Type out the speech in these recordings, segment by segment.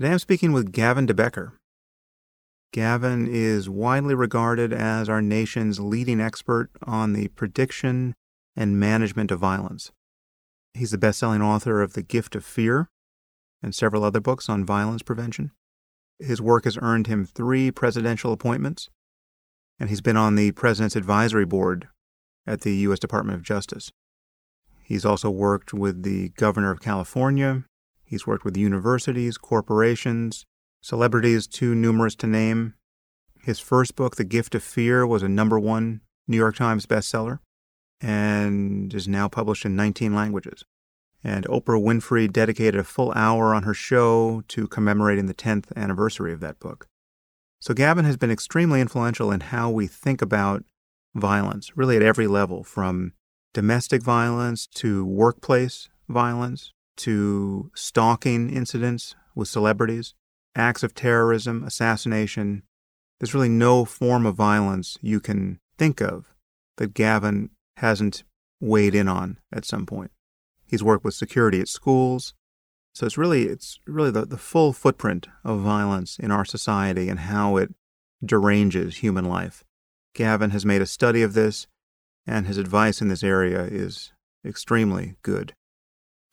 Today I'm speaking with Gavin de Becker. Gavin is widely regarded as our nation's leading expert on the prediction and management of violence. He's the best selling author of The Gift of Fear and several other books on violence prevention. His work has earned him three presidential appointments, and he's been on the President's Advisory Board at the U.S. Department of Justice. He's also worked with the Governor of California. He's worked with universities, corporations, celebrities too numerous to name. His first book, The Gift of Fear, was a number one New York Times bestseller and is now published in 19 languages. And Oprah Winfrey dedicated a full hour on her show to commemorating the 10th anniversary of that book. So Gavin has been extremely influential in how we think about violence, really at every level, from domestic violence to workplace violence to stalking incidents with celebrities, acts of terrorism, assassination. There's really no form of violence you can think of that Gavin hasn't weighed in on at some point. He's worked with security at schools. So it's really it's really the, the full footprint of violence in our society and how it deranges human life. Gavin has made a study of this, and his advice in this area is extremely good.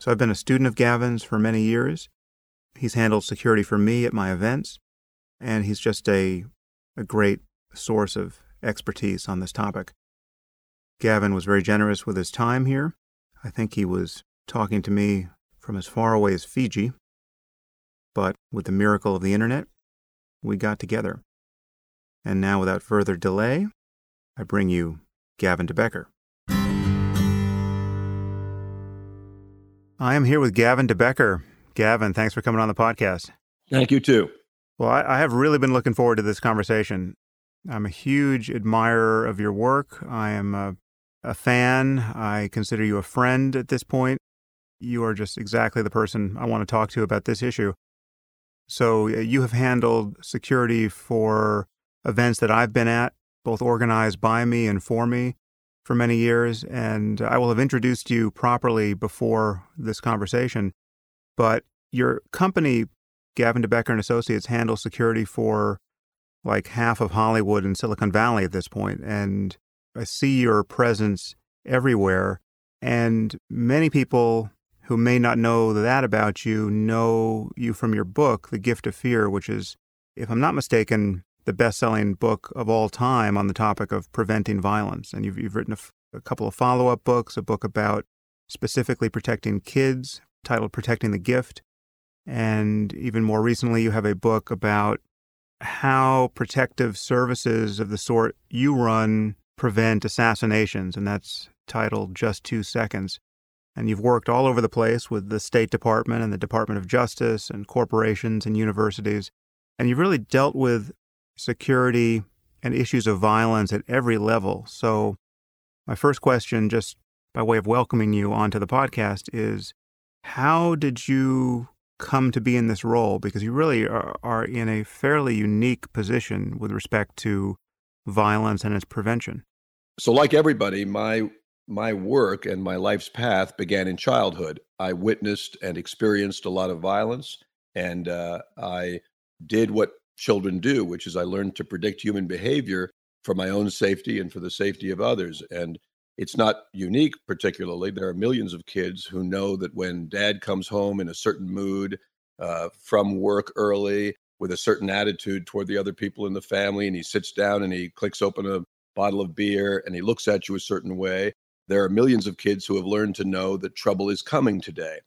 So I've been a student of Gavin's for many years. He's handled security for me at my events, and he's just a, a great source of expertise on this topic. Gavin was very generous with his time here. I think he was talking to me from as far away as Fiji. But with the miracle of the internet, we got together. And now, without further delay, I bring you Gavin de I am here with Gavin de Becker. Gavin, thanks for coming on the podcast. Thank you, too. Well, I, I have really been looking forward to this conversation. I'm a huge admirer of your work. I am a, a fan. I consider you a friend at this point. You are just exactly the person I want to talk to about this issue. So, you have handled security for events that I've been at, both organized by me and for me for many years, and I will have introduced you properly before this conversation. But your company, Gavin de Becker and Associates, handles security for like half of Hollywood and Silicon Valley at this point, and I see your presence everywhere. And many people who may not know that about you know you from your book, The Gift of Fear, which is, if I'm not mistaken, the best selling book of all time on the topic of preventing violence. And you've, you've written a, f- a couple of follow up books, a book about specifically protecting kids titled Protecting the Gift. And even more recently, you have a book about how protective services of the sort you run prevent assassinations. And that's titled Just Two Seconds. And you've worked all over the place with the State Department and the Department of Justice and corporations and universities. And you've really dealt with security, and issues of violence at every level. So, my first question, just by way of welcoming you onto the podcast, is how did you come to be in this role? Because you really are, are in a fairly unique position with respect to violence and its prevention. So, like everybody, my my work and my life's path began in childhood. I witnessed and experienced a lot of violence, and uh, I did what children do, which is I learned to predict human behavior for my own safety and for the safety of others. And it's not unique, particularly. There are millions of kids who know that when dad comes home in a certain mood uh, from work early with a certain attitude toward the other people in the family, and he sits down and he clicks open a bottle of beer and he looks at you a certain way, there are millions of kids who have learned to know that trouble is coming today.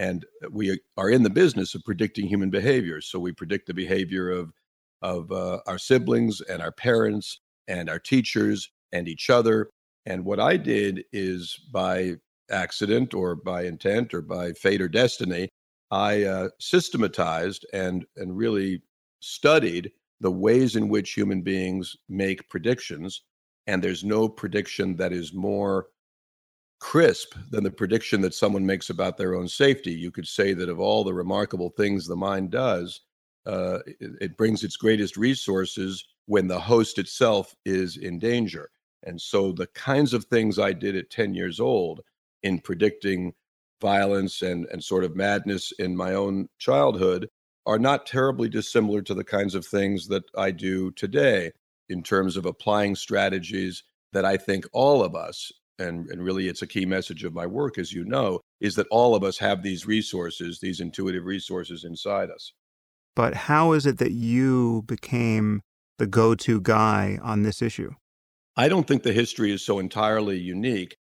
And we are in the business of predicting human behavior. So we predict the behavior of of uh, our siblings and our parents and our teachers and each other. And what I did is by accident or by intent or by fate or destiny, I uh, systematized and and really studied the ways in which human beings make predictions. And there's no prediction that is more crisp than the prediction that someone makes about their own safety. You could say that of all the remarkable things the mind does, uh, it, it brings its greatest resources when the host itself is in danger. And so the kinds of things I did at 10 years old in predicting violence and, and sort of madness in my own childhood are not terribly dissimilar to the kinds of things that I do today in terms of applying strategies that I think all of us, and, and really it's a key message of my work, as you know, is that all of us have these resources, these intuitive resources inside us. But how is it that you became the go to guy on this issue? I don't think the history is so entirely unique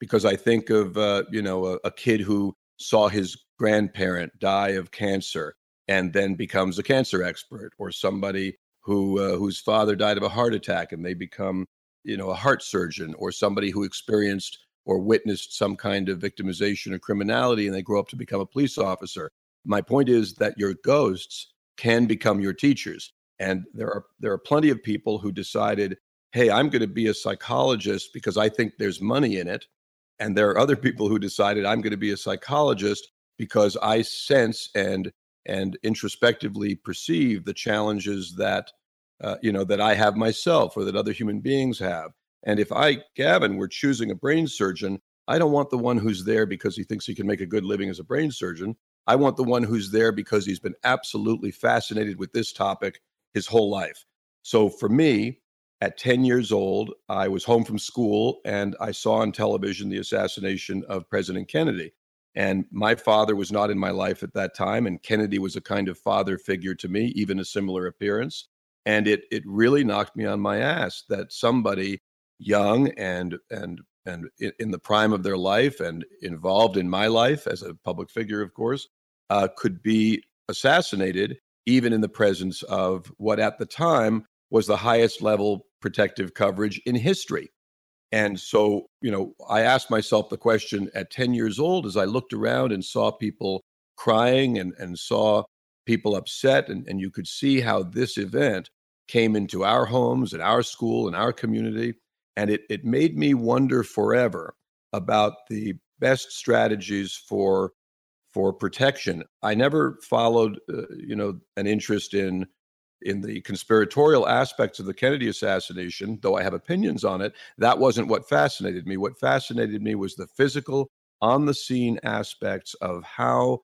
because I think of, uh, you know, a, a kid who saw his grandparent die of cancer and then becomes a cancer expert, or somebody who uh, whose father died of a heart attack and they become you know a heart surgeon, or somebody who experienced or witnessed some kind of victimization or criminality and they grow up to become a police officer. My point is that your ghosts can become your teachers, and there are there are plenty of people who decided, hey, I'm going to be a psychologist because I think there's money in it, and there are other people who decided I'm going to be a psychologist because I sense and and introspectively perceive the challenges that uh, you know that I have myself or that other human beings have. And if I, Gavin, were choosing a brain surgeon, I don't want the one who's there because he thinks he can make a good living as a brain surgeon. I want the one who's there because he's been absolutely fascinated with this topic his whole life. So for me, at 10 years old, I was home from school and I saw on television the assassination of President Kennedy. And my father was not in my life at that time. And Kennedy was a kind of father figure to me, even a similar appearance. And it it really knocked me on my ass that somebody young and and and in the prime of their life and involved in my life as a public figure, of course, uh, could be assassinated even in the presence of what at the time was the highest level protective coverage in history. And so, you know, I asked myself the question at 10 years old as I looked around and saw people crying and, and saw people upset, and, and you could see how this event came into our homes and our school and our community. And it, it made me wonder forever about the best strategies for for protection. I never followed, uh, you know, an interest in in the conspiratorial aspects of the Kennedy assassination, though I have opinions on it, that wasn't what fascinated me. What fascinated me was the physical, on the scene aspects of how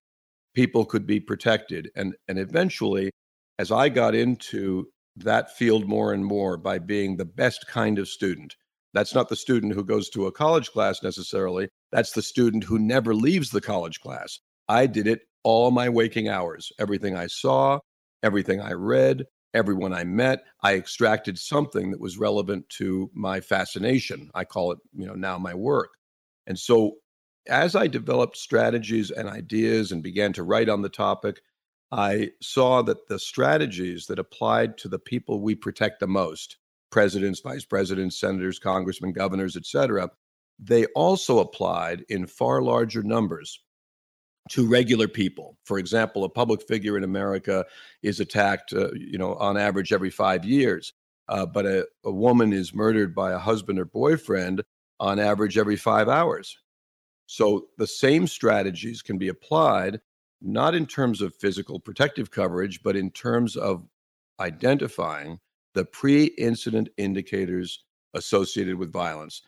people could be protected. And, and eventually, as I got into that field more and more by being the best kind of student, that's not the student who goes to a college class necessarily. That's the student who never leaves the college class. I did it all my waking hours. Everything I saw, everything I read, everyone I met, I extracted something that was relevant to my fascination. I call it, you know, now my work. And so as I developed strategies and ideas and began to write on the topic, I saw that the strategies that applied to the people we protect the most, presidents, vice presidents, senators, congressmen, governors, etc., they also applied in far larger numbers to regular people. For example, a public figure in America is attacked, uh, you know, on average every five years, uh, but a, a woman is murdered by a husband or boyfriend on average every five hours. So the same strategies can be applied, not in terms of physical protective coverage, but in terms of identifying the pre incident indicators associated with violence.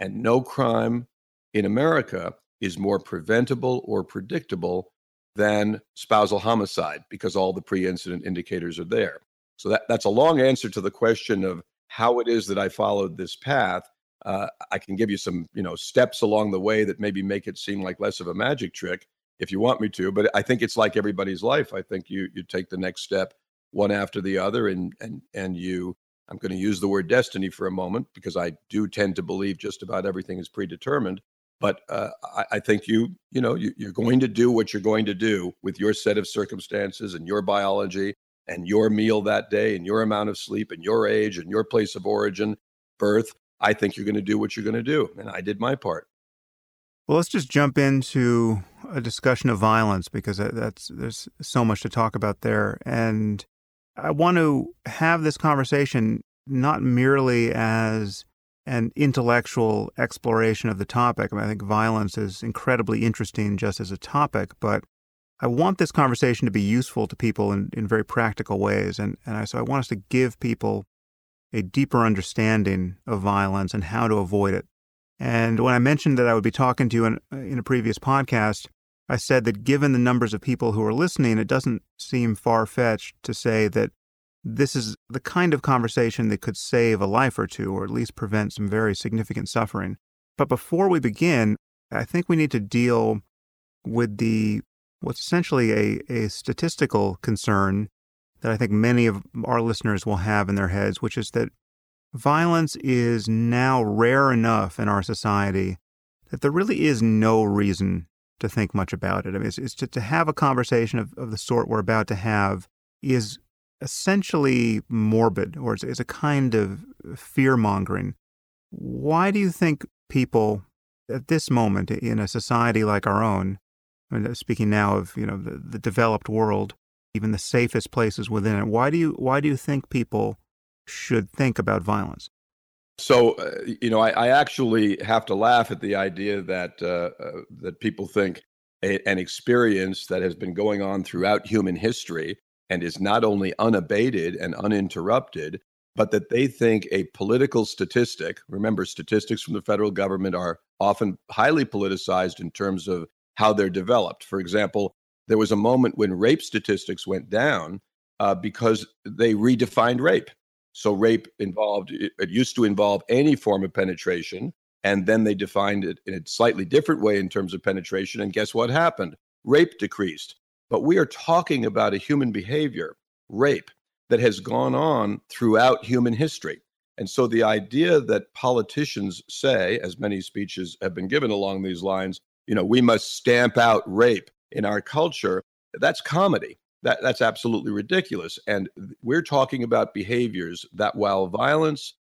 And no crime in America is more preventable or predictable than spousal homicide because all the pre-incident indicators are there. So that, that's a long answer to the question of how it is that I followed this path. Uh, I can give you some, you know, steps along the way that maybe make it seem like less of a magic trick if you want me to. But I think it's like everybody's life. I think you you take the next step one after the other, and and and you. I'm going to use the word destiny for a moment because I do tend to believe just about everything is predetermined. But uh, I, I, think you, you know, you, you're going to do what you're going to do with your set of circumstances and your biology and your meal that day and your amount of sleep and your age and your place of origin, birth. I think you're going to do what you're going to do. And I did my part. Well, let's just jump into a discussion of violence because that's there's so much to talk about there. And I want to have this conversation not merely as an intellectual exploration of the topic. I, mean, I think violence is incredibly interesting just as a topic, but I want this conversation to be useful to people in, in very practical ways. And, and I, so I want us to give people a deeper understanding of violence and how to avoid it. And when I mentioned that I would be talking to you in, uh, in a previous podcast, I said that given the numbers of people who are listening, it doesn't seem far fetched to say that this is the kind of conversation that could save a life or two, or at least prevent some very significant suffering. But before we begin, I think we need to deal with the what's essentially a, a statistical concern that I think many of our listeners will have in their heads, which is that violence is now rare enough in our society that there really is no reason to think much about it. I mean, it's, it's to, to have a conversation of, of the sort we're about to have is essentially morbid or it's, it's a kind of fear mongering. Why do you think people at this moment in a society like our own, I mean, speaking now of you know the, the developed world, even the safest places within it, why do you why do you think people should think about violence? So, uh, you know, I, I, actually have to laugh at the idea that uh, uh, that people think a, an experience that has been going on throughout human history and is not only unabated and uninterrupted, but that they think a political statistic. Remember, statistics from the federal government are often highly politicized in terms of how they're developed. For example, there was a moment when rape statistics went down uh, because they redefined rape. So rape involved, it, it used to involve any form of penetration. And then they defined it in a slightly different way in terms of penetration. And guess what happened? Rape decreased. But we are talking about a human behavior, rape, that has gone on throughout human history. And so the idea that politicians say, as many speeches have been given along these lines, you know, we must stamp out rape in our culture, that's comedy. That, that's absolutely ridiculous. And we're talking about behaviors that, while violence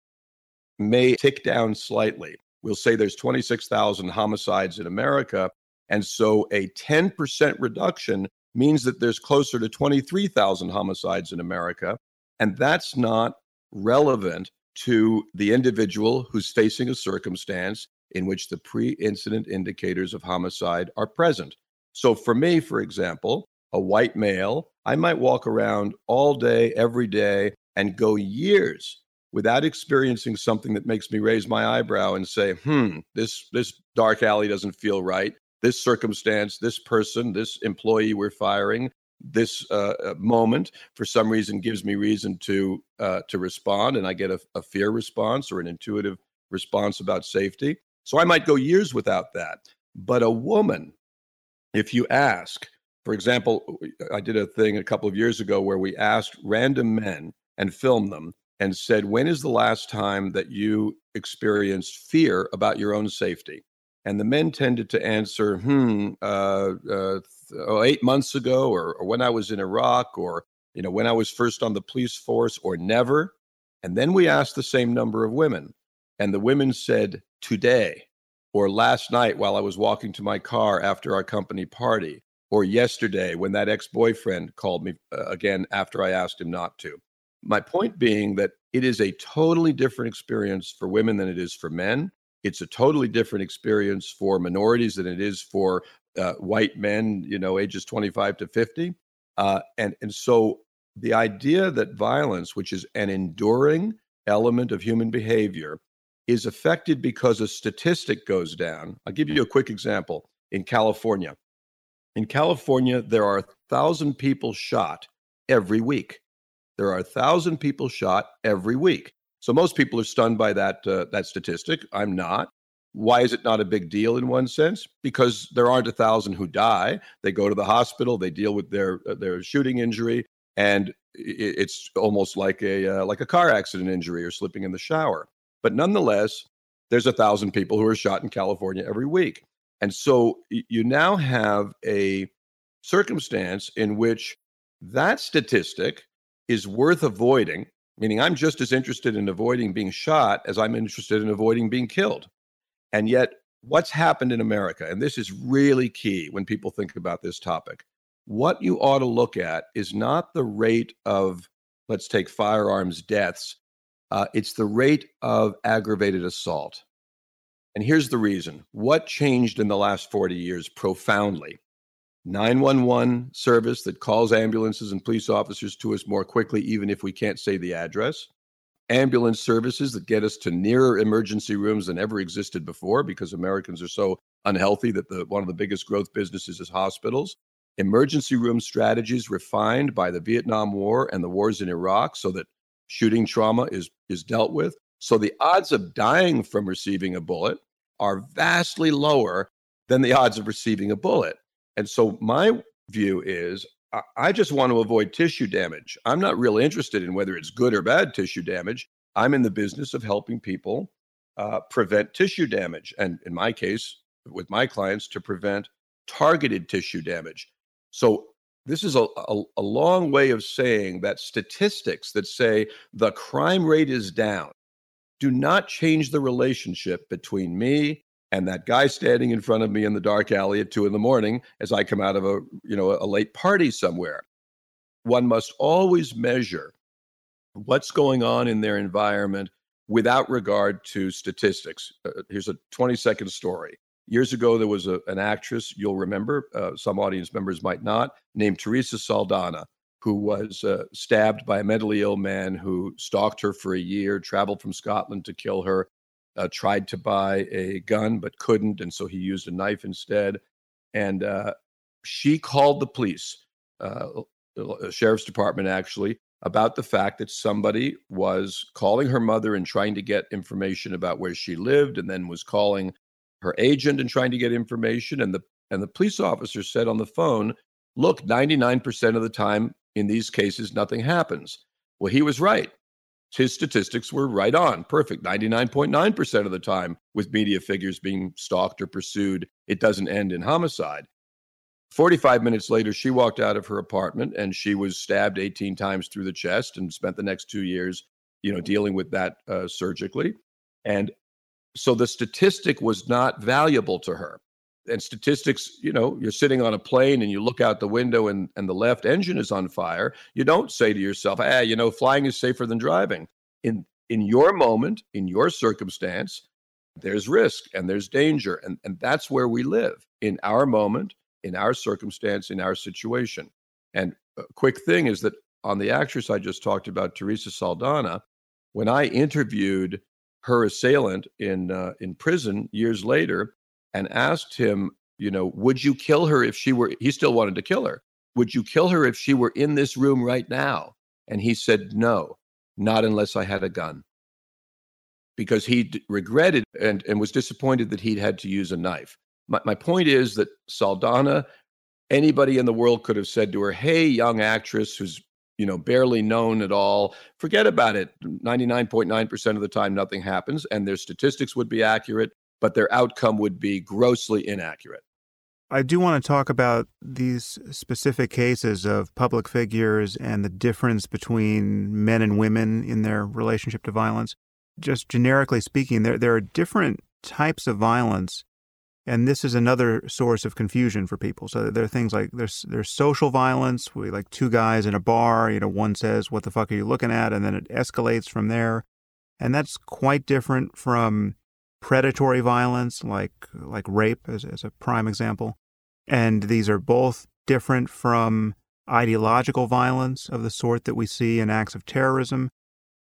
may tick down slightly, we'll say there's 26,000 homicides in America. And so a 10% reduction means that there's closer to 23,000 homicides in America. And that's not relevant to the individual who's facing a circumstance in which the pre incident indicators of homicide are present. So, for me, for example, a white male, I might walk around all day, every day, and go years without experiencing something that makes me raise my eyebrow and say, hmm, this, this dark alley doesn't feel right. This circumstance, this person, this employee we're firing, this uh, uh moment for some reason gives me reason to uh, to respond and i get a, a, fear response or an intuitive response about safety so i might go years without that but a woman if you ask for example, I did a thing a couple of years ago where we asked random men and filmed them and said, When is the last time that you experienced fear about your own safety? And the men tended to answer, hmm, uh, uh, oh, eight months ago, or, or when I was in Iraq, or you know, when I was first on the police force, or never. And then we asked the same number of women, and the women said, today, or last night while I was walking to my car after our company party, or yesterday when that ex boyfriend called me uh, again after I asked him not to. My point being that it is a totally different experience for women than it is for men. It's a totally different experience for minorities than it is for uh, white men, you know, ages 25 to 50. Uh, and, and so the idea that violence, which is an enduring element of human behavior, is affected because a statistic goes down. I'll give you a quick example. In California, in California, there are a thousand people shot every week. There are a thousand people shot every week. So most people are stunned by that uh, that statistic. I'm not. Why is it not a big deal in one sense? Because there aren't a thousand who die. They go to the hospital. They deal with their uh, their shooting injury, and it's almost like a uh, like a car accident injury or slipping in the shower. But nonetheless, there's a thousand people who are shot in California every week. And so you now have a circumstance in which that statistic is worth avoiding, meaning I'm just as interested in avoiding being shot as I'm interested in avoiding being killed. And yet, what's happened in America, and this is really key when people think about this topic, what you ought to look at is not the rate of, let's take firearms deaths, uh, it's the rate of aggravated assault. And here's the reason what changed in the last 40 years profoundly? 911 service that calls ambulances and police officers to us more quickly, even if we can't say the address. Ambulance services that get us to nearer emergency rooms than ever existed before because Americans are so unhealthy that the one of the biggest growth businesses is hospitals. Emergency room strategies refined by the Vietnam War and the wars in Iraq so that shooting trauma is is dealt with. So the odds of dying from receiving a bullet are vastly lower than the odds of receiving a bullet. And so my view is I just want to avoid tissue damage. I'm not really interested in whether it's good or bad tissue damage. I'm in the business of helping people uh, prevent tissue damage. And in my case, with my clients, to prevent targeted tissue damage. So this is a, a, a long way of saying that statistics that say the crime rate is down do not change the relationship between me and that guy standing in front of me in the dark alley at two in the morning as I come out of a you know a late party somewhere. One must always measure what's going on in their environment without regard to statistics. Uh, here's a 20 second story. Years ago, there was a, an actress, you'll remember, uh, some audience members might not, named Teresa Saldana, who was uh, stabbed by a mentally ill man who stalked her for a year, traveled from Scotland to kill her, uh, tried to buy a gun but couldn't. And so he used a knife instead. And uh, she called the police, uh, the sheriff's department actually, about the fact that somebody was calling her mother and trying to get information about where she lived and then was calling her agent and trying to get information and the and the police officer said on the phone look 99% of the time in these cases nothing happens. Well he was right. His statistics were right on. Perfect. 99.9% of the time with media figures being stalked or pursued it doesn't end in homicide. 45 minutes later she walked out of her apartment and she was stabbed 18 times through the chest and spent the next two years you know dealing with that uh, surgically. And so the statistic was not valuable to her. And statistics, you know, you're sitting on a plane and you look out the window and, and the left engine is on fire. You don't say to yourself, ah, you know, flying is safer than driving. In in your moment, in your circumstance, there's risk and there's danger. And, and that's where we live in our moment, in our circumstance, in our situation. And a quick thing is that on the actress I just talked about, Teresa Saldana, when I interviewed her assailant in uh, in prison years later and asked him, you know, would you kill her if she were? He still wanted to kill her. Would you kill her if she were in this room right now? And he said, no, not unless I had a gun. Because he d- regretted and, and was disappointed that he'd had to use a knife. My, my point is that Saldana, anybody in the world could have said to her, hey, young actress who's you know, barely known at all, forget about it. 99.9% of the time, nothing happens, and their statistics would be accurate, but their outcome would be grossly inaccurate. I do want to talk about these specific cases of public figures and the difference between men and women in their relationship to violence. Just generically speaking, there, there are different types of violence and this is another source of confusion for people. So there are things like there's there's social violence. We like two guys in a bar. You know, one says, "What the fuck are you looking at?" and then it escalates from there, and that's quite different from predatory violence, like like rape, as as a prime example. And these are both different from ideological violence of the sort that we see in acts of terrorism.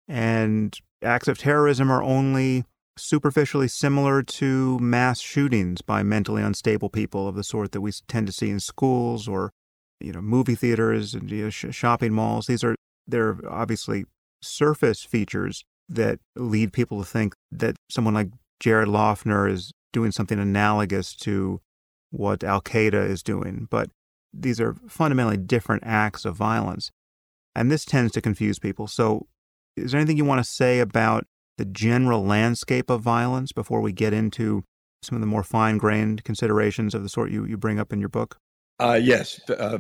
And acts of terrorism are only superficially similar to mass shootings by mentally unstable people of the sort that we tend to see in schools or you know movie theaters and you know, sh- shopping malls. These are they're obviously surface features that lead people to think that someone like Jared Loughner is doing something analogous to what Al Qaeda is doing. But these are fundamentally different acts of violence and this tends to confuse people. So is there anything you want to say about the general landscape of violence before we get into some of the more fine grained considerations of the sort you, you bring up in your book? Uh, yes, uh,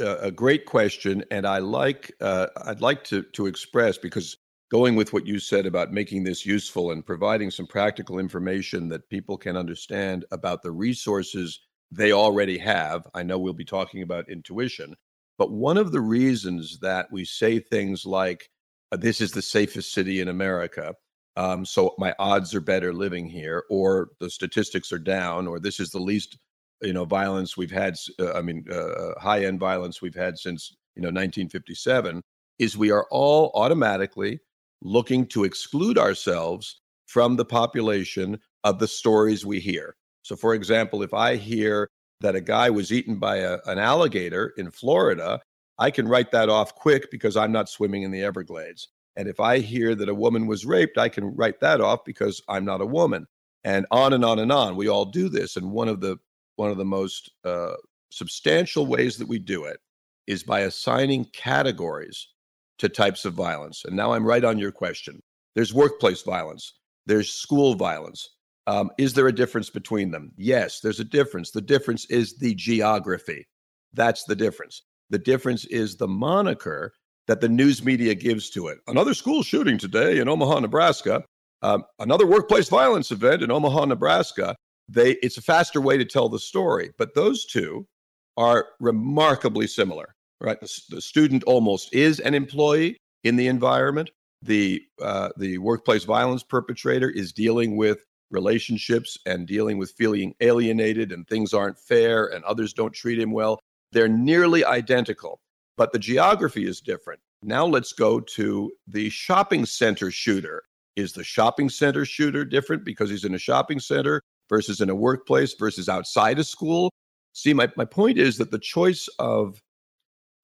uh, a great question, and I like uh, I'd like to to express because going with what you said about making this useful and providing some practical information that people can understand about the resources they already have. I know we'll be talking about intuition, but one of the reasons that we say things like "This is the safest city in America." Um, so my odds are better living here, or the statistics are down, or this is the least you know violence we've had. Uh, I mean, uh, high end violence we've had since you know 1957. Is we are all automatically looking to exclude ourselves from the population of the stories we hear. So, for example, if I hear that a guy was eaten by a, an alligator in Florida, I can write that off quick because I'm not swimming in the Everglades. And if I hear that a woman was raped, I can write that off because I'm not a woman. And on and on and on. We all do this. And one of the one of the most uh, substantial ways that we do it is by assigning categories to types of violence. And now I'm right on your question. There's workplace violence. There's school violence. Um, is there a difference between them? Yes, there's a difference. The difference is the geography. That's the difference. The difference is the moniker that the news media gives to it. Another school shooting today in Omaha, Nebraska. Um, another workplace violence event in Omaha, Nebraska. They, it's a faster way to tell the story, but those two are remarkably similar. Right, the, the student almost is an employee in the environment. The uh, the workplace violence perpetrator is dealing with relationships and dealing with feeling alienated and things aren't fair and others don't treat him well. They're nearly identical, but the geography is different. Now let's go to the shopping center shooter. Is the shopping center shooter different because he's in a shopping center versus in a workplace versus outside of school? See, my, my point is that the choice of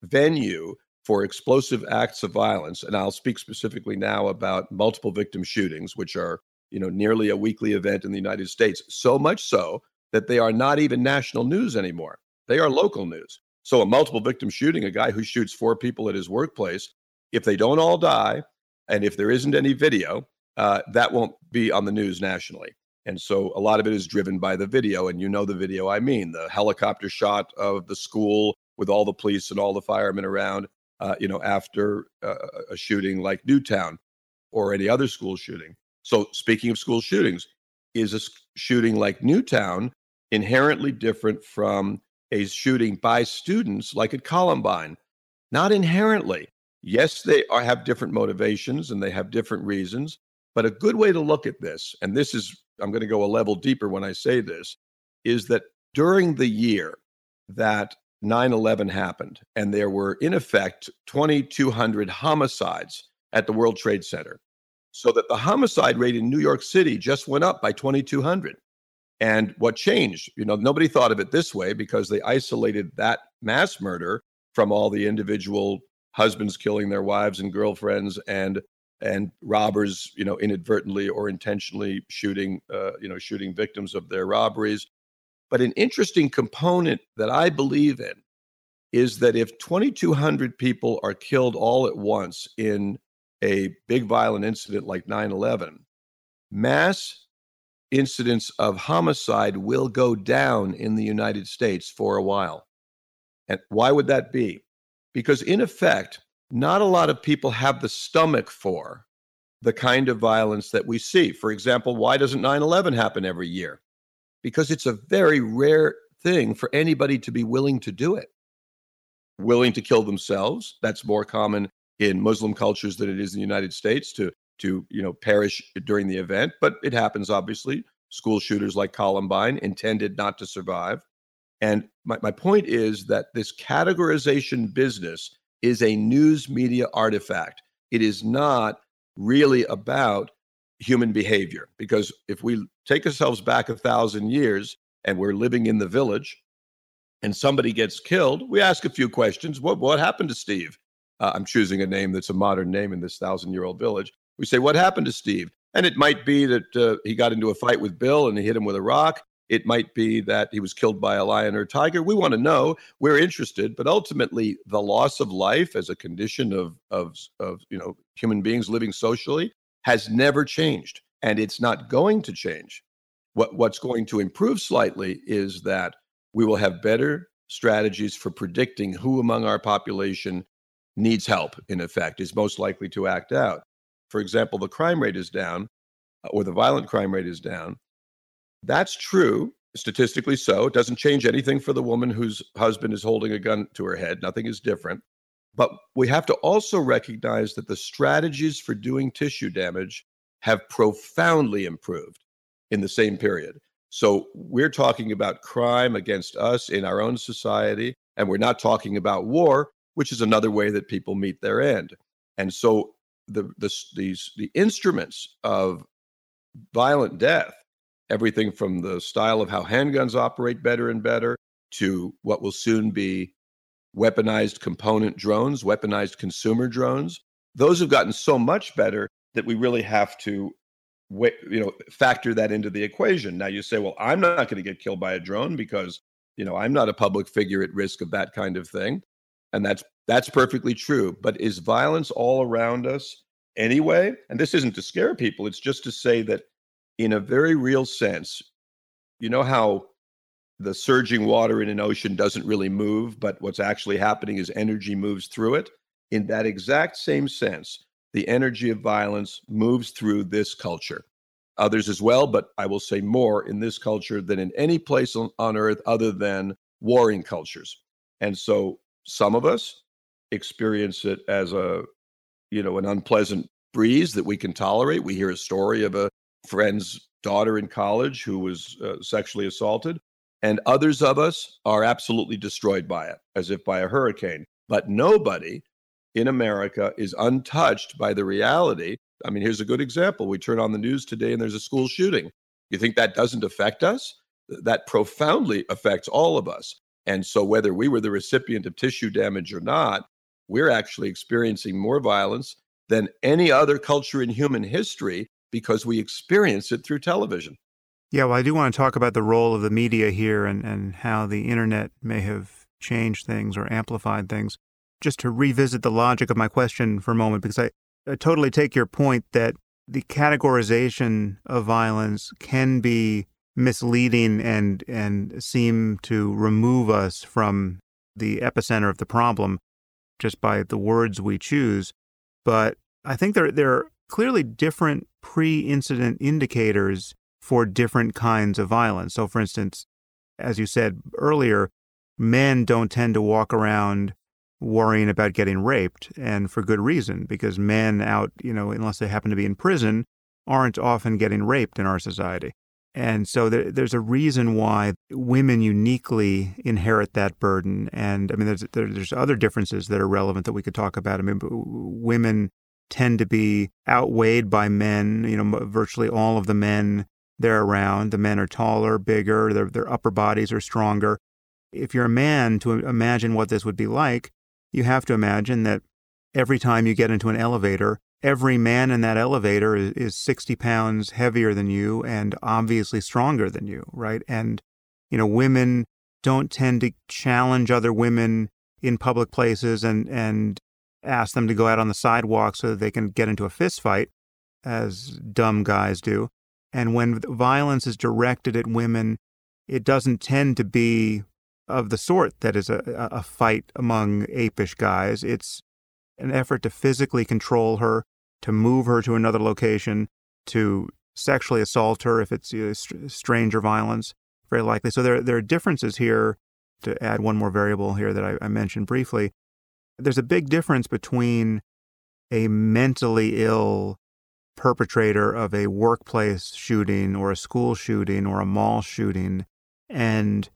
venue for explosive acts of violence, and I'll speak specifically now about multiple victim shootings, which are you know nearly a weekly event in the United States, so much so that they are not even national news anymore. They are local news. So a multiple victim shooting, a guy who shoots four people at his workplace, if they don't all die, and if there isn't any video, uh, that won't be on the news nationally. And so a lot of it is driven by the video. And you know the video I mean the helicopter shot of the school with all the police and all the firemen around, uh, you know, after uh, a shooting like Newtown or any other school shooting. So, speaking of school shootings, is a shooting like Newtown inherently different from a shooting by students like at Columbine? Not inherently. Yes, they are, have different motivations and they have different reasons. But a good way to look at this, and this is, I'm going to go a level deeper when I say this, is that during the year that 9 11 happened, and there were, in effect, 2,200 homicides at the World Trade Center. So that the homicide rate in New York City just went up by 2,200. And what changed? You know, nobody thought of it this way because they isolated that mass murder from all the individual husbands killing their wives and girlfriends and and robbers, you know, inadvertently or intentionally shooting, uh, you know, shooting victims of their robberies. But an interesting component that I believe in is that if 2,200 people are killed all at once in a big violent incident like 9 11, mass incidents of homicide will go down in the United States for a while. And why would that be? Because, in effect, not a lot of people have the stomach for the kind of violence that we see. For example, why doesn't 9 11 happen every year? because it's a very rare thing for anybody to be willing to do it. Willing to kill themselves. That's more common in Muslim cultures than it is in the United States to to you know perish during the event, but it happens obviously. School shooters like Columbine intended not to survive. And my, my point is that this categorization business is a news media artifact. It is not really about human behavior. Because if we take ourselves back a thousand years and we're living in the village and somebody gets killed, we ask a few questions. What, what happened to Steve? Uh, I'm choosing a name that's a modern name in this thousand year old village. We say, What happened to Steve? And it might be that uh, he got into a fight with Bill and he hit him with a rock. It might be that he was killed by a lion or a tiger. We want to know. We're interested, but ultimately, the loss of life as a condition of of of you know human beings living socially has never changed and it's not going to change. What, what's going to improve slightly is that we will have better strategies for predicting who among our population needs help, in effect, is most likely to act out. For example, the crime rate is down uh, or the violent crime rate is down. That's true, statistically so. It doesn't change anything for the woman whose husband is holding a gun to her head. Nothing is different. But we have to also recognize that the strategies for doing tissue damage have profoundly improved in the same period. So we're talking about crime against us in our own society, and we're not talking about war, which is another way that people meet their end. And so the the these the instruments of violent death everything from the style of how handguns operate better and better to what will soon be weaponized component drones, weaponized consumer drones. Those have gotten so much better that we really have to you know factor that into the equation. Now you say, well, I'm not going to get killed by a drone because you know i'm not a public figure at risk of that kind of thing and that's that's perfectly true but is violence all around us anyway? And this isn't to scare people it's just to say that in a very real sense you know how the surging water in an ocean doesn't really move but what's actually happening is energy moves through it? In that exact same sense the energy of violence moves through this culture. Others as well, but I will say more in this culture than in any place on, on earth other than warring cultures. And so some of us experience it as a, you know, an unpleasant breeze that we can tolerate. We hear a story of a friend's daughter in college who was uh, sexually assaulted, and others of us are absolutely destroyed by it, as if by a hurricane. But nobody in America is untouched by the reality I mean, here's a good example. We turn on the news today and there's a school shooting. You think that doesn't affect us? That profoundly affects all of us. And so, whether we were the recipient of tissue damage or not, we're actually experiencing more violence than any other culture in human history because we experience it through television. Yeah, well, I do want to talk about the role of the media here and, and how the internet may have changed things or amplified things. Just to revisit the logic of my question for a moment, because I, I totally take your point that the categorization of violence can be misleading and and seem to remove us from the epicenter of the problem just by the words we choose. But I think there there are clearly different pre-incident indicators for different kinds of violence. So for instance, as you said earlier, men don't tend to walk around worrying about getting raped, and for good reason, because men out, you know, unless they happen to be in prison, aren't often getting raped in our society. And so there, there's a reason why women uniquely inherit that burden. And I mean, there's, there, there's other differences that are relevant that we could talk about. I mean, women tend to be outweighed by men. You know, virtually all of the men they're around, the men are taller, bigger, their, their upper bodies are stronger. If you're a man, to imagine what this would be like, you have to imagine that every time you get into an elevator, every man in that elevator is, is 60 pounds heavier than you and obviously stronger than you, right? And, you know, women don't tend to challenge other women in public places and, and ask them to go out on the sidewalk so that they can get into a fist fight, as dumb guys do. And when violence is directed at women, it doesn't tend to be of the sort that is a, a fight among apish guys. It's an effort to physically control her, to move her to another location, to sexually assault her if it's you know, stranger violence, very likely. So there, there are differences here. To add one more variable here that I, I mentioned briefly, there's a big difference between a mentally ill perpetrator of a workplace shooting or a school shooting or a mall shooting and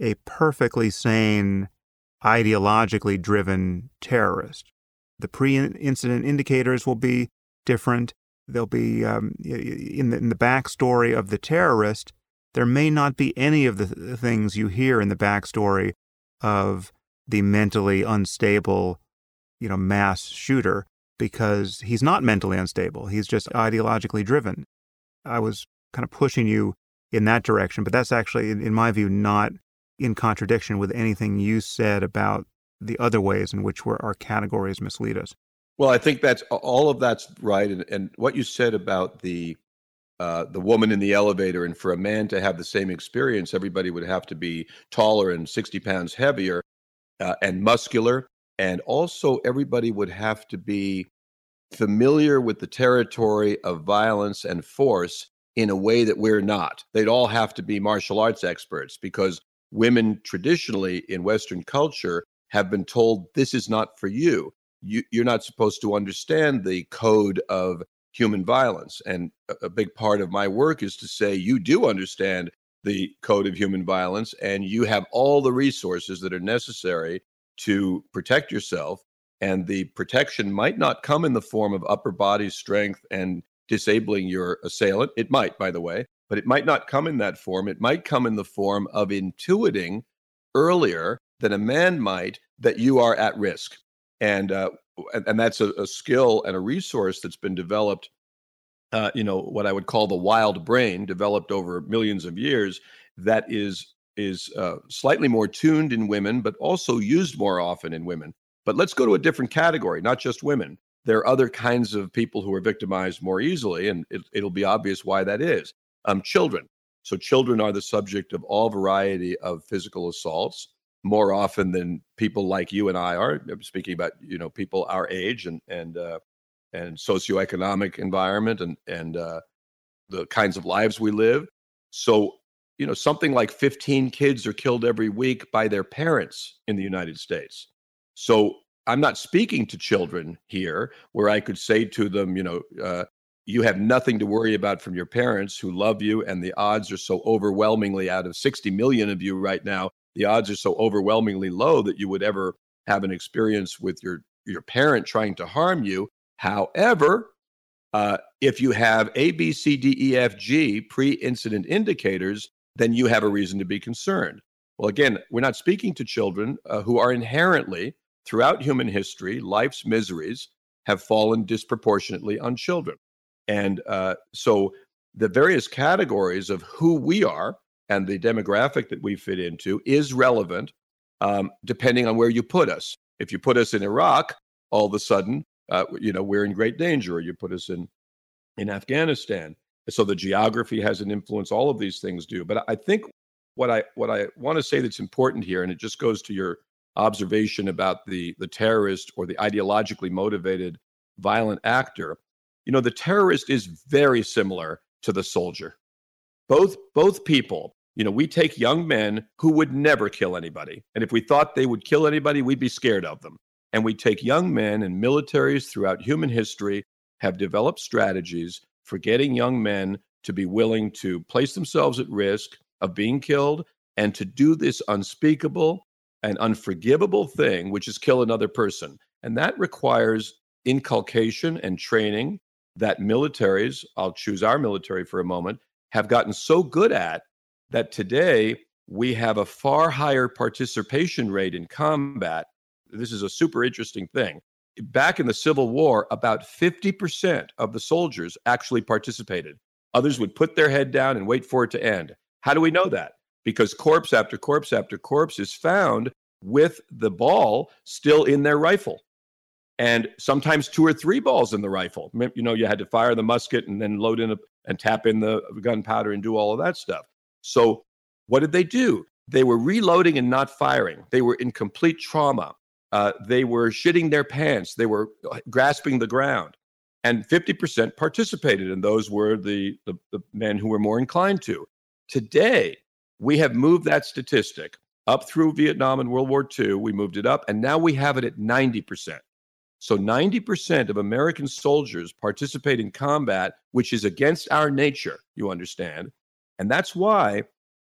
a perfectly sane, ideologically driven terrorist. The pre incident indicators will be different. There'll be um, in, the, in the backstory of the terrorist. There may not be any of the things you hear in the backstory of the mentally unstable, you know, mass shooter because he's not mentally unstable. He's just ideologically driven. I was kind of pushing you in that direction, but that's actually, in my view, not in contradiction with anything you said about the other ways in which our categories mislead us. Well, I think that's all of that's right, and, and what you said about the uh, the woman in the elevator, and for a man to have the same experience, everybody would have to be taller and sixty pounds heavier uh, and muscular, and also everybody would have to be familiar with the territory of violence and force in a way that we're not. They'd all have to be martial arts experts because women traditionally in Western culture have been told this is not for you. You you're not supposed to understand the code of human violence. And a, a big part of my work is to say you do understand the code of human violence and you have all the resources that are necessary to protect yourself. And the protection might not come in the form of upper body strength and disabling your assailant. It might, by the way, but it might not come in that form. It might come in the form of intuiting earlier than a man might that you are at risk. And, uh, and, that's a, a, skill and a resource that's been developed, uh, you know, what I would call the wild brain, developed over millions of years, that is is uh, slightly more tuned in women, but also used more often in women. But let's go to a different category, not just women. There are other kinds of people who are victimized more easily, and it, will be obvious why that is. Um, children. So, children are the subject of all variety of physical assaults more often than people like you and I are. I'm speaking about you know people our age and and uh, and socioeconomic environment and and uh, the kinds of lives we live. So you know something like 15 kids are killed every week by their parents in the United States. So I'm not speaking to children here where I could say to them, you know, uh, you have nothing to worry about from your parents who love you, and the odds are so overwhelmingly out of 60 million of you right now the odds are so overwhelmingly low that you would ever have an experience with your your parent trying to harm you. However, uh, if you have A, B, C, D, E, F, G pre-incident indicators, then you have a reason to be concerned. Well, again, we're not speaking to children uh, who are inherently, throughout human history, life's miseries have fallen disproportionately on children. And uh, so the various categories of who we are and the demographic that we fit into is relevant um, depending on where you put us. If you put us in Iraq, all of a sudden, uh, you know, we're in great danger. Or you put us in in Afghanistan, so the geography has an influence. All of these things do. But I think what I what I want to say that's important here, and it just goes to your observation about the the terrorist or the ideologically motivated violent actor. You know, the terrorist is very similar to the soldier both both people you know we take young men who would never kill anybody and if we thought they would kill anybody we'd be scared of them. And we take young men and militaries throughout human history have developed strategies for getting young men to be willing to place themselves at risk of being killed and to do this unspeakable and unforgivable thing which is kill another person. And that requires inculcation and training that militaries i'll choose our military for a moment have gotten so good at that today we have a far higher participation rate in combat. This is a super interesting thing. Back in the Civil War, about 50% of the soldiers actually participated. Others would put their head down and wait for it to end. How do we know that? Because corpse after corpse after corpse is found with the ball still in their rifle. And sometimes two or three balls in the rifle. You know, you had to fire the musket and then load in a, and tap in the gunpowder and do all of that stuff. So, what did they do? They were reloading and not firing. They were in complete trauma. Uh, they were shitting their pants. They were uh, grasping the ground. And 50% participated, and those were the, the, the men who were more inclined to. Today, we have moved that statistic up through Vietnam and World War II. We moved it up, and now we have it at 90%. So 90% of American soldiers participate in combat, which is against our nature, you understand. And that's why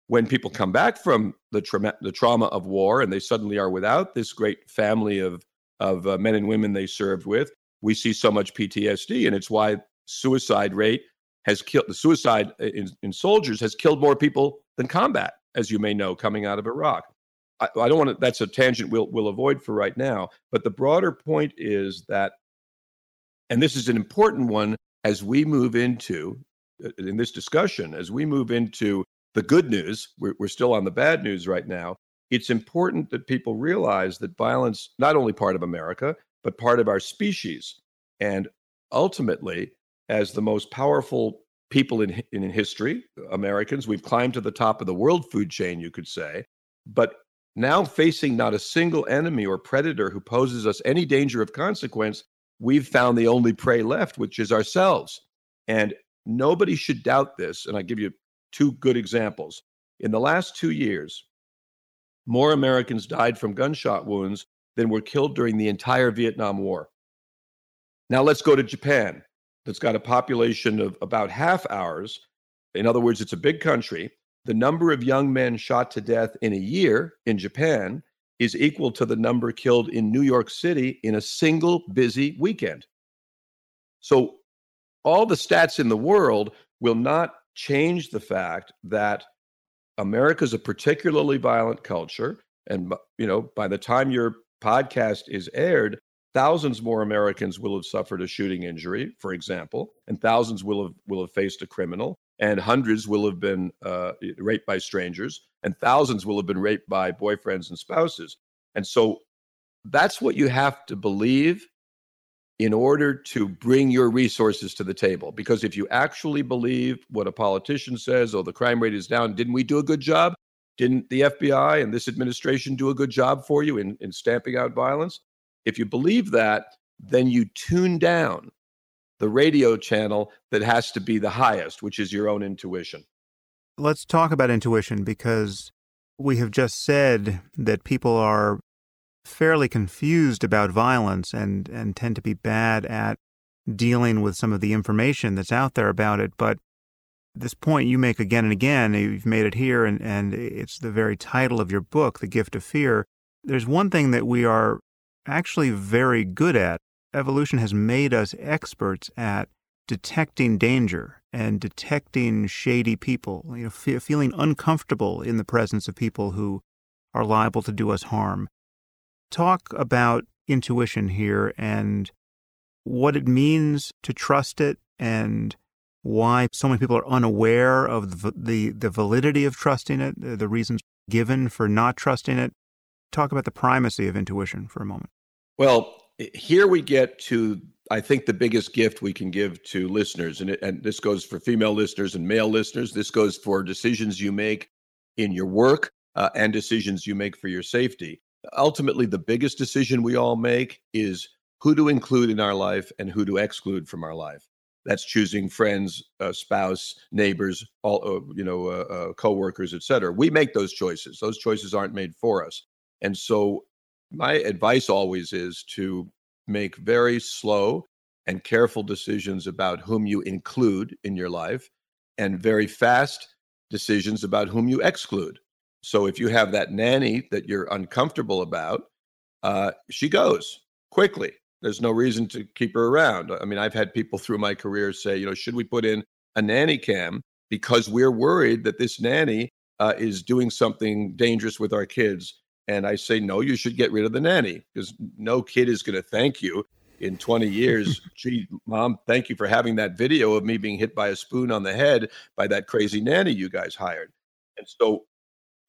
when people come back from the, tra- the trauma of war and they suddenly are without this great family of, of uh, men and women they served with, we see so much PTSD. And it's why suicide rate has killed the suicide in, in soldiers has killed more people than combat, as you may know, coming out of Iraq. I, I don't want to, that's a tangent we'll, we'll avoid for right now. But the broader point is that, and this is an important one as we move into, uh, in this discussion, as we move into the good news, we're, we're still on the bad news right now. It's important that people realize that violence, not only part of America, but part of our species. And ultimately, as the most powerful people in, in history, Americans, we've climbed to the top of the world food chain, you could say. But now, facing not a single enemy or predator who poses us any danger of consequence, we've found the only prey left, which is ourselves. And nobody should doubt this. And I give you two good examples. In the last two years, more Americans died from gunshot wounds than were killed during the entire Vietnam War. Now let's go to Japan, that's got a population of about half ours. In other words, it's a big country the number of young men shot to death in a year in Japan is equal to the number killed in New York City in a single busy weekend. So, all the stats in the world will not change the fact that America is a particularly violent culture. And, you know, by the time your podcast is aired, thousands more Americans will have suffered a shooting injury, for example, and thousands will have will have faced a criminal, and hundreds will have been uh, raped by strangers, and thousands will have been raped by boyfriends and spouses. And so that's what you have to believe in order to bring your resources to the table. Because if you actually believe what a politician says, oh, the crime rate is down, didn't we do a good job? Didn't the FBI and this administration do a good job for you in, in stamping out violence? If you believe that, then you tune down the radio channel that has to be the highest, which is your own intuition. Let's talk about intuition because we have just said that people are fairly confused about violence and, and tend to be bad at dealing with some of the information that's out there about it. But this point you make again and again, you've made it here, and, and it's the very title of your book, The Gift of Fear. There's one thing that we are actually very good at. Evolution has made us experts at detecting danger and detecting shady people, you know, fe- feeling uncomfortable in the presence of people who are liable to do us harm talk about intuition here and what it means to trust it and why so many people are unaware of the, the, the validity of trusting it, the reasons given for not trusting it. Talk about the primacy of intuition for a moment. Well, here we get to, I think, the biggest gift we can give to listeners. And, it, and this goes for female listeners and male listeners. This goes for decisions you make in your work uh, and decisions you make for your safety ultimately the biggest decision we all make is who to include in our life and who to exclude from our life that's choosing friends uh, spouse neighbors all uh, you know uh, uh, coworkers etc we make those choices those choices aren't made for us and so my advice always is to make very slow and careful decisions about whom you include in your life and very fast decisions about whom you exclude so if you have that nanny that you're uncomfortable about, uh, she goes quickly. There's no reason to keep her around. I mean, I've had people through my career say, you know, should we put in a nanny cam because we're worried that this nanny uh, is doing something dangerous with our kids? And I say, no, you should get rid of the nanny because no kid is going to thank you in 20 years. Gee, mom, thank you for having that video of me being hit by a spoon on the head by that crazy nanny you guys hired. And so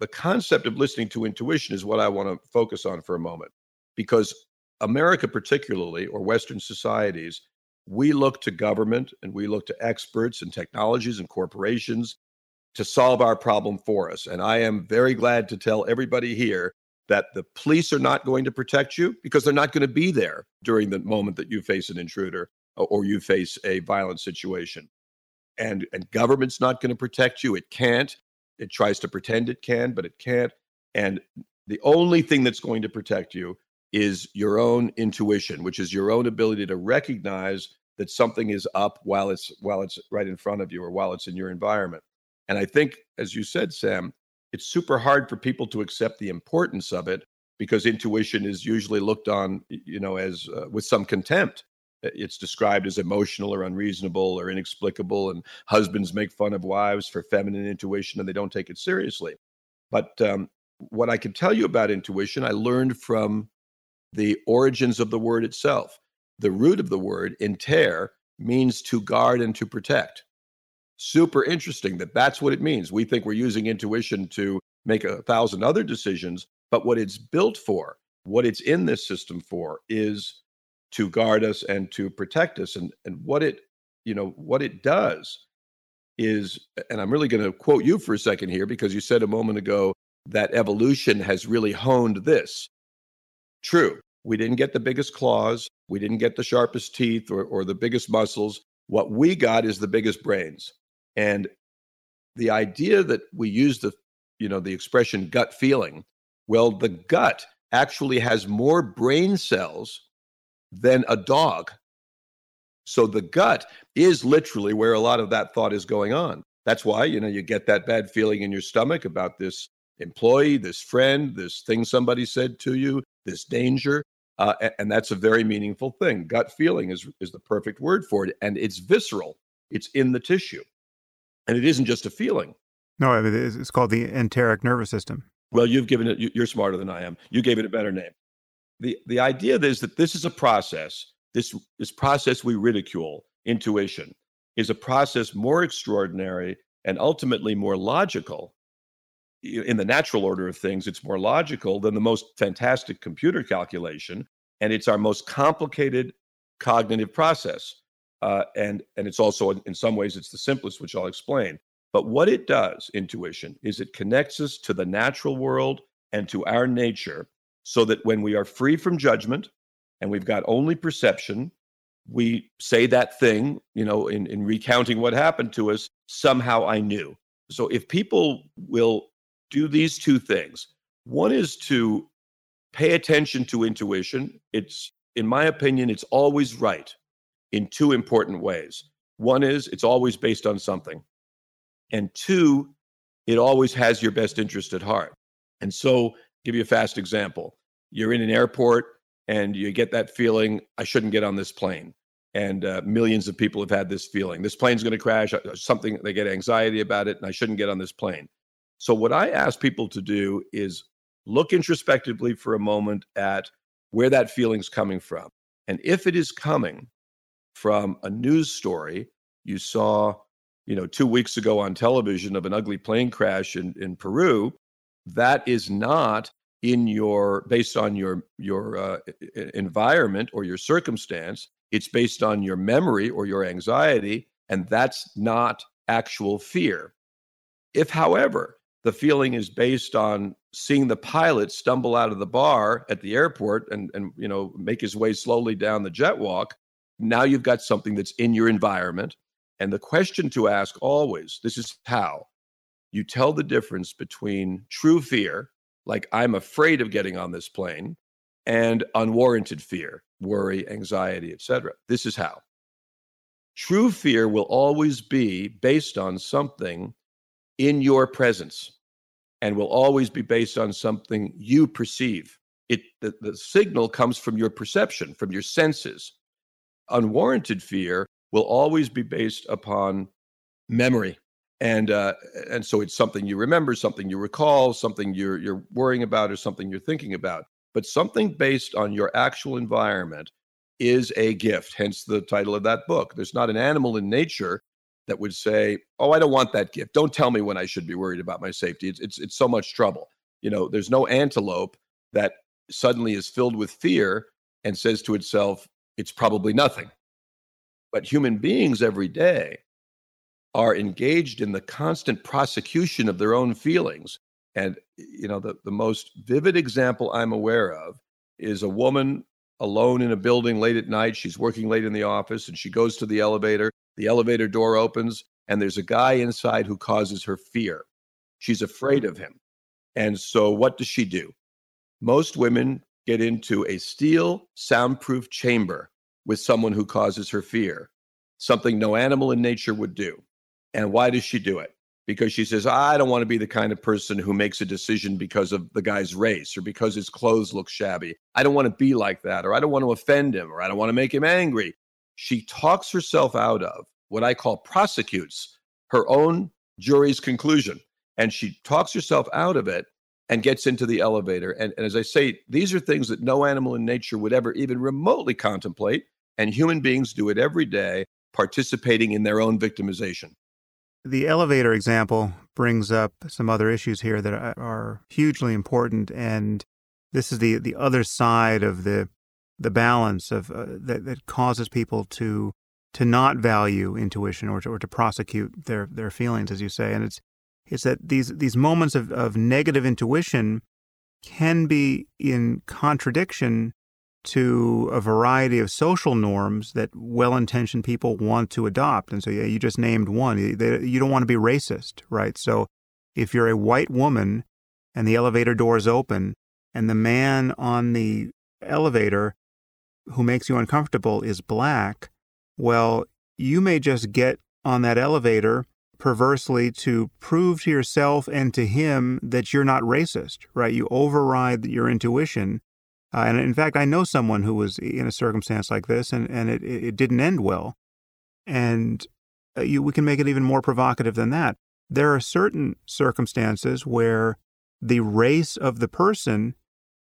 the concept of listening to intuition is what I want to focus on for a moment because America, particularly, or Western societies, we look to government and we look to experts and technologies and corporations to solve our problem for us. And I am very glad to tell everybody here that the police are not going to protect you because they're not going to be there during the moment that you face an intruder or you face a violent situation. And, and government's not going to protect you. It can't. It tries to pretend it can, but it can't. And the only thing that's going to protect you is your own intuition, which is your own ability to recognize that something is up while it's while it's right in front of you or while it's in your environment. And I think, as you said, Sam, it's super hard for people to accept the importance of it because intuition is usually looked on, you know, as uh, with some contempt. It's described as emotional or unreasonable or inexplicable and husbands make fun of wives for feminine intuition and they don't take it seriously. But um, what i can tell you about intuition i learned from the origins of the word itself. The root of the word inter means to guard and to protect super interesting that that's what it means we think we're using intuition to make a thousand other decisions but what it's built for what it's in this system for is to guard us and to protect us. And and what it you know what it does is, and I'm really going to quote you for a second here because you said a moment ago that evolution has really honed this. True, we didn't get the biggest claws, we didn't get the sharpest teeth or, or the biggest muscles. What we got is the biggest brains. And the idea that we use the you know the expression gut feeling well the gut actually has more brain cells than a dog. So the gut is literally where a lot of that thought is going on. That's why, you know, you get that bad feeling in your stomach about this employee, this friend, this thing somebody said to you, this danger. Uh, and that's a very meaningful thing. Gut feeling is, is the perfect word for it. And it's visceral, it's in the tissue. And it isn't just a feeling. No, it's called the enteric nervous system. Well, you've given it, you're smarter than I am. You gave it a better name. The, the idea is that this is a process, this, this process we ridicule, intuition, is a process more extraordinary and ultimately more logical. In the natural order of things, it's more logical than the most fantastic computer calculation. And it's our most complicated cognitive process. Uh, and, and it's also, in some ways, it's the simplest, which I'll explain. But what it does, intuition, is it connects us to the natural world and to our nature so that when we are free from judgment and we've got only perception, we say that thing, you know, in, in recounting what happened to us, somehow I knew. So if people will do these two things, one is to pay attention to intuition. It's, in my opinion, it's always right in two important ways. One is it's always based on something. And two, it always has your best interest at heart. And so, give you a fast example. You're in an airport and you get that feeling, I shouldn't get on this plane. And uh, millions of people have had this feeling. This plane's going to crash, uh, something, they get anxiety about it, and I shouldn't get on this plane. So, what I ask people to do is look introspectively for a moment at where that feeling's coming from. And if it is coming from a news story you saw you know, two weeks ago on television of an ugly plane crash in, in Peru, that is not in your based on your your uh, environment or your circumstance. It's based on your memory or your anxiety, and that's not actual fear. If, however, the feeling is based on seeing the pilot stumble out of the bar at the airport and and you know make his way slowly down the jet walk, now you've got something that's in your environment and the question to ask always this is how you tell the difference between true fear, like I'm afraid of getting on this plane, and unwarranted fear, worry, anxiety, etc. This is how. True fear will always be based on something in your presence and will always be based on something you perceive. It the, the signal comes from your perception, from your senses. Unwarranted fear will always be based upon memory. And uh, and so it's something you remember something you recall something you're you're worrying about or something you're thinking about. But something based on your actual environment is a gift hence the title of that book. There's not an animal in nature that would say oh i don't want that gift. Don't tell me when i should be worried about my safety. It's it's, it's so much trouble. You know there's no antelope that suddenly is filled with fear and says to itself it's probably nothing but human beings every day are engaged in the constant prosecution of their own feelings. And, you know, the, the most vivid example I'm aware of is a woman alone in a building late at night. She's working late in the office and she goes to the elevator. The elevator door opens and there's a guy inside who causes her fear. She's afraid of him. And so what does she do? Most women get into a steel soundproof chamber with someone who causes her fear, something no animal in nature would do. And why does she do it? Because she says, I don't want to be the kind of person who makes a decision because of the guy's race or because his clothes look shabby. I don't want to be like that, or I don't want to offend him, or I don't want to make him angry. She talks herself out of what I call prosecutes her own jury's conclusion. And she talks herself out of it and gets into the elevator. And, and, as I say, these are things that no animal in nature would ever even remotely contemplate and human beings do it every day, participating in their own victimization. The elevator example brings up some other issues here that are hugely important, and this is the the other side of the the balance of uh, that, that causes people to to not value intuition or to, or to prosecute their their feelings, as you say, and it's it's that these these moments of, of negative intuition can be in contradiction to a variety of social norms that well-intentioned people want to adopt. And so, yeah, you just named one. You don't want to be racist, right? So, if you're a white woman and the elevator doors open, and the man on the elevator who makes you uncomfortable is black, well, you may just get on that elevator perversely to prove to yourself and to him that you're not racist, right? You override your intuition uh, and in fact, I know someone who was in a circumstance like this, and, and it, it didn't end well. And uh, you, we can make it even more provocative than that. There are certain circumstances where the race of the person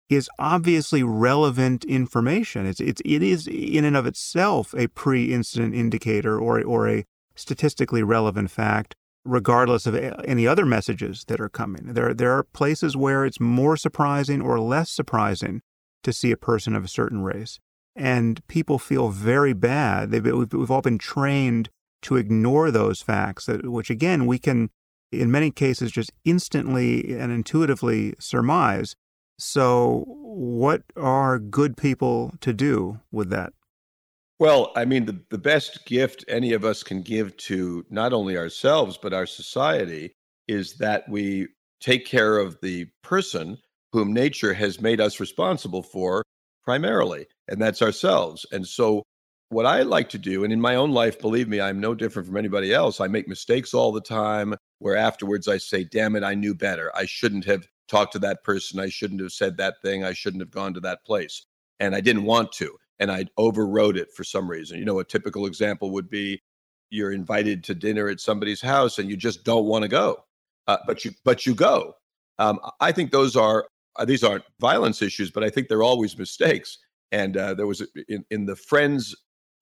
is obviously relevant information. It's, it's, it is in and of itself a pre incident indicator or, or a statistically relevant fact, regardless of any other messages that are coming. There, there are places where it's more surprising or less surprising to see a person of a certain race. And people feel very bad. We've, we've all been trained to ignore those facts, that, which again, we can, in many cases, just instantly and intuitively surmise. So, what are good people to do with that? Well, I mean, the, the best gift any of us can give to not only ourselves, but our society is that we take care of the person whom nature has made us responsible for primarily, and that's ourselves. And so, what I like to do, and in my own life, believe me, I'm no different from anybody else. I make mistakes all the time where afterwards I say, damn it, I knew better. I shouldn't have talked to that person. I shouldn't have said that thing. I shouldn't have gone to that place. And I didn't want to and I overrode it for some reason. You know, a typical example would be you're invited to dinner at somebody's house and you just don't want to go, uh, but you but you go. Um, I think those are uh, these aren't violence issues, but I think they're always mistakes. And uh, there was in in the Friends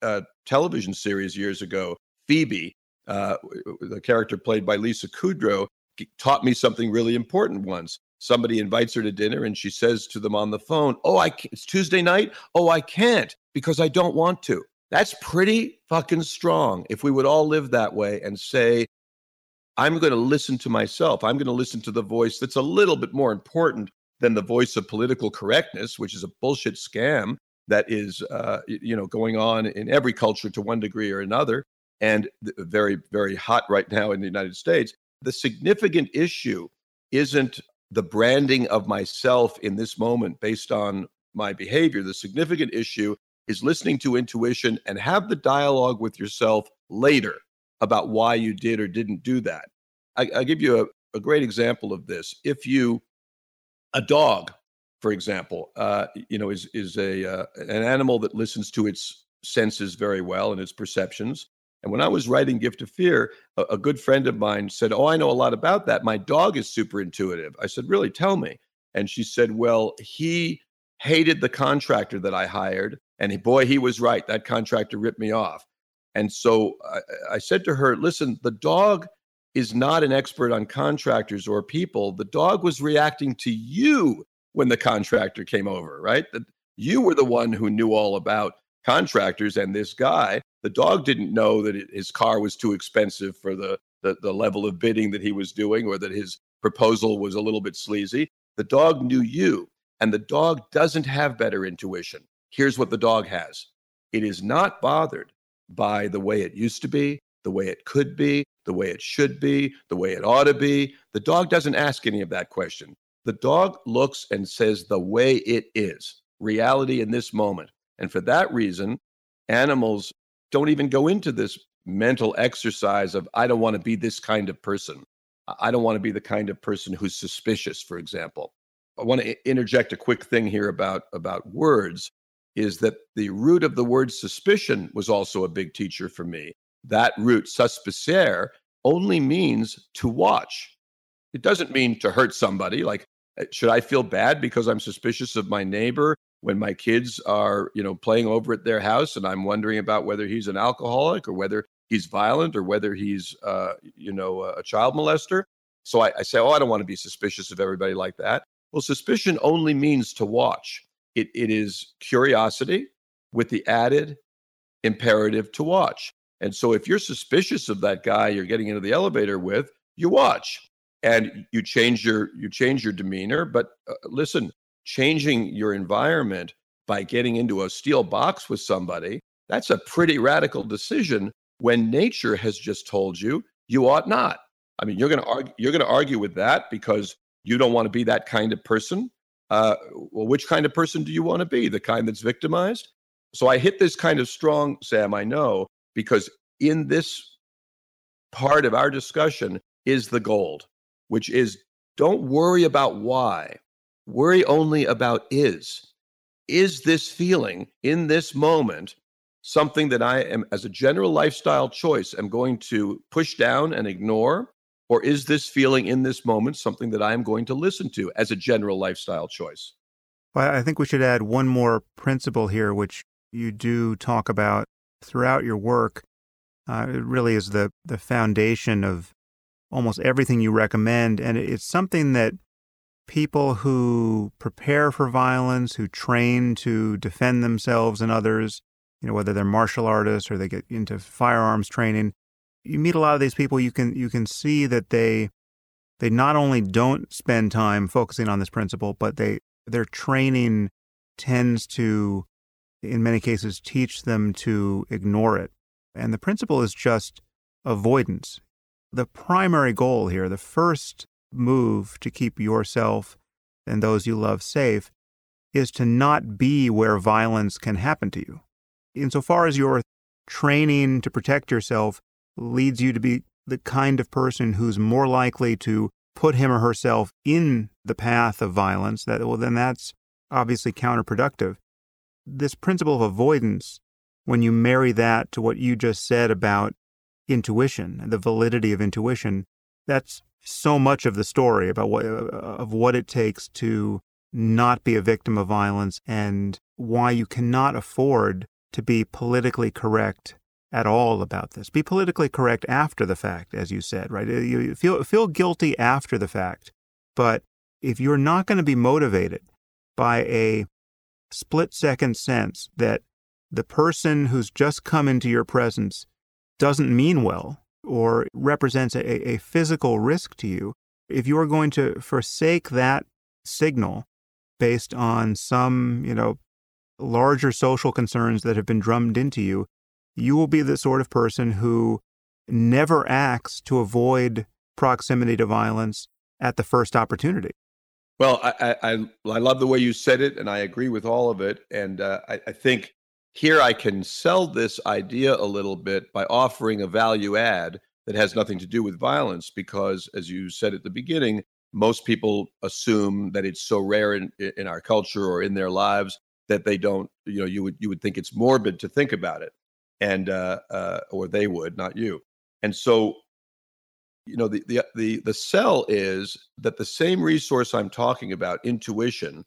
uh, television series years ago, Phoebe, uh, the character played by Lisa Kudrow, taught me something really important once somebody invites her to dinner and she says to them on the phone, "Oh, I can't. it's Tuesday night. Oh, I can't because I don't want to." That's pretty fucking strong. If we would all live that way and say, "I'm going to listen to myself. I'm going to listen to the voice that's a little bit more important than the voice of political correctness, which is a bullshit scam that is, uh, you know, going on in every culture to one degree or another, and very, very hot right now in the United States." The significant issue isn't the branding of myself in this moment based on my behavior. The significant issue is listening to intuition and have the dialogue with yourself later about why you did or didn't do that. I, I give you a, a, great example of this. If you, a dog, for example, uh, you know, is is a uh, an animal that listens to its senses very well and its perceptions. And when I was writing Gift of Fear, a, a, good friend of mine said, Oh, I know a lot about that. My dog is super intuitive. I said, Really? Tell me. And she said, Well, he hated the contractor that I hired. And he, boy, he was right. That contractor ripped me off. And so I, I said to her, Listen, the dog is not an expert on contractors or people. The dog was reacting to you when the contractor came over, right? That you were the one who knew all about contractors and this guy. The dog didn't know that it, his car was too expensive for the, the, the level of bidding that he was doing or that his proposal was a little bit sleazy. The dog knew you, and the dog doesn't have better intuition. Here's what the dog has it is not bothered by the way it used to be, the way it could be, the way it should be, the way it ought to be. The dog doesn't ask any of that question. The dog looks and says the way it is, reality in this moment. And for that reason, animals don't even go into this mental exercise of, I don't want to be this kind of person. I don't want to be the kind of person who's suspicious, for example. I want to interject a quick thing here about, about words is that the root of the word suspicion was also a big teacher for me. That root, suspicere, only means to watch. It doesn't mean to hurt somebody. Like, should I feel bad because I'm suspicious of my neighbor when my kids are, you know, playing over at their house and I'm wondering about whether he's an alcoholic or whether he's violent or whether he's, uh, you know, a child molester. So I, I say, oh, I don't want to be suspicious of everybody like that. Well, suspicion only means to watch. It, it is curiosity with the added imperative to watch. And so if you're suspicious of that guy you're getting into the elevator with, you watch and you change your you change your demeanor. But uh, listen, changing your environment by getting into a steel box with somebody, that's a pretty radical decision when nature has just told you you ought not. I mean, you're going to argue you're going to argue with that because you don't want to be that kind of person. Uh, well, which kind of person do you want to be? The kind that's victimized? So I hit this kind of strong, Sam, I know, because in this part of our discussion is the gold, which is don't worry about why. Worry only about is. Is this feeling in this moment something that I am, as a general lifestyle choice, am going to push down and ignore? Or is this feeling in this moment something that I am going to listen to as a general lifestyle choice? Well, I think we should add one more principle here, which you do talk about throughout your work. Uh, it really is the, the foundation of almost everything you recommend. And it's something that people who prepare for violence, who train to defend themselves and others, you know, whether they're martial artists or they get into firearms training, you meet a lot of these people, you can you can see that they they not only don't spend time focusing on this principle, but they their training tends to in many cases teach them to ignore it. And the principle is just avoidance. The primary goal here, the first move to keep yourself and those you love safe, is to not be where violence can happen to you. Insofar as your training to protect yourself leads you to be the kind of person who's more likely to put him or herself in the path of violence, that well, then that's obviously counterproductive. This principle of avoidance, when you marry that to what you just said about intuition, and the validity of intuition, that's so much of the story about what of what it takes to not be a victim of violence and why you cannot afford to be politically correct at all about this. Be politically correct after the fact, as you said, right? Uh, you feel feel guilty after the fact, but if you're not going to be motivated by a split second sense that the person who's just come into your presence doesn't mean well or represents a, a physical risk to you, if you are going to forsake that signal based on some, you know, larger social concerns that have been drummed into you, you will be the sort of person who never acts to avoid proximity to violence at the first opportunity. Well, I, I, I love the way you said it, and I agree with all of it. And uh, I, I think here I can sell this idea a little bit by offering a value add that has nothing to do with violence, because as you said at the beginning, most people assume that it's so rare in, in our culture or in their lives that they don't, you know, you would you would think it's morbid to think about it and uh, uh, or they would, not you. And so, you know, the the the the sell is that the same resource I'm talking about, intuition,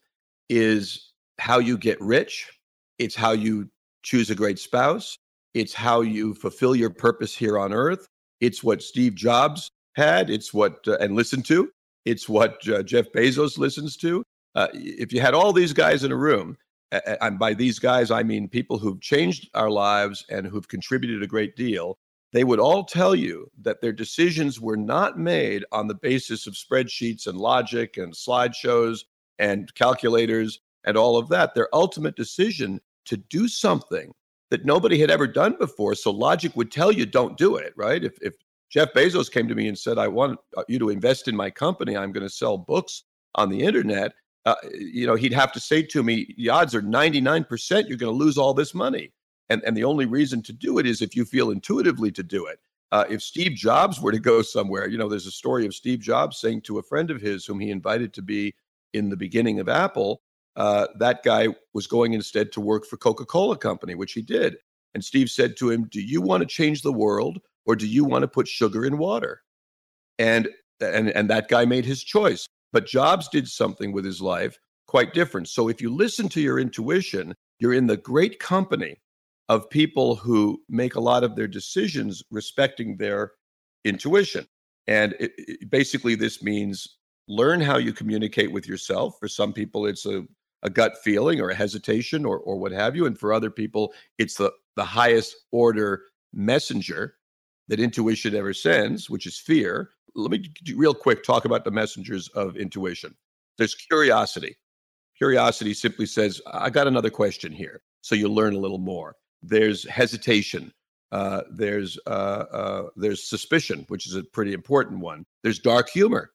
is how you get rich. It's how you choose a great spouse. It's how you fulfill your purpose here on earth. It's what Steve Jobs had. It's what uh, and listened to. It's what uh, Jeff Bezos listens to. Uh, if you had all these guys in a room and by these guys, I mean people who've changed our lives and who've contributed a great deal, they would all tell you that their decisions were not made on the basis of spreadsheets and logic and slideshows and calculators and all of that. Their ultimate decision to do something that nobody had ever done before. So logic would tell you don't do it, right? If, if Jeff Bezos came to me and said, I want uh, you to invest in my company, I'm going to sell books on the internet uh, you know, he'd have to say to me, the odds are 99% you're going to lose all this money. And, and the only reason to do it is if you feel intuitively to do it. Uh, if Steve Jobs were to go somewhere, you know, there's a story of Steve Jobs saying to a friend of his whom he invited to be in the beginning of Apple, uh, that guy was going instead to work for Coca Cola Company, which he did. And Steve said to him, Do you want to change the world or do you want to put sugar in water? And and and that guy made his choice. But Jobs did something with his life quite different. So if you listen to your intuition, you're in the great company of people who make a lot of their decisions respecting their intuition. And it, it, basically, this means learn how you communicate with yourself. For some people, it's a, a gut feeling or a hesitation or, or what have you. And for other people, it's the, the highest order messenger that intuition ever sends, which is fear let me real quick talk about the messengers of intuition. There's curiosity. Curiosity simply says, I got another question here. So you learn a little more. There's hesitation. Uh, there's uh, uh, there's suspicion, which is a pretty important one. There's dark humor,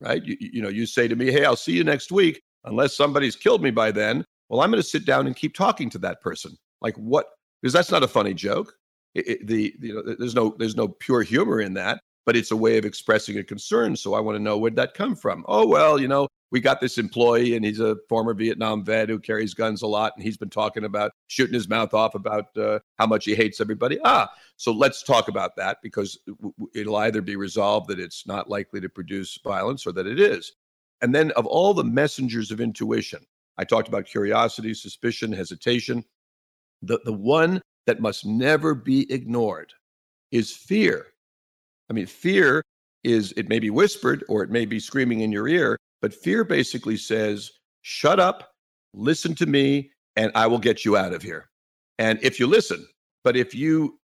right? You, you know, you say to me, "Hey, I'll see you next week," unless somebody's killed me by then. Well, I'm going to sit down and keep talking to that person. Like what? Because that's not a funny joke. It, it, the you know, there's no there's no pure humor in that but it's a way of expressing a concern. So I want to know where'd that come from? Oh, well, you know, we got this employee and he's a former Vietnam vet who carries guns a lot. And he's been talking about shooting his mouth off about uh, how much he hates everybody. Ah, so let's talk about that because it'll either be resolved that it's not likely to produce violence or that it is. And then of all the messengers of intuition, I talked about curiosity, suspicion, hesitation. The, the one that must never be ignored is fear. I mean, fear is, it may be whispered or it may be screaming in your ear, but fear basically says, shut up, listen to me, and I will get you out of here. And if you listen, but if you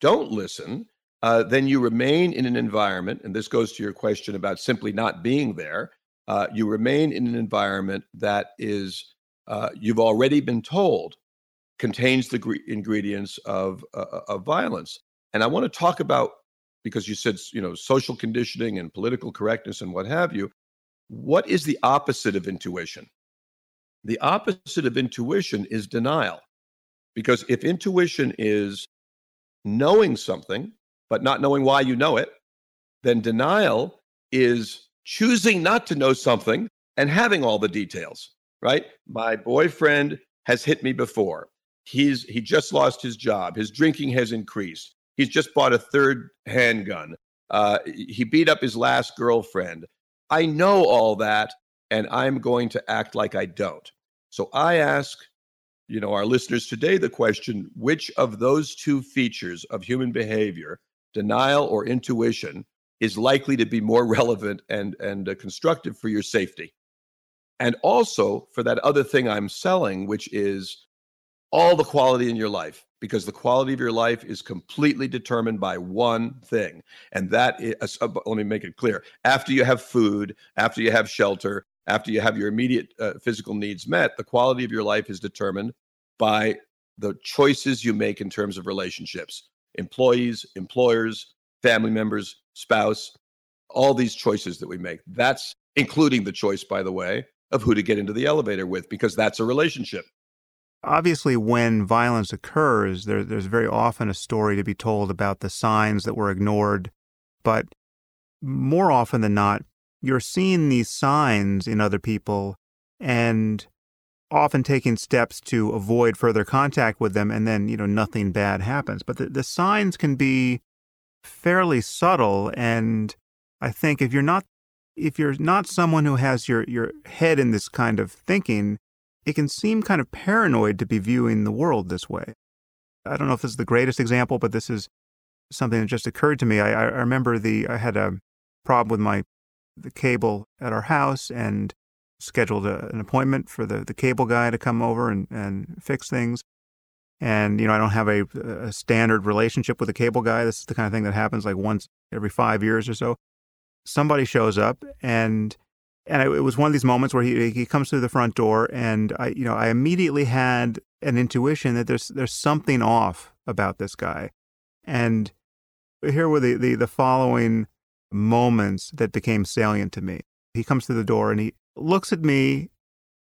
don't listen, uh, then you remain in an environment, and this goes to your question about simply not being there. Uh, you remain in an environment that is, uh, you've already been told, contains the gre- ingredients of, uh, uh, of violence. And I want to talk about, because you said, you know, social conditioning and political correctness and what have you. What is the opposite of intuition? The opposite of intuition is denial. Because if intuition is knowing something, but not knowing why you know it, then denial is choosing not to know something and having all the details, right? My boyfriend has hit me before. He's he just lost his job. His drinking has increased. He's just bought a third handgun. Uh, he beat up his last girlfriend. I know all that, and I'm going to act like I don't. So I ask, you know, our listeners today the question which of those two features of human behavior, denial or intuition, is likely to be more relevant and, and uh, constructive for your safety? And also for that other thing I'm selling, which is all the quality in your life because the quality of your life is completely determined by one thing. And that is, uh, let me make it clear after you have food, after you have shelter, after you have your immediate uh, physical needs met, the quality of your life is determined by the choices you make in terms of relationships employees, employers, family members, spouse, all these choices that we make. That's including the choice, by the way, of who to get into the elevator with, because that's a relationship obviously, when violence occurs, there, there's very often a story to be told about the signs that were ignored. But more often than not, you're seeing these signs in other people and often taking steps to avoid further contact with them, and then, you know, nothing bad happens. But the, the signs can be fairly subtle. And I think if you're not if you're not someone who has your, your head in this kind of thinking, it can seem kind of paranoid to be viewing the world this way. I don't know if this is the greatest example, but this is something that just occurred to me. I, I remember the I had a problem with my the cable at our house and scheduled a, an appointment for the, the cable guy to come over and, and fix things. And, you know, I don't have a, a standard relationship with a cable guy. This is the kind of thing that happens like once every five years or so. Somebody shows up and and it was one of these moments where he he comes through the front door, and I you know I immediately had an intuition that there's there's something off about this guy, and here were the the, the following moments that became salient to me. He comes through the door and he looks at me,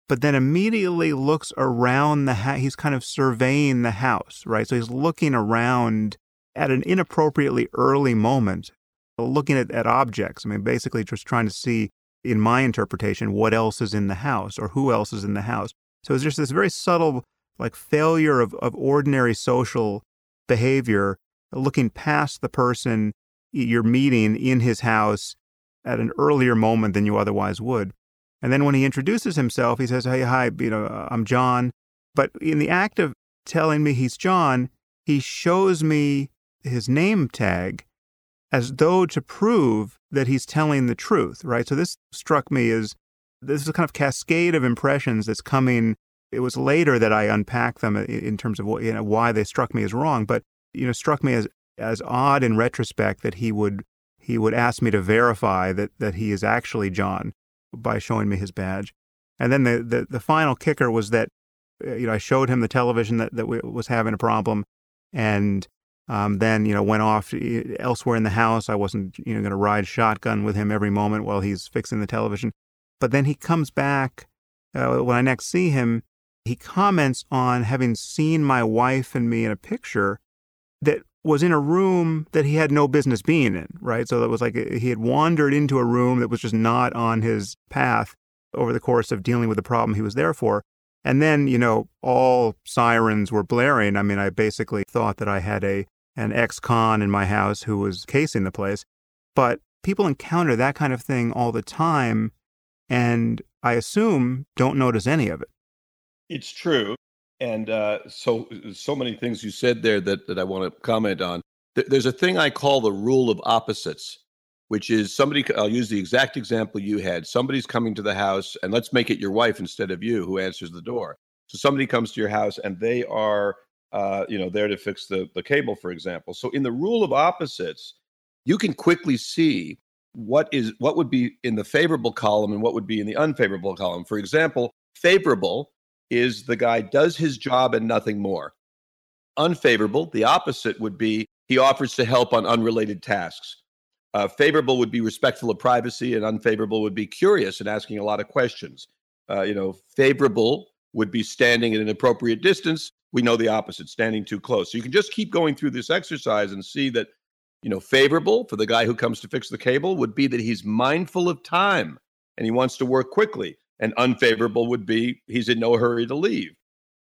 but then immediately looks around the house. He's kind of surveying the house, right? So he's looking around at an inappropriately early moment, looking at, at objects. I mean, basically just trying to see in my interpretation, what else is in the house or who else is in the house. So it's just this very subtle, like failure of, of ordinary social behavior, looking past the person you're meeting in his house at an earlier moment than you otherwise would. And then when he introduces himself, he says, Hey, hi, you know, uh, I'm John. But in the act of telling me he's John, he shows me his name tag as though to prove that he's telling the truth, right? So this struck me as this is a kind of cascade of impressions that's coming. It was later that I unpacked them in terms of what, you know, why they struck me as wrong, but you know, struck me as as odd in retrospect that he would he would ask me to verify that that he is actually John by showing me his badge. And then the the, the final kicker was that uh, you know I showed him the television that that was having a problem, and um, then you know went off elsewhere in the house. I wasn't you know going to ride shotgun with him every moment while he's fixing the television. But then he comes back uh, when I next see him. He comments on having seen my wife and me in a picture that was in a room that he had no business being in. Right, so that was like he had wandered into a room that was just not on his path over the course of dealing with the problem he was there for. And then, you know, all sirens were blaring. I mean, I basically thought that I had a an ex-con in my house who was casing the place. But people encounter that kind of thing all the time and I assume don't notice any of it. It's true. And uh, so, so many things you said there that, that I want to comment on. There's a thing I call the rule of opposites, which is somebody, I'll use the exact example you had. Somebody's coming to the house, and let's make it your wife instead of you who answers the door. So somebody comes to your house and they are, uh, you know, there to fix the, the cable, for example. So in the rule of opposites, you can quickly see what is what would be in the favorable column and what would be in the unfavorable column. For example, favorable is the guy does his job and nothing more. Unfavorable, the opposite would be he offers to help on unrelated tasks. Uh, favorable would be respectful of privacy, and unfavorable would be curious and asking a lot of questions. Uh, you know, favorable would be standing at an appropriate distance. We know the opposite, standing too close. So you can just keep going through this exercise and see that you know, favorable for the guy who comes to fix the cable would be that he's mindful of time and he wants to work quickly. And unfavorable would be he's in no hurry to leave.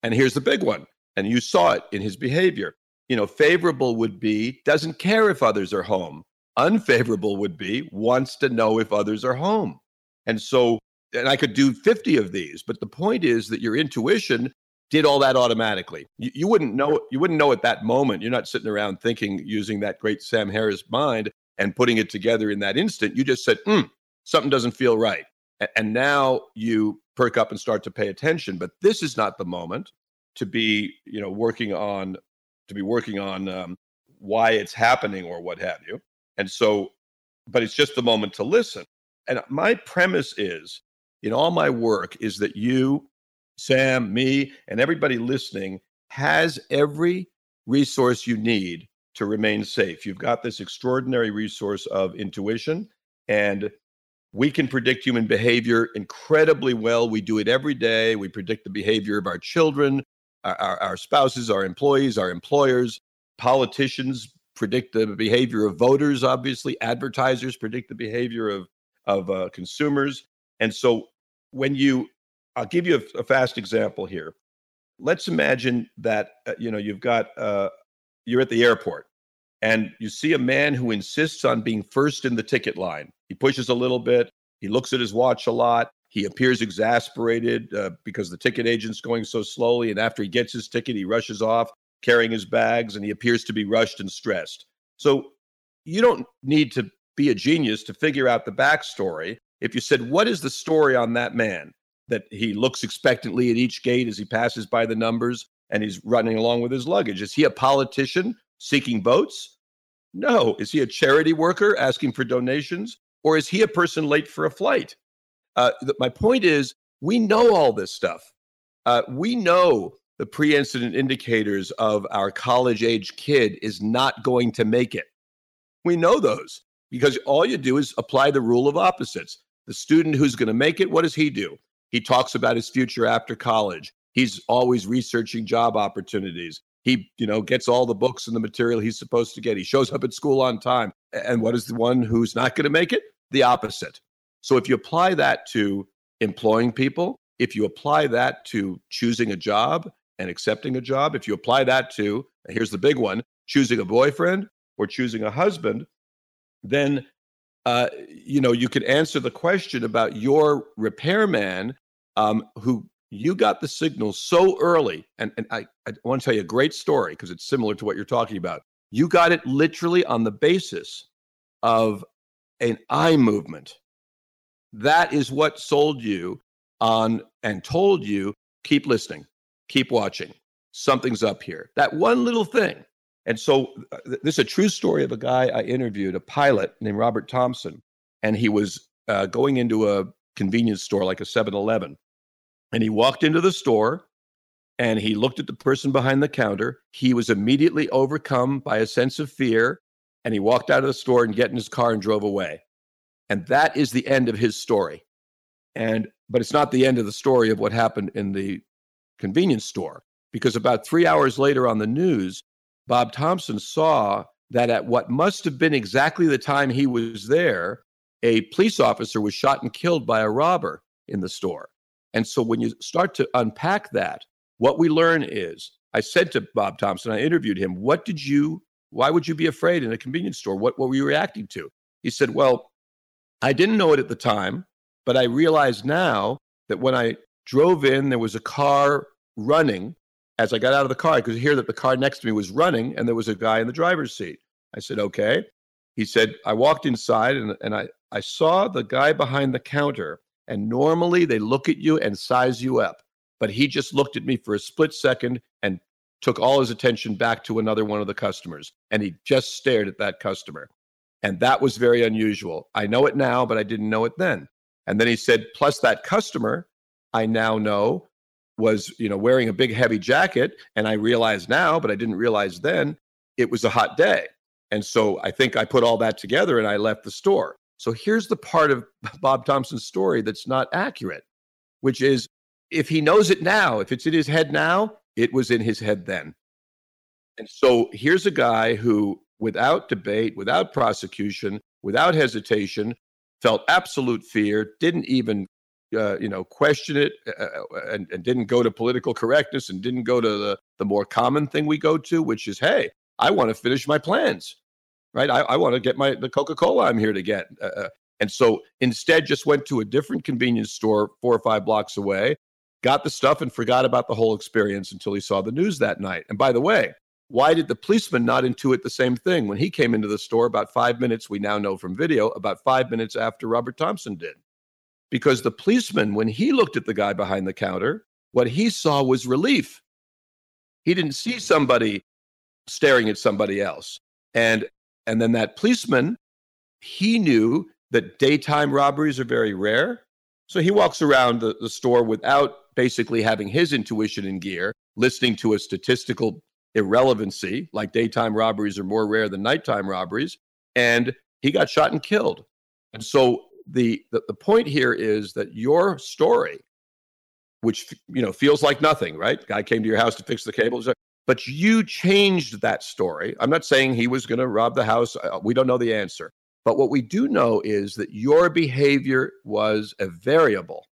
And here's the big one. And you saw it in his behavior. You know, favorable would be doesn't care if others are home. Unfavorable would be wants to know if others are home. And so, and I could do 50 of these, but the point is that your intuition did all that automatically. You, you, wouldn't know you wouldn't know at that moment. You're not sitting around thinking using that great Sam Harris mind and putting it together in that instant. You just said, mm, something doesn't feel right. And, now you perk up and start to pay attention. But this is not the moment to be, you know, working on to be working on um, why it's happening or what have you. And so, but it's just the moment to listen. And my premise is in all my work is that you Sam, me, and everybody listening has every resource you need to remain safe. You've got this extraordinary resource of intuition, and we can predict human behavior incredibly well. We do it every day. We predict the behavior of our children, our, our, our spouses, our employees, our employers. Politicians predict the behavior of voters, obviously. Advertisers predict the behavior of, of uh, consumers. And so when you I'll give you a, a fast example here. Let's imagine that uh, you know you've got uh, you're at the airport and you see a man who insists on being first in the ticket line. He pushes a little bit. He looks at his watch a lot. He appears exasperated uh, because the ticket agent's going so slowly. And after he gets his ticket, he rushes off carrying his bags and he appears to be rushed and stressed. So you don't need to be a genius to figure out the backstory. If you said, What is the story on that man? that he looks expectantly at each gate as he passes by the numbers and he's running along with his luggage. Is he a politician seeking votes? No. Is he a charity worker asking for donations? Or is he a person late for a flight? Uh, th- my point is, we know all this stuff. Uh, we know the pre incident indicators of our college age kid is not going to make it. We know those because all you do is apply the rule of opposites. The student who's going to make it, what does he do? He talks about his future after college. He's always researching job opportunities. He, you know, gets all the books and the material he's supposed to get. He shows up at school on time. And what is the one who's not going to make it? The opposite. So if you apply that to employing people, if you apply that to choosing a job and accepting a job, if you apply that to, here's the big one, choosing a boyfriend or choosing a husband, then uh, you know, you could answer the question about your repairman um, who you got the signal so early. And, and I, I want to tell you a great story because it's similar to what you're talking about. You got it literally on the basis of an eye movement. That is what sold you on and told you keep listening, keep watching. Something's up here. That one little thing and so uh, this is a true story of a guy I interviewed, a pilot named Robert Thompson, and he was uh, going into a convenience store like a 7-Eleven, and he walked into the store and he looked at the person behind the counter. He was immediately overcome by a sense of fear, and he walked out of the store and get in his car and drove away. And that is the end of his story. And but it's not the end of the story of what happened in the convenience store because about 3 hours later on the news Bob Thompson saw that at what must have been exactly the time he was there, a police officer was shot and killed by a robber. in the store. And so when you start to unpack that, what we learn is I said to Bob Thompson, I interviewed him, what did you, why would you be afraid in a convenience store? What, what were you reacting to? He said, well, I didn't know it at the time, but I realize now that when I drove in, there was a car running. As I got out of the car, I could hear that the car next to me was running and there was a guy in the driver's seat. I said, okay. He said, I walked inside and, and I, I saw the guy behind the counter. And normally they look at you and size you up. But he just looked at me for a split second and took all his attention back to another one of the customers. And he just stared at that customer. And that was very unusual. I know it now, but I didn't know it then. And then he said, plus that customer, I now know was, you know, wearing a big heavy jacket. And I realize now, but I didn't realize then, it was a hot day. And so I think I put all that together and I left the store. So here's the part of Bob Thompson's story that's not accurate, which is if he knows it now, if it's in his head now, it was in his head then. And so here's a guy who, without debate, without prosecution, without hesitation, felt absolute fear, didn't even uh, you know, question it uh, uh, and, and didn't go to political correctness and didn't go to the, the more common thing we go to, which is, hey, I want to finish my plans, right? I, I want to get my the Coca Cola I'm here to get. Uh, uh, and so instead, just went to a different convenience store four or five blocks away, got the stuff, and forgot about the whole experience until he saw the news that night. And by the way, why did the policeman not intuit the same thing when he came into the store about five minutes? We now know from video about five minutes after Robert Thompson did. Because the policeman, when he looked at the guy behind the counter, what he saw was relief. He didn't see somebody staring at somebody else. And and then that policeman, he knew that daytime robberies are very rare. So he walks around the, the store without basically having his intuition in gear, listening to a statistical irrelevancy, like daytime robberies are more rare than nighttime robberies. And he got shot and killed. And so the, the, the point here is that your story, which you know feels like nothing, right? Guy came to your house to fix the cables, but you changed that story. I'm not saying he was going to rob the house. Uh, we don't know the answer. But what we do know is that your behavior was a variable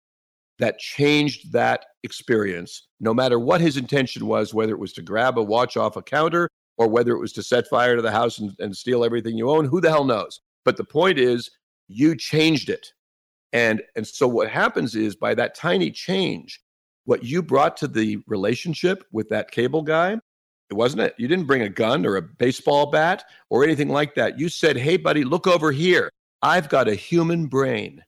that changed that experience, no matter what his intention was, whether it was to grab a watch off a counter or whether it was to set fire to the house and, and steal everything you own. Who the hell knows? But the point is, you changed it. And, and so what happens is by that tiny change, what you brought to the relationship with that cable guy, it wasn't it. You didn't bring a gun or a baseball bat or anything like that. You said, hey, buddy, look over here. I've got a human brain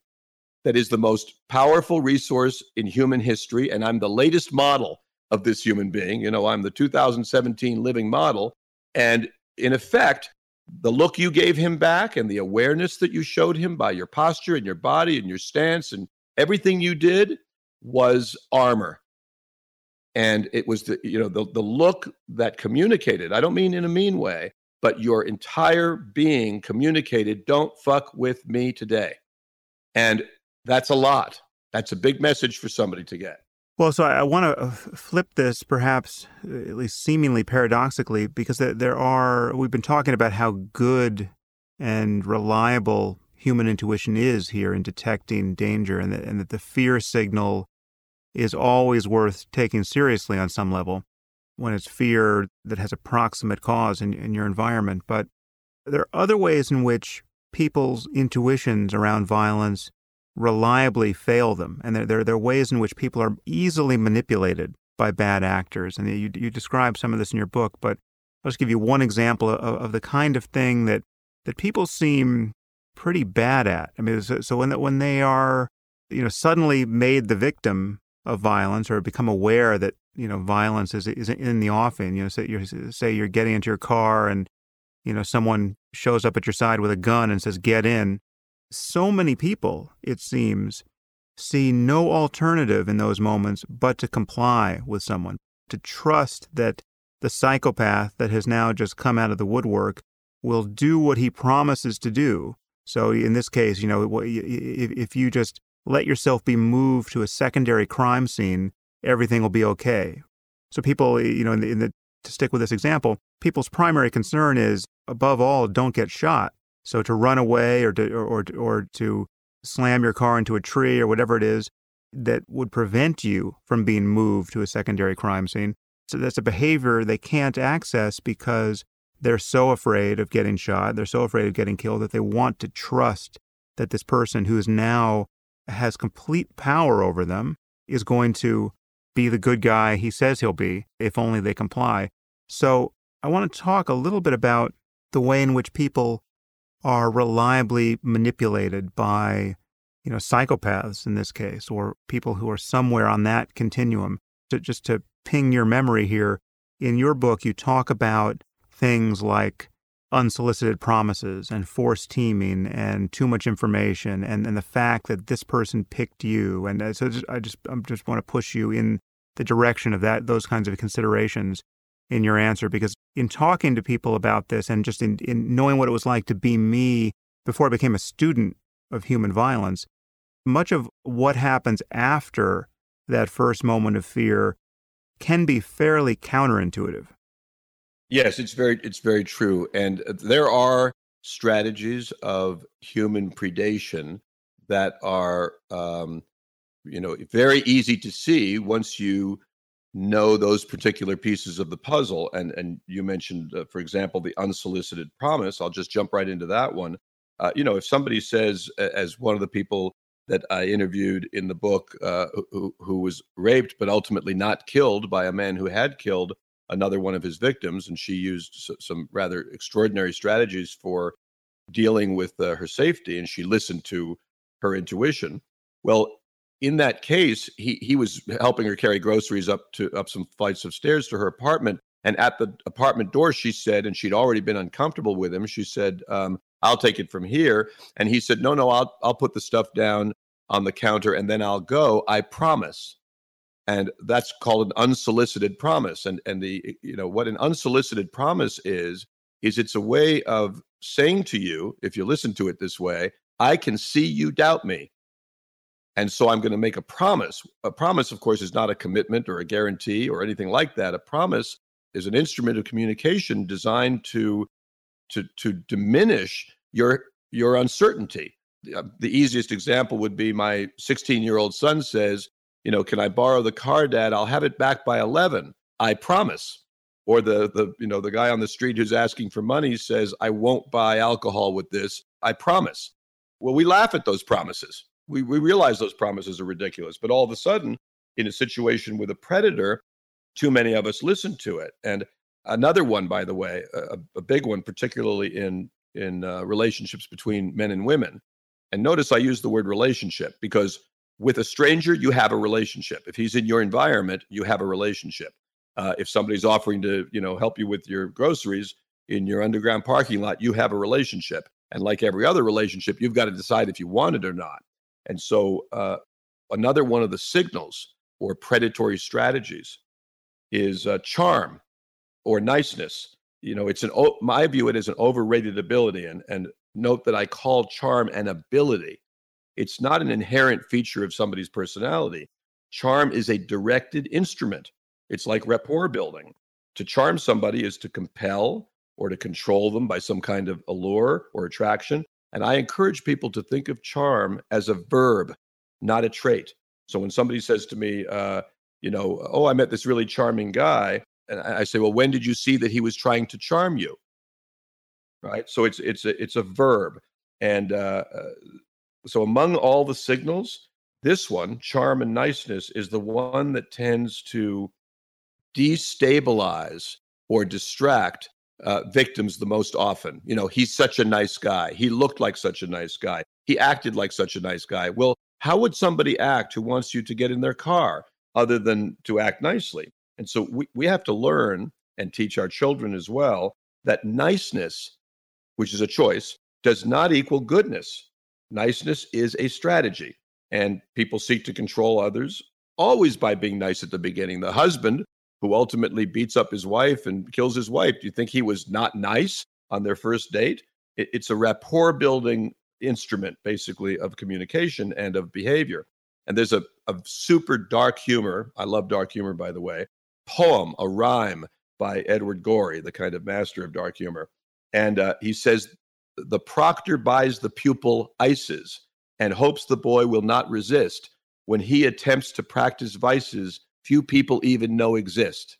that is the most powerful resource in human history. And I'm the latest model of this human being. You know, I'm the 2017 living model. And in effect, the look you gave him back and the awareness that you showed him by your posture and your body and your stance and everything you did was armor and it was the you know the, the look that communicated i don't mean in a mean way but your entire being communicated don't fuck with me today and that's a lot that's a big message for somebody to get well, so I, want to uh, flip this, perhaps at least seemingly paradoxically, because there are, we've been talking about how good and reliable human intuition is here in detecting danger, and that, and that the fear signal is always worth taking seriously on some level when it's fear that has a proximate cause in, in your environment. But there are other ways in which people's intuitions around violence reliably fail them. And there, there, there, are ways in which people are easily manipulated by bad actors. And you, you describe some of this in your book, but I'll just give you one example of, of the kind of thing that, that people seem pretty bad at. I mean, so, so when, when they are, you know, suddenly made the victim of violence or become aware that, you know, violence is, is in the offing, you know, say you're, say you're getting into your car and, you know, someone shows up at your side with a gun and says, get in so many people, it seems, see no alternative in those moments but to comply with someone, to trust that the psychopath that has now just come out of the woodwork will do what he promises to do. So in this case, you know, if you just let yourself be moved to a secondary crime scene, everything will be okay. So people, eh, you know, in the, in the to stick with this example, people's primary concern is above all, don't get shot. So to run away or to or or, to slam your car into a tree or whatever it is, that would prevent you from being moved to a secondary crime scene. So that's a behavior they can't access because they're so afraid of getting shot, they're so afraid of getting killed that they want to trust that this person who is now has complete power over them is going to be the good guy he says he'll be if only they comply. So I want to talk a little bit about the way in which people are reliably manipulated by you know psychopaths in this case or people who are somewhere on that continuum. To, just to ping your memory here in your book you talk about things like unsolicited promises and forced teaming and too much information and, and the fact that this person picked you. And uh, so just, I just I just want to push you in the direction of that those kinds of considerations in your answer because in talking to people about this and just in, in knowing what it was like to be me before I became a student of human violence, much of what happens after that first moment of fear can be fairly counterintuitive. Yes, it's very it's very true, and there are strategies of human predation that are, um, you know, very easy to see once you know those particular pieces of the puzzle. And and you mentioned, uh, for example, the unsolicited promise. I'll just jump right into that one. Uh, you know, if somebody says, as one of the people that I interviewed in the book, uh, who, who was raped but ultimately not killed by a man who had killed another one of his victims, and she used some rather extraordinary strategies for dealing with uh, her safety, and she listened to her intuition. Well, in that case, he he was helping her carry groceries up to up some flights of stairs to her apartment. And at the apartment door, she said, and she'd already been uncomfortable with him. She said, um, "I'll take it from here." And he said, "No, no, I'll I'll put the stuff down on the counter and then I'll go. I promise." And that's called an unsolicited promise. And and the you know what an unsolicited promise is is it's a way of saying to you, if you listen to it this way, I can see you doubt me. And so I'm going to make a promise. A promise, of course, is not a commitment or a guarantee or anything like that. A promise is an instrument of communication designed to to to diminish your your uncertainty. The, uh, easiest example would be my 16 year old son says, you know, can I borrow the car, Dad? I'll have it back by 11. I promise. Or the the you know the guy on the street who's asking for money says, I won't buy alcohol with this. I promise. Well, we laugh at those promises we, we realize those promises are ridiculous. But all of a sudden, in a situation with a predator, too many of us listen to it. And another one, by the way, a, a big one, particularly in in uh, relationships between men and women. And notice I use the word relationship because with a stranger, you have a relationship. If he's in your environment, you have a relationship. Uh, if somebody's offering to, you know, help you with your groceries in your underground parking lot, you have a relationship. And like every other relationship, you've got to decide if you want it or not. And so, uh, another one of the signals or predatory strategies is uh, charm or niceness. You know, it's an my view it is an overrated ability, and and note that I call charm an ability. It's not an inherent feature of somebody's personality. Charm is a directed instrument. It's like rapport building. To charm somebody is to compel or to control them by some kind of allure or attraction. And I encourage people to think of charm as a verb, not a trait. So when somebody says to me, uh, you know, oh, I met this really charming guy, and I say, well, when did you see that he was trying to charm you? Right. So it's it's a it's a verb, and uh, uh, so among all the signals, this one, charm and niceness, is the one that tends to destabilize or distract uh, victims the most often. You know, he's such a nice guy. He looked like such a nice guy. He acted like such a nice guy. Well, how would somebody act who wants you to get in their car other than to act nicely? And so we, we have to learn and teach our children as well that niceness, which is a choice, does not equal goodness. Niceness is a strategy. And people seek to control others always by being nice at the beginning. The husband who ultimately beats up his wife and kills his wife. Do you think he was not nice on their first date? It, it's a rapport building instrument, basically, of communication and of behavior. And there's a, a super dark humor. I love dark humor, by the way. Poem, a rhyme by Edward Gorey, the kind of master of dark humor. And uh, he says, The proctor buys the pupil ices and hopes the boy will not resist. when he attempts to practice vices few people even know exist.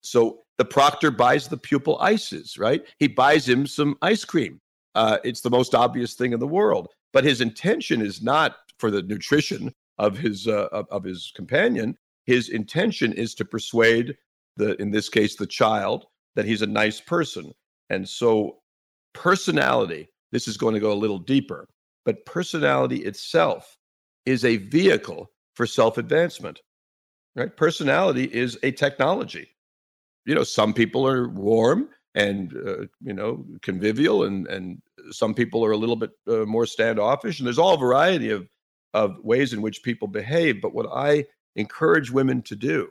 So the proctor buys the pupil ices, right? He buys him some ice cream. Uh, it's the most obvious thing in the world, but his intention is not for the nutrition of his uh, of, of his companion. His intention is to persuade the, in this case, the child, that he's a nice person. And so, personality. This is going to go a little deeper, but personality itself is a vehicle for self advancement. Right? Personality is a technology you know, some people are warm and uh, you know convivial, and and some people are a little bit uh, more standoffish. And there's all variety of of ways in which people behave. But what I encourage women to do,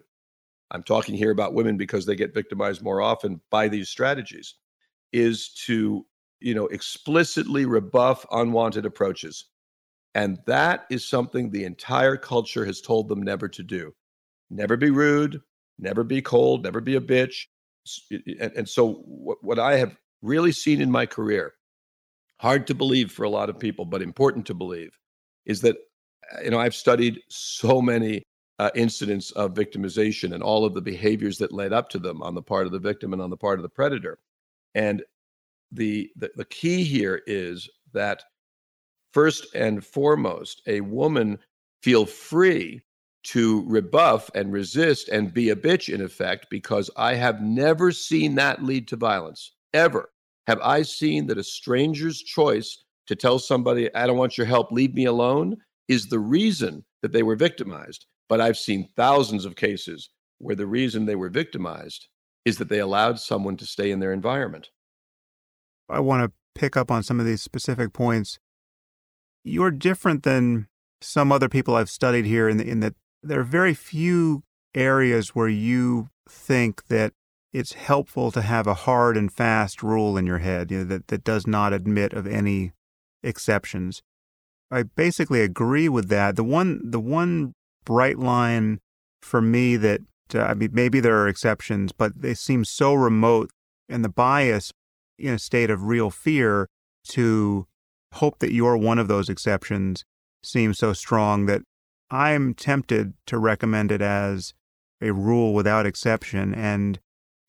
I'm talking here about women because they get victimized more often by these strategies, is to you know explicitly rebuff unwanted approaches. And that is something the entire culture has told them never to do. Never be rude, never be cold, never be a bitch. And, and so, what, what I have really seen in my career, hard to believe for a lot of people, but important to believe, is that uh, you know I've studied so many uh, incidents of victimization and all of the behaviors that led up to them on the part of the victim and on the part of the predator. And the, the, the key here is that first and foremost, a woman feel free to rebuff and resist and be a bitch in effect because I have never seen that lead to violence. Ever have I seen that a stranger's choice to tell somebody, I don't want your help, leave me alone, is the reason that they were victimized. But I've seen thousands of cases where the reason they were victimized is that they allowed someone to stay in their environment. I want to pick up on some of these specific points. You're different than some other people I've studied here in, the, in that there are very few areas where you think that it's helpful to have a hard and fast rule in your head you know, that, that does not admit of any exceptions. I basically agree with that. The one the one bright line for me that uh, I mean maybe there are exceptions, but they seem so remote and the bias in a state of real fear to hope that you're one of those exceptions seems so strong that I'm tempted to recommend it as a rule without exception. And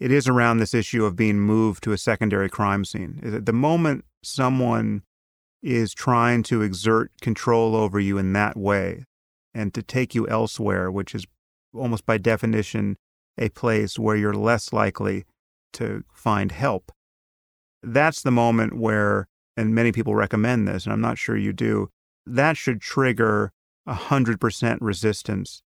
it is around this issue of being moved to a secondary crime scene. Is at the moment someone is trying to exert control over you in that way and to take you elsewhere, which is almost by definition a place where you're less likely to find help, that's the moment where, and many people recommend this, and I'm not sure you do, that should trigger 100% resistance.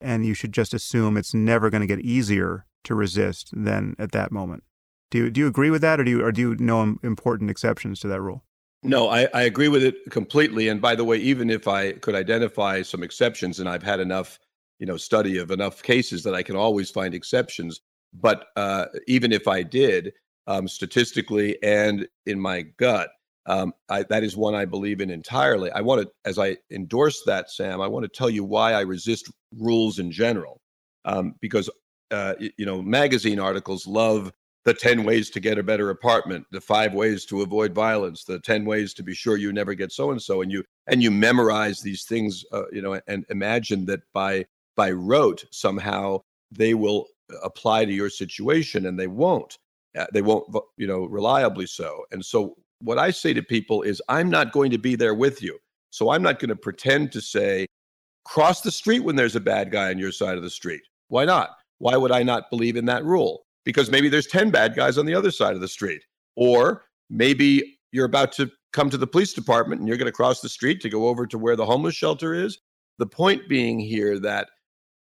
And you should just assume it's never going to get easier to resist than at that moment. Do you, do you agree with that, or do you, or do you know important exceptions to that rule? No, I, I agree with it completely. And by the way, even if I could identify some exceptions, and I've had enough, you know, study of enough cases that I can always find exceptions. But uh, even if I did, um, statistically and in my gut, um, I, that is one I believe in entirely. I want to, as I endorse that, Sam, I want to tell you why I resist rules in general. Um, because, uh, you know, magazine articles love the 10 ways to get a better apartment, the five ways to avoid violence, the 10 ways to be sure you never get so and so. And you, and you memorize these things, uh, you know, and imagine that by, by rote, somehow they will apply to your situation and they won't. Uh, they won't, you know, reliably so. And so what I say to people is, I'm not going to be there with you. So I'm not going to pretend to say, cross the street when there's a bad guy on your side of the street. Why not? Why would I not believe in that rule? Because maybe there's 10 bad guys on the other side of the street. Or maybe you're about to come to the police department and you're going to cross the street to go over to where the homeless shelter is. The point being here that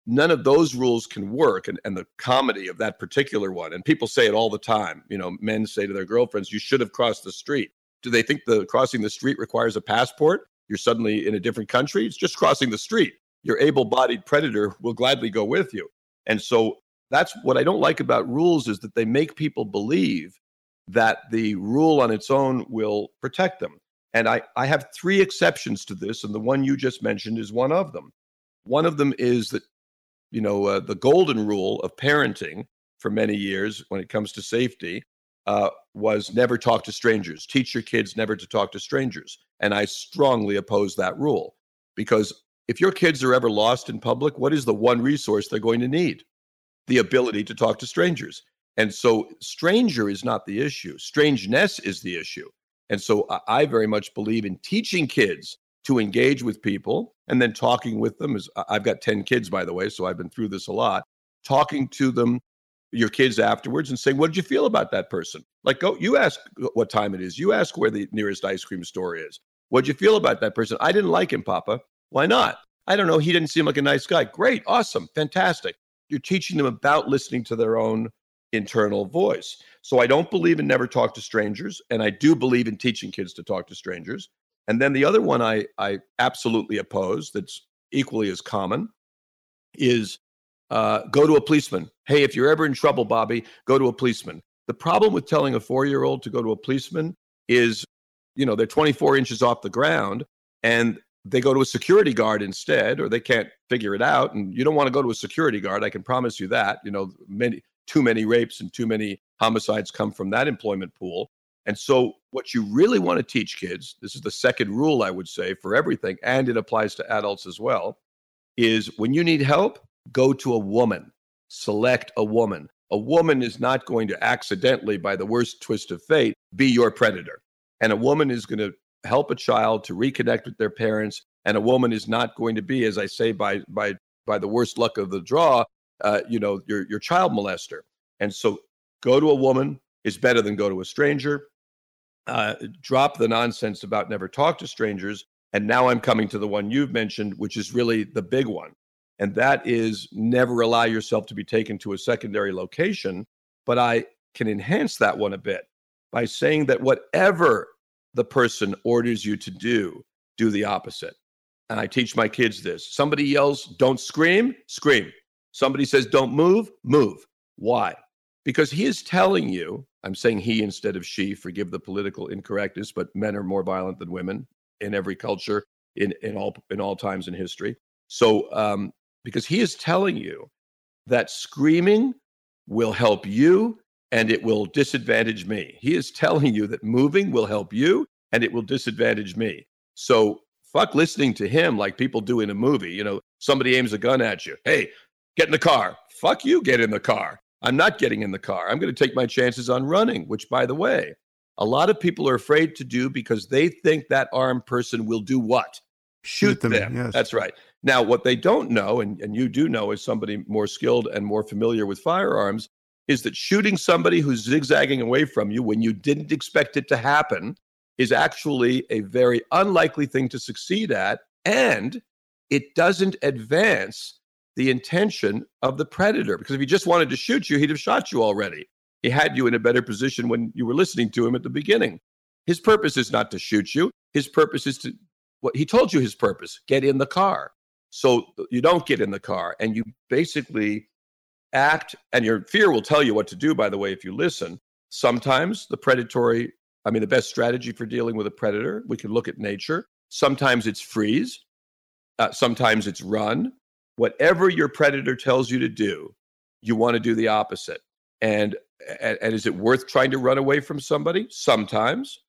none of those rules can work and, and the comedy of that particular one and people say it all the time you know men say to their girlfriends you should have crossed the street. Do they think the crossing the street requires a passport? You're suddenly in a different country? It's just crossing the street. Your able-bodied predator will gladly go with you. And so that's what i don't like about rules is that they make people believe that the rule on its own will protect them. And i i have three exceptions to this and the one you just mentioned is one of them. One of them is that you know, uh, the golden rule of parenting for many years when it comes to safety uh, was never talk to strangers. Teach your kids never to talk to strangers. And I strongly oppose that rule because if your kids are ever lost in public, what is the one resource they're going to need? The ability to talk to strangers. And so, stranger is not the issue, strangeness is the issue. And so, I very much believe in teaching kids to engage with people and then talking with them. is I've got 10 kids, by the way, so I've been through this a lot. Talking to them, your kids afterwards, and saying, What did you feel about that person? Like, go, you ask what time it is, you ask where the nearest ice cream store is. what did you feel about that person? I didn't like him, Papa. Why not? I don't know. He didn't seem like a nice guy. Great, awesome, fantastic. You're teaching them about listening to their own internal voice. So I don't believe in never talk to strangers, and I do believe in teaching kids to talk to strangers. And then the other one I, I absolutely oppose that's equally as common is uh, go to a policeman. Hey, if you're ever in trouble, Bobby, go to a policeman. The problem with telling a four year old to go to a policeman is, you know, they're 24 inches off the ground and they go to a security guard instead, or they can't figure it out. And you don't want to go to a security guard. I can promise you that. You know, many too many rapes and too many homicides come from that employment pool. And so, what you really want to teach kids this is the second rule, I would say, for everything, and it applies to adults as well is when you need help, go to a woman, select a woman. A woman is not going to accidentally, by the worst twist of fate, be your predator. And a woman is going to help a child to reconnect with their parents. And a woman is not going to be, as I say, by by by the worst luck of the draw, uh, you know, your your child molester. And so, go to a woman is better than go to a stranger. Uh, drop the nonsense about never talk to strangers. And now I'm coming to the one you've mentioned, which is really the big one. And that is never allow yourself to be taken to a secondary location. But I can enhance that one a bit by saying that whatever the person orders you to do, do the opposite. And I teach my kids this. Somebody yells, don't scream, scream. Somebody says, don't move, move. Why? Because he is telling you, I'm saying he instead of she, forgive the political incorrectness, but men are more violent than women in every culture, in, in, all, in all times in history. So, um, because he is telling you that screaming will help you and it will disadvantage me. He is telling you that moving will help you and it will disadvantage me. So fuck listening to him like people do in a movie. You know, somebody aims a gun at you. Hey, get in the car. Fuck you, get in the car. I'm not getting in the car. I'm going to take my chances on running, which, by the way, a lot of people are afraid to do because they think that armed person will do what? Shoot, Shoot them. them. Yes. That's right. Now, what they don't know, and, and you do know as somebody more skilled and more familiar with firearms, is that shooting somebody who's zigzagging away from you when you didn't expect it to happen is actually a very unlikely thing to succeed at. And it doesn't advance the intention of the predator. Because if he just wanted to shoot you, he'd have shot you already. He had you in a better position when you were listening to him at the beginning. His purpose is not to shoot you. His purpose is to what he told you his purpose get in the car. So you don't get in the car and you basically act, and your fear will tell you what to do, by the way, if you listen. Sometimes the predatory, I mean, the best strategy for dealing with a predator, we can look at nature. Sometimes it's freeze, uh, sometimes it's run. Whatever your predator tells you to do, you want to do the opposite. And, and, and is it worth trying to run away from somebody? Sometimes.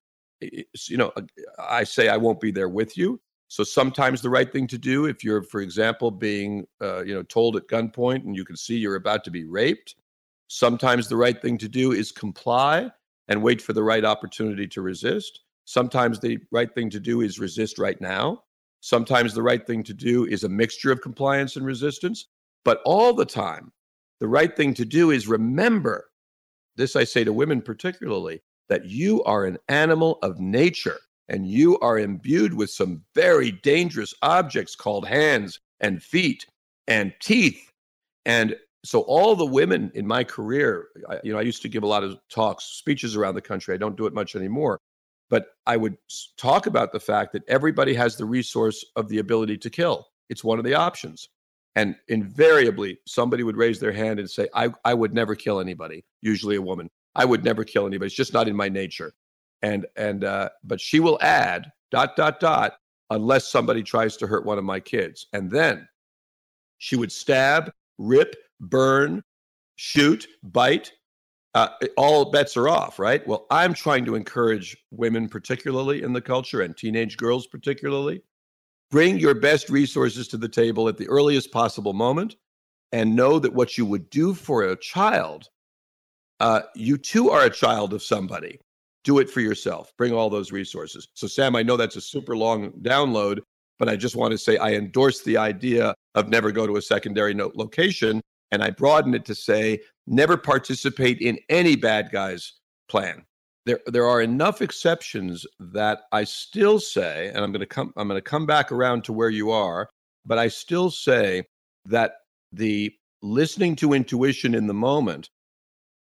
It's, you know, I say I won't be there with you. So sometimes the right thing to do, if you're, for example, being, uh, you know, told at gunpoint and you can see you're about to be raped, sometimes the right thing to do is comply and wait for the right opportunity to resist. Sometimes the right thing to do is resist right now. Sometimes the right thing to do is a mixture of compliance and resistance. But all the time, the right thing to do is remember this I say to women particularly that you are an animal of nature and you are imbued with some very dangerous objects called hands and feet and teeth. And so all the women in my career, I, you know, I used to give a lot of talks, speeches around the country. I don't do it much anymore, but I would talk about the fact that everybody has the resource of the ability to kill. It's one of the options. And invariably, somebody would raise their hand and say, I, I would never kill anybody, usually a woman. I would never kill anybody. It's just not in my nature and and uh, but she will add dot dot dot unless somebody tries to hurt one of my kids, and then she would stab, rip, burn, shoot, bite. Uh, all bets are off, right? Well, I'm trying to encourage women, particularly in the culture, and teenage girls, particularly, Bring your best resources to the table at the earliest possible moment and know that what you would do for a child, uh, you too are a child of somebody. Do it for yourself. Bring all those resources. So, Sam, I know that's a super long download, but I just want to say I endorse the idea of never go to a secondary note location. And I broaden it to say never participate in any bad guy's plan. There, there are enough exceptions that I still say, and I'm going to come, I'm going to come back around to where you are, but I still say that the listening to intuition in the moment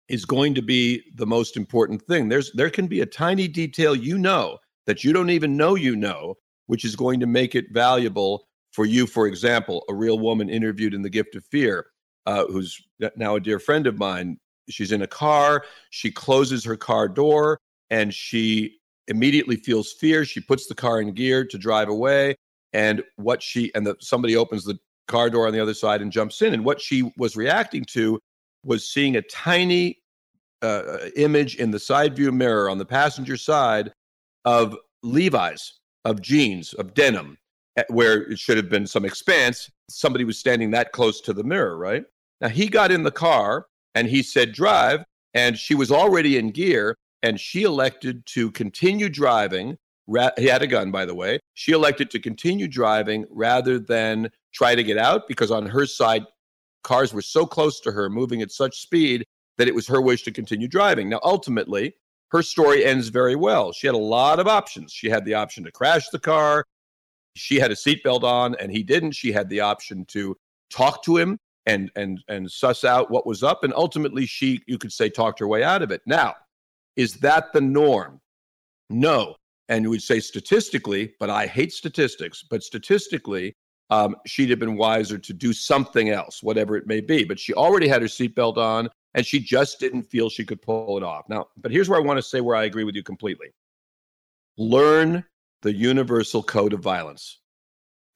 is going to be the most important thing. There's there can be a tiny detail you know that you don't even know you know, which is going to make it valuable for you. For example, a real woman interviewed in The Gift of Fear, uh, who's now a dear friend of mine. She's in a car. She closes her car door and she immediately feels fear. She puts the car in gear to drive away. And what she and the, somebody opens the car door on the other side and jumps in. And what she was reacting to was seeing a tiny uh, image in the side view mirror on the passenger side of Levi's, of jeans, of denim, where it should have been some expanse. Somebody was standing that close to the mirror, right? Now he got in the car and he said, drive. And she was already in gear and she elected to continue driving. He had a gun, by the way. She elected to continue driving rather than try to get out because on her side, cars were so close to her, moving at such speed that it was her wish to continue driving. Now, ultimately, her story ends very well. She had a lot of options. She had the option to crash the car. She had a seatbelt on and he didn't. She had the option to talk to him and and and suss out what was up and ultimately she you could say talked her way out of it. Now, is that the norm? No. And you would say statistically, but I hate statistics, but statistically, um, she'd have been wiser to do something else, whatever it may be. But she already had her seatbelt on and she just didn't feel she could pull it off. Now, but here's where I want to say where I agree with you completely. Learn the universal code of violence.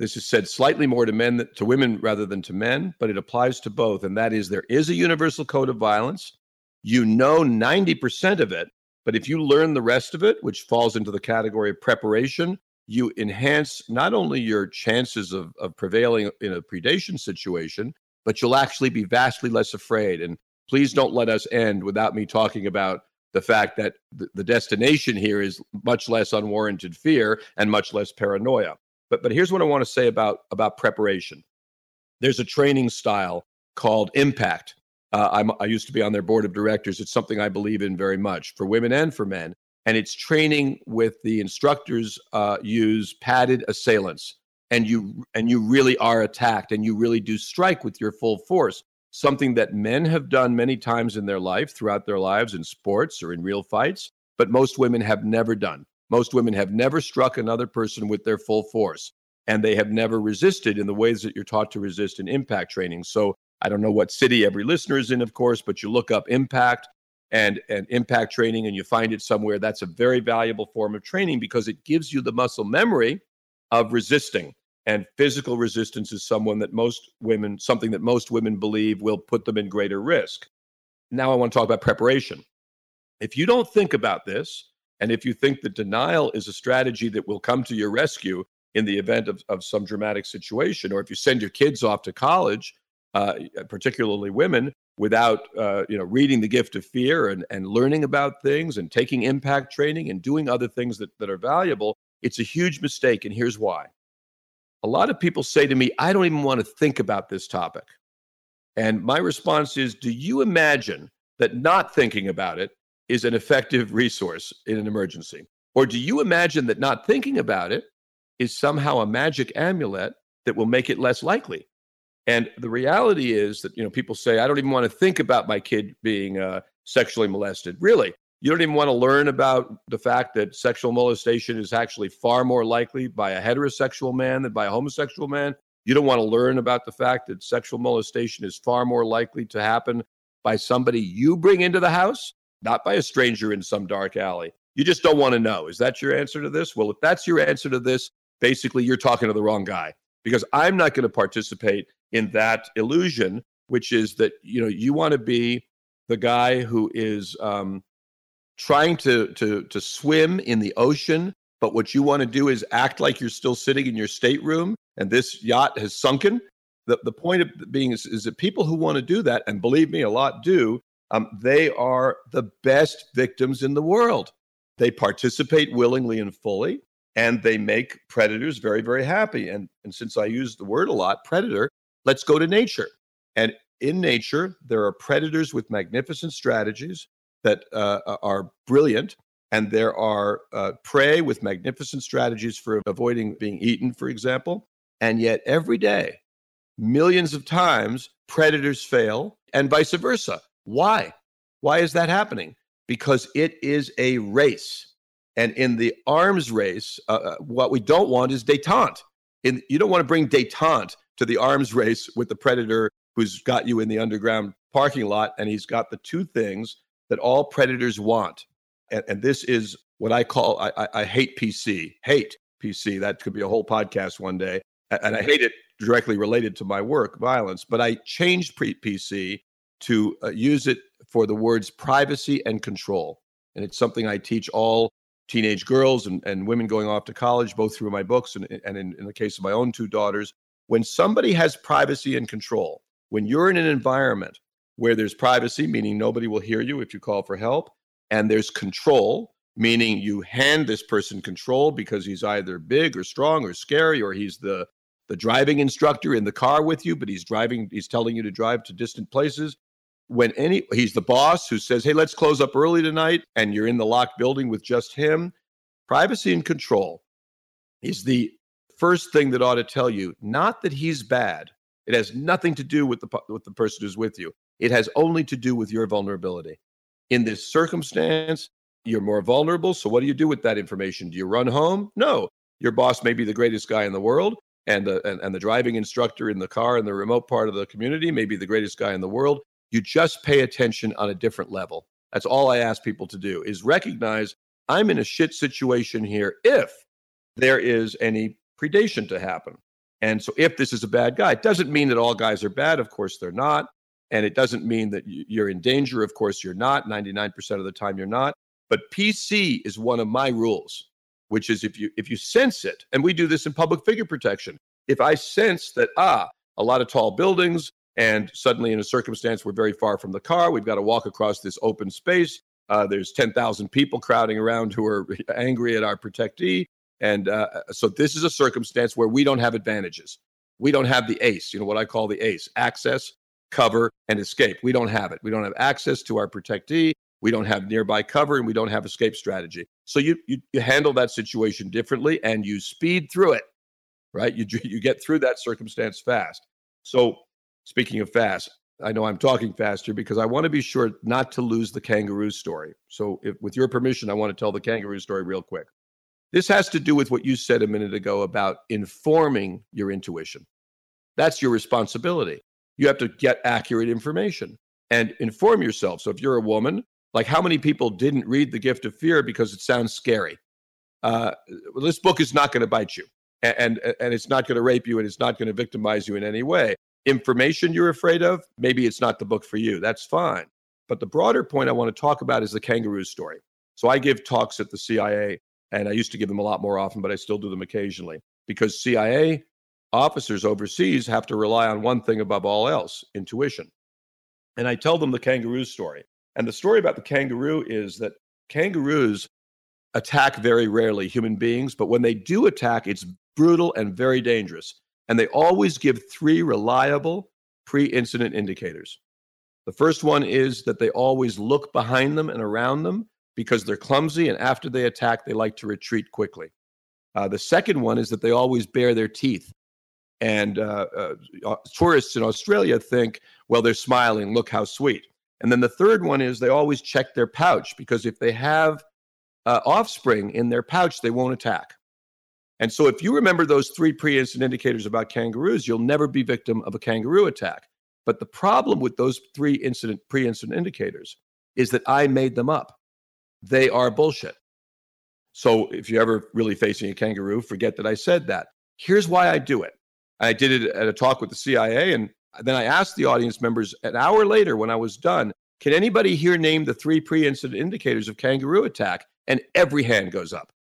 This is said slightly more to men to women rather than to men, but it applies to both. And that is there is a universal code of violence. You know 90% of it, but if you learn the rest of it, which falls into the category of preparation, you enhance not only your chances of, of prevailing in a predation situation, but you'll actually be vastly less afraid. And please don't let us end without me talking about the fact that the, the destination here is much less unwarranted fear and much less paranoia. But but here's what I want to say about about preparation. There's a training style called impact. Uh, i used to be on their board of directors. It's something I believe in very much for women and for men and it's training with the instructors uh, use padded assailants and you and you really are attacked and you really do strike with your full force something that men have done many times in their life throughout their lives in sports or in real fights but most women have never done most women have never struck another person with their full force and they have never resisted in the ways that you're taught to resist in impact training so i don't know what city every listener is in of course but you look up impact and, and impact training and you find it somewhere, that's a very valuable form of training because it gives you the muscle memory of resisting. And physical resistance is someone that most women, something that most women believe will put them in greater risk. Now I want to talk about preparation. If you don't think about this, and if you think that denial is a strategy that will come to your rescue in the event of, of some dramatic situation, or if you send your kids off to college, uh, particularly women, without uh, you know reading the gift of fear and, and learning about things and taking impact training and doing other things that, that are valuable it's a huge mistake and here's why. A lot of people say to me i don't even want to think about this topic. And my response is do you imagine that not thinking about it is an effective resource in an emergency or do you imagine that not thinking about it is somehow a magic amulet that will make it less likely and the reality is that you know people say I don't even want to think about my kid being uh, sexually molested. Really, you don't even want to learn about the fact that sexual molestation is actually far more likely by a heterosexual man than by a homosexual man. You don't want to learn about the fact that sexual molestation is far more likely to happen by somebody you bring into the house, not by a stranger in some dark alley. You just don't want to know. Is that your answer to this? Well, if that's your answer to this, basically you're talking to the wrong guy because I'm not going to participate in that illusion, which is that you know you want to be the guy who is um, trying to to to swim in the ocean But what you want to do is act like you're still sitting in your stateroom and this yacht has sunken. The, the point of being is, is that people who want to do that, and believe me, a lot do, um, they are the best victims in the world. They participate willingly and fully, and they make predators very, very happy. And, and since I use the word a lot, predator, let's go to nature. And in nature, there are predators with magnificent strategies that uh, are brilliant. And there are uh, prey with magnificent strategies for avoiding being eaten, for example. And yet, every day, millions of times, predators fail and vice versa. Why? Why is that happening? Because it is a race. And in the arms race, uh, uh what we don't want is detente. In, you don't want to bring detente to the arms race with the predator who's got you in the underground parking lot and he's got the two things that all predators want. And, and this is what I call I, I, I hate PC. Hate PC. That could be a whole podcast one day. And I hate it directly related to my work, violence. But I changed pre PC to uh, use it for the words privacy and control. And it's something I teach all teenage girls and, and women going off to college, both through my books and, and in, in the case of my own two daughters. When somebody has privacy and control, when you're in an environment where there's privacy, meaning nobody will hear you if you call for help, and there's control, meaning you hand this person control because he's either big or strong or scary or he's the the driving instructor in the car with you, but he's driving, he's telling you to drive to distant places. When any, he's the boss who says, Hey, let's close up early tonight, and you're in the locked building with just him. Privacy and control is the first thing that ought to tell you, not that he's bad. It has nothing to do with the, with the person who's with you. It has only to do with your vulnerability. In this circumstance, you're more vulnerable. So, what do you do with that information? Do you run home? No. Your boss may be the greatest guy in the world, and the and, and the driving instructor in the car in the remote part of the community may be the greatest guy in the world. You just pay attention on a different level. That's all I ask people to do is recognize I'm in a shit situation here if there is any predation to happen. And so if this is a bad guy, it doesn't mean that all guys are bad. Of course, they're not. And it doesn't mean that you're in danger. Of course, you're not. 99% of the time, you're not. But PC is one of my rules which is if you if you sense it, and we do this in public figure protection. If I sense that ah, a lot of tall buildings, and suddenly in a circumstance we're very far from the car, we've got to walk across this open space. Uh, there's 10,000 people crowding around who are angry at our protectee. And uh, so this is a circumstance where we don't have advantages. We don't have the ACE, you know, what I call the ACE access, cover, and escape. We don't have it. We don't have access to our protectee we don't have nearby cover and we don't have escape strategy so you, you you handle that situation differently and you speed through it right you you get through that circumstance fast so speaking of fast i know i'm talking faster because i want to be sure not to lose the kangaroo story. So if, with your permission i want to tell the kangaroo story real quick. This has to do with what you said a minute ago about informing your intuition. That's your responsibility. You have to get accurate information and inform yourself. So if you're a woman like, how many people didn't read The Gift of Fear because it sounds scary? Uh, this book is not going to bite you, and, and, and it's not going to rape you, and it's not going to victimize you in any way. Information you're afraid of, maybe it's not the book for you. That's fine. But the broader point I want to talk about is the kangaroo story. So I give talks at the CIA, and I used to give them a lot more often, but I still do them occasionally because CIA officers overseas have to rely on one thing above all else intuition. And I tell them the kangaroo story. And the story about the kangaroo is that kangaroos attack very rarely human beings, but when they do attack, it's brutal and very dangerous. And they always give three reliable pre incident indicators. The first one is that they always look behind them and around them because they're clumsy, and after they attack, they like to retreat quickly. Uh, the second one is that they always bare their teeth. And uh, uh, uh tourists in Australia think, well, they're smiling, look how sweet. And then the third one is they always check their pouch because if they have uh, offspring in their pouch, they won't attack. And so if you remember those three pre-incident indicators about kangaroos, you'll never be victim of a kangaroo attack. But the problem with those three incident pre-incident indicators is that I made them up. They are bullshit. So if you're ever really facing a kangaroo, forget that I said that. Here's why I do it. I did it at a talk with the CIA, and then I asked the audience members an hour later when I was done, can anybody here name the three pre incident indicators of kangaroo attack? And every hand goes up.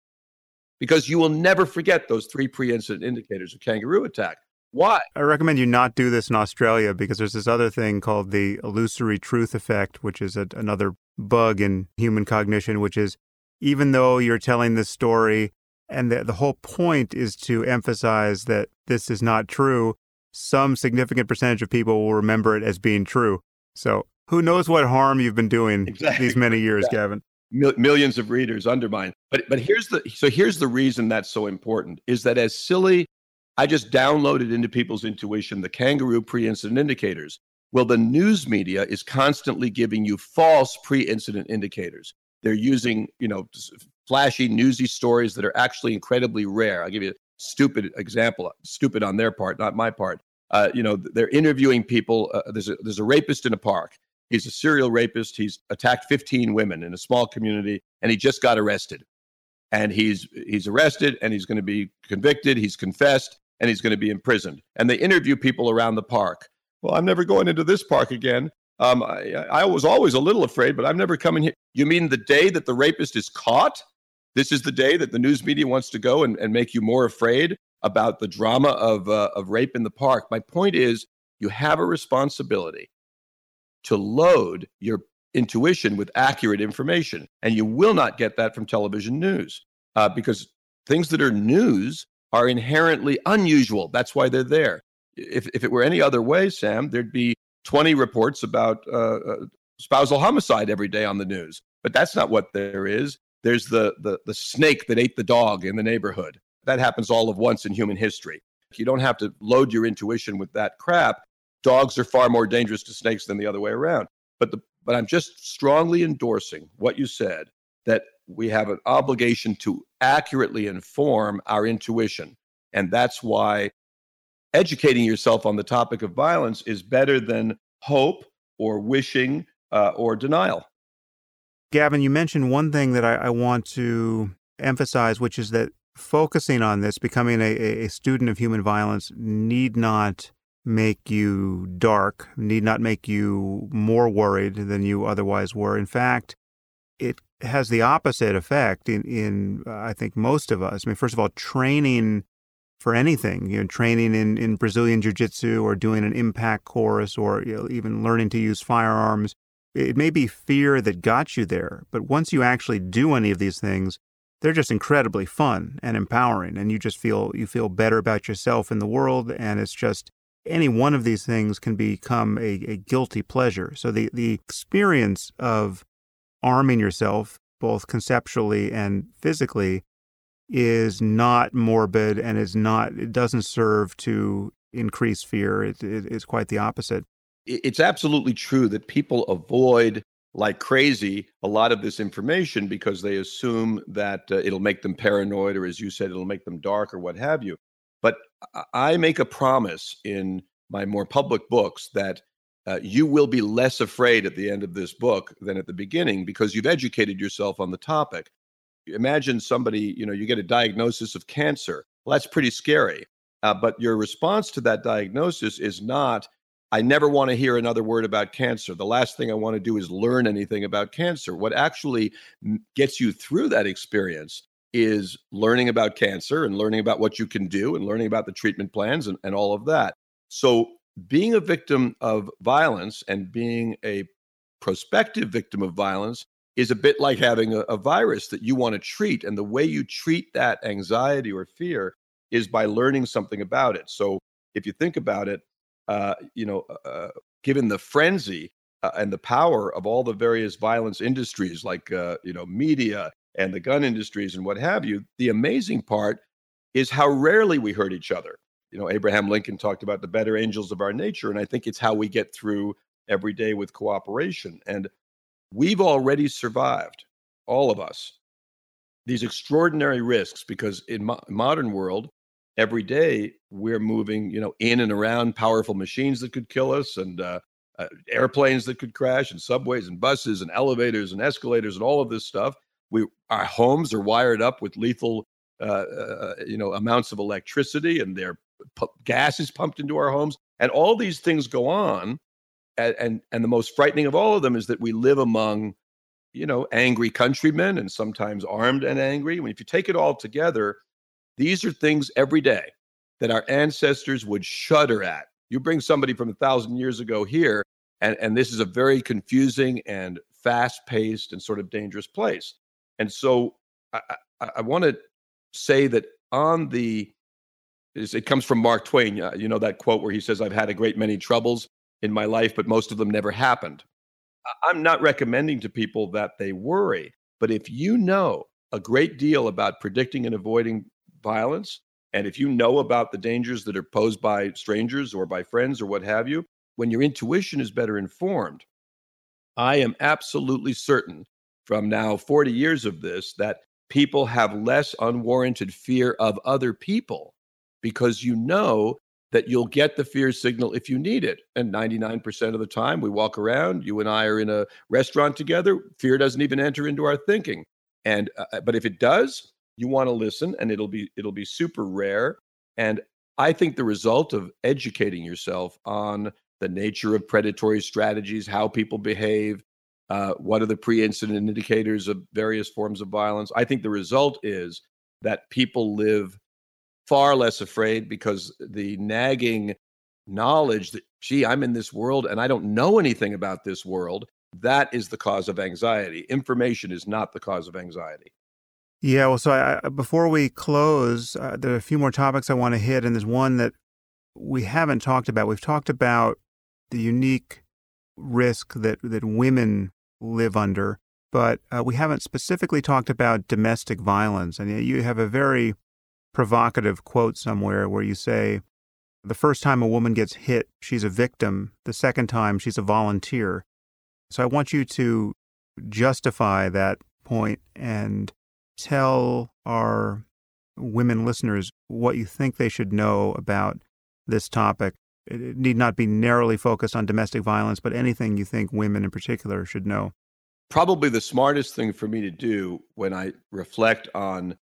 Because you will never forget those three pre-incident indicators of kangaroo attack. Why? I recommend you not do this in Australia because there's this other thing called the illusory truth effect, which is a, another bug in human cognition, which is even though you're telling this story and the, the whole point is to emphasize that this is not true, some significant percentage of people will remember it as being true. So who knows what harm you've been doing exactly. these many years, exactly. Gavin? Millions of readers undermine. But but here's the so here's the reason that's so important is that as silly, I just downloaded into people's intuition the kangaroo pre-incident indicators. Well, the news media is constantly giving you false pre-incident indicators. They're using, you know, flashy, newsy stories that are actually incredibly rare. I'll give you a stupid example, stupid on their part, not my part. Uh, you know, they're interviewing people. Uh, there's a there's a rapist in a park, He's a serial rapist. He's attacked 15 women in a small community, and he just got arrested. And he's he's arrested, and he's going to be convicted. He's confessed, and he's going to be imprisoned. And they interview people around the park. Well, I'm never going into this park again. Um, I, I was always a little afraid, but I'm never coming here. You mean the day that the rapist is caught? This is the day that the news media wants to go and, and make you more afraid about the drama of, uh, of rape in the park. My point is, you have a responsibility to load your intuition with accurate information. And you will not get that from television news uh, because things that are news are inherently unusual. That's why they're there. If, if it were any other way, Sam, there'd be 20 reports about uh, uh, spousal homicide every day on the news. But that's not what there is. There's the, the, the snake that ate the dog in the neighborhood. That happens all of once in human history. You don't have to load your intuition with that crap dogs are far more dangerous to snakes than the other way around. But the but I'm just strongly endorsing what you said that we have an obligation to accurately inform our intuition. And that's why educating yourself on the topic of violence is better than hope or wishing uh, or denial. Gavin, you mentioned one thing that I, I, want to emphasize, which is that focusing on this, becoming a, a student of human violence, need not make you dark, need not make you more worried than you otherwise were. In fact, it has the opposite effect in, in I think most of us. I mean, first of all, training for anything, you know, training in, in Brazilian Jiu Jitsu or doing an impact course or you know, even learning to use firearms. It may be fear that got you there, but once you actually do any of these things, they're just incredibly fun and empowering and you just feel you feel better about yourself in the world and it's just any one of these things can become a, a guilty pleasure. So the, the experience of arming yourself, both conceptually and physically, is not morbid and is not, it doesn't serve to increase fear. It, it, it's quite the opposite. It's absolutely true that people avoid like crazy a lot of this information because they assume that uh, it'll make them paranoid or as you said it'll make them dark or what have you but I make a promise in my more public books that uh, you will be less afraid at the end of this book than at the beginning because you've educated yourself on the topic. Imagine somebody, you know, you get a diagnosis of cancer. Well, that's pretty scary. Uh, but your response to that diagnosis is not, I never want to hear another word about cancer. The last thing I want to do is learn anything about cancer. What actually gets you through that experience is learning about cancer and learning about what you can do and learning about the treatment plans and, and all of that. So, being a victim of violence and being a prospective victim of violence is a bit like having a, a virus that you want to treat. And the way you treat that anxiety or fear is by learning something about it. So, if you think about it, uh, you know, uh, uh given the frenzy uh, and the power of all the various violence industries like, uh, you know, media and the gun industries and what have you. The amazing part is how rarely we hurt each other. You know, Abraham Lincoln talked about the better angels of our nature, and I think it's how we get through every day with cooperation. And we've already survived, all of us, these extraordinary risks because in mo- modern world, every day we're moving, you know, in and around powerful machines that could kill us and uh, uh, airplanes that could crash and subways and buses and elevators and escalators and all of this stuff we our homes are wired up with lethal uh, uh, you know amounts of electricity and their gas is pumped into our homes and all these things go on and, and and the most frightening of all of them is that we live among you know, angry countrymen and sometimes armed and angry. When if you take it all together, these are things every day that our ancestors would shudder at. You bring somebody from a thousand years ago here, and, and this is a very confusing and fast paced and sort of dangerous place. And so I, I, I want to say that on the, it comes from Mark Twain, you know, that quote where he says, I've had a great many troubles in my life, but most of them never happened. I'm not recommending to people that they worry, but if you know a great deal about predicting and avoiding violence, and if you know about the dangers that are posed by strangers or by friends or what have you, when your intuition is better informed, I am absolutely certain from now 40 years of this that people have less unwarranted fear of other people because you know that you'll get the fear signal if you need it. And 99% of the time we walk around, you and I are in a restaurant together, fear doesn't even enter into our thinking. And uh, uh but if it does, you want to listen and it'll be it'll be super rare and I think the result of educating yourself on the nature of predatory strategies, how people behave, uh, what are the pre-incident indicators of various forms of violence, I think the result is that people live far less afraid because the nagging knowledge that, gee, I'm in this world and I don't know anything about this world, that is the cause of anxiety. Information is not the cause of anxiety. Yeah, well, so I, before we close, uh, there are a few more topics I want to hit, and there's one that we haven't talked about. We've talked about the unique risk that that women live under, but uh, we haven't specifically talked about domestic violence. And you have a very provocative quote somewhere where you say, the first time a woman gets hit, she's a victim. The second time, she's a volunteer. So I want you to justify that point and tell our women listeners what you think they should know about this topic. It need not be narrowly focused on domestic violence, but anything you think women in particular should know. Probably the smartest thing for me to do when I reflect on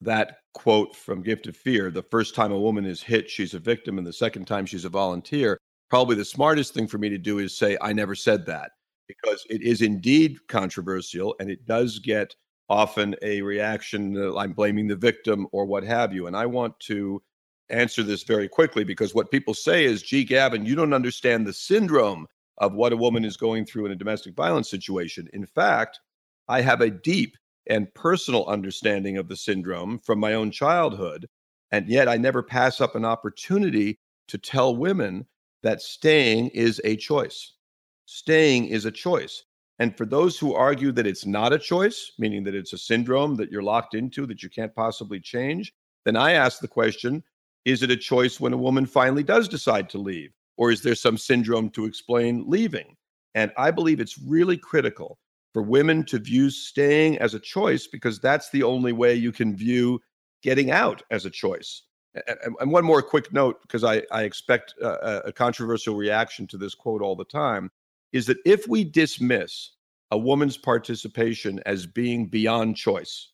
that quote from Gift of Fear the first time a woman is hit, she's a victim, and the second time she's a volunteer. Probably the smartest thing for me to do is say, I never said that, because it is indeed controversial and it does get often a reaction, uh, I'm blaming the victim or what have you. And I want to answer this very quickly because what people say is, gee, Gavin, you don't understand the syndrome of what a woman is going through in a domestic violence situation. In fact, I have a deep and personal understanding of the syndrome from my own childhood. And yet I never pass up an opportunity to tell women that staying is a choice. Staying is a choice. And for those who argue that it's not a choice, meaning that it's a syndrome that you're locked into that you can't possibly change, then I ask the question is it a choice when a woman finally does decide to leave? Or is there some syndrome to explain leaving? And I believe it's really critical for women to view staying as a choice because that's the only way you can view getting out as a choice. And, one more quick note, because I, I expect a, a controversial reaction to this quote all the time, is that if we dismiss a woman's participation as being beyond choice,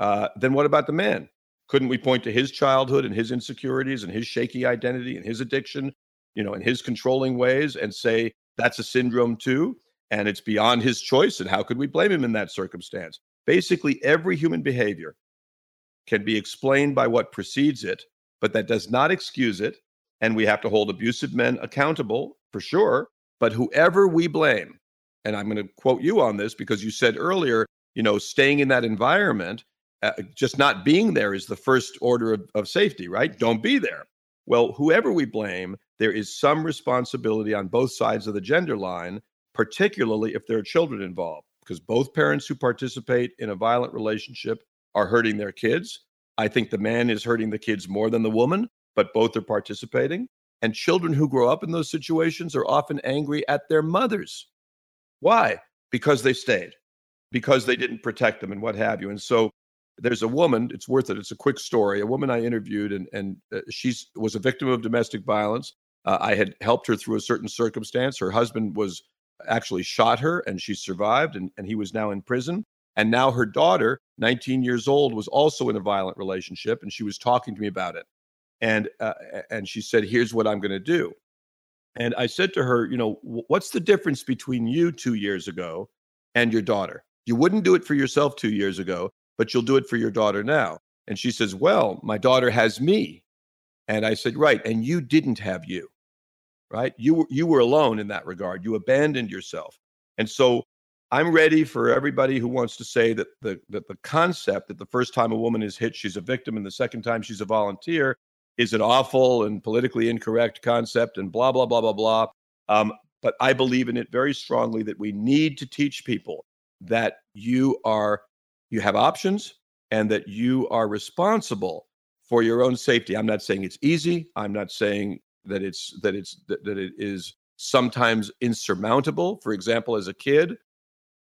uh, then what about the man? Couldn't we point to his childhood and his insecurities and his shaky identity and his addiction, you know, and his controlling ways and say that's a syndrome too? and it's beyond his choice. And how could we blame him in that circumstance? Basically, every human behavior can be explained by what precedes it, but that does not excuse it. And we have to hold abusive men accountable for sure. But whoever we blame, and I'm going to quote you on this because you said earlier, you know, staying in that environment, uh, just not being there is the first order of, of safety, right? Don't be there. Well, whoever we blame, there is some responsibility on both sides of the gender line particularly if there are children involved, because both parents who participate in a violent relationship are hurting their kids. I think the man is hurting the kids more than the woman, but both are participating. And children who grow up in those situations are often angry at their mothers. Why? Because they stayed, because they didn't protect them and what have you. And so there's a woman, it's worth it. It's a quick story. A woman I interviewed, and, and uh, she was a victim of domestic violence. Uh, I had helped her through a certain circumstance. Her husband was actually shot her and she survived and, and he was now in prison and now her daughter 19 years old was also in a violent relationship and she was talking to me about it and uh, and she said here's what i'm going to do and i said to her you know what's the difference between you 2 years ago and your daughter. You wouldn't do it for yourself two years ago, but you'll do it for your daughter now. And she says, Well, my daughter has me. And I said, Right. And you didn't have you, right? You, you were alone in that regard. You abandoned yourself. And so I'm ready for everybody who wants to say that the, that the concept that the first time a woman is hit, she's a victim, and the second time she's a volunteer is an awful and politically incorrect concept and blah, blah, blah, blah, blah. Um, but I believe in it very strongly that we need to teach people that you are you have options and that you are responsible for your own safety. I'm not saying it's easy. I'm not saying that it's that it's that, that it is sometimes insurmountable. For example, as a kid,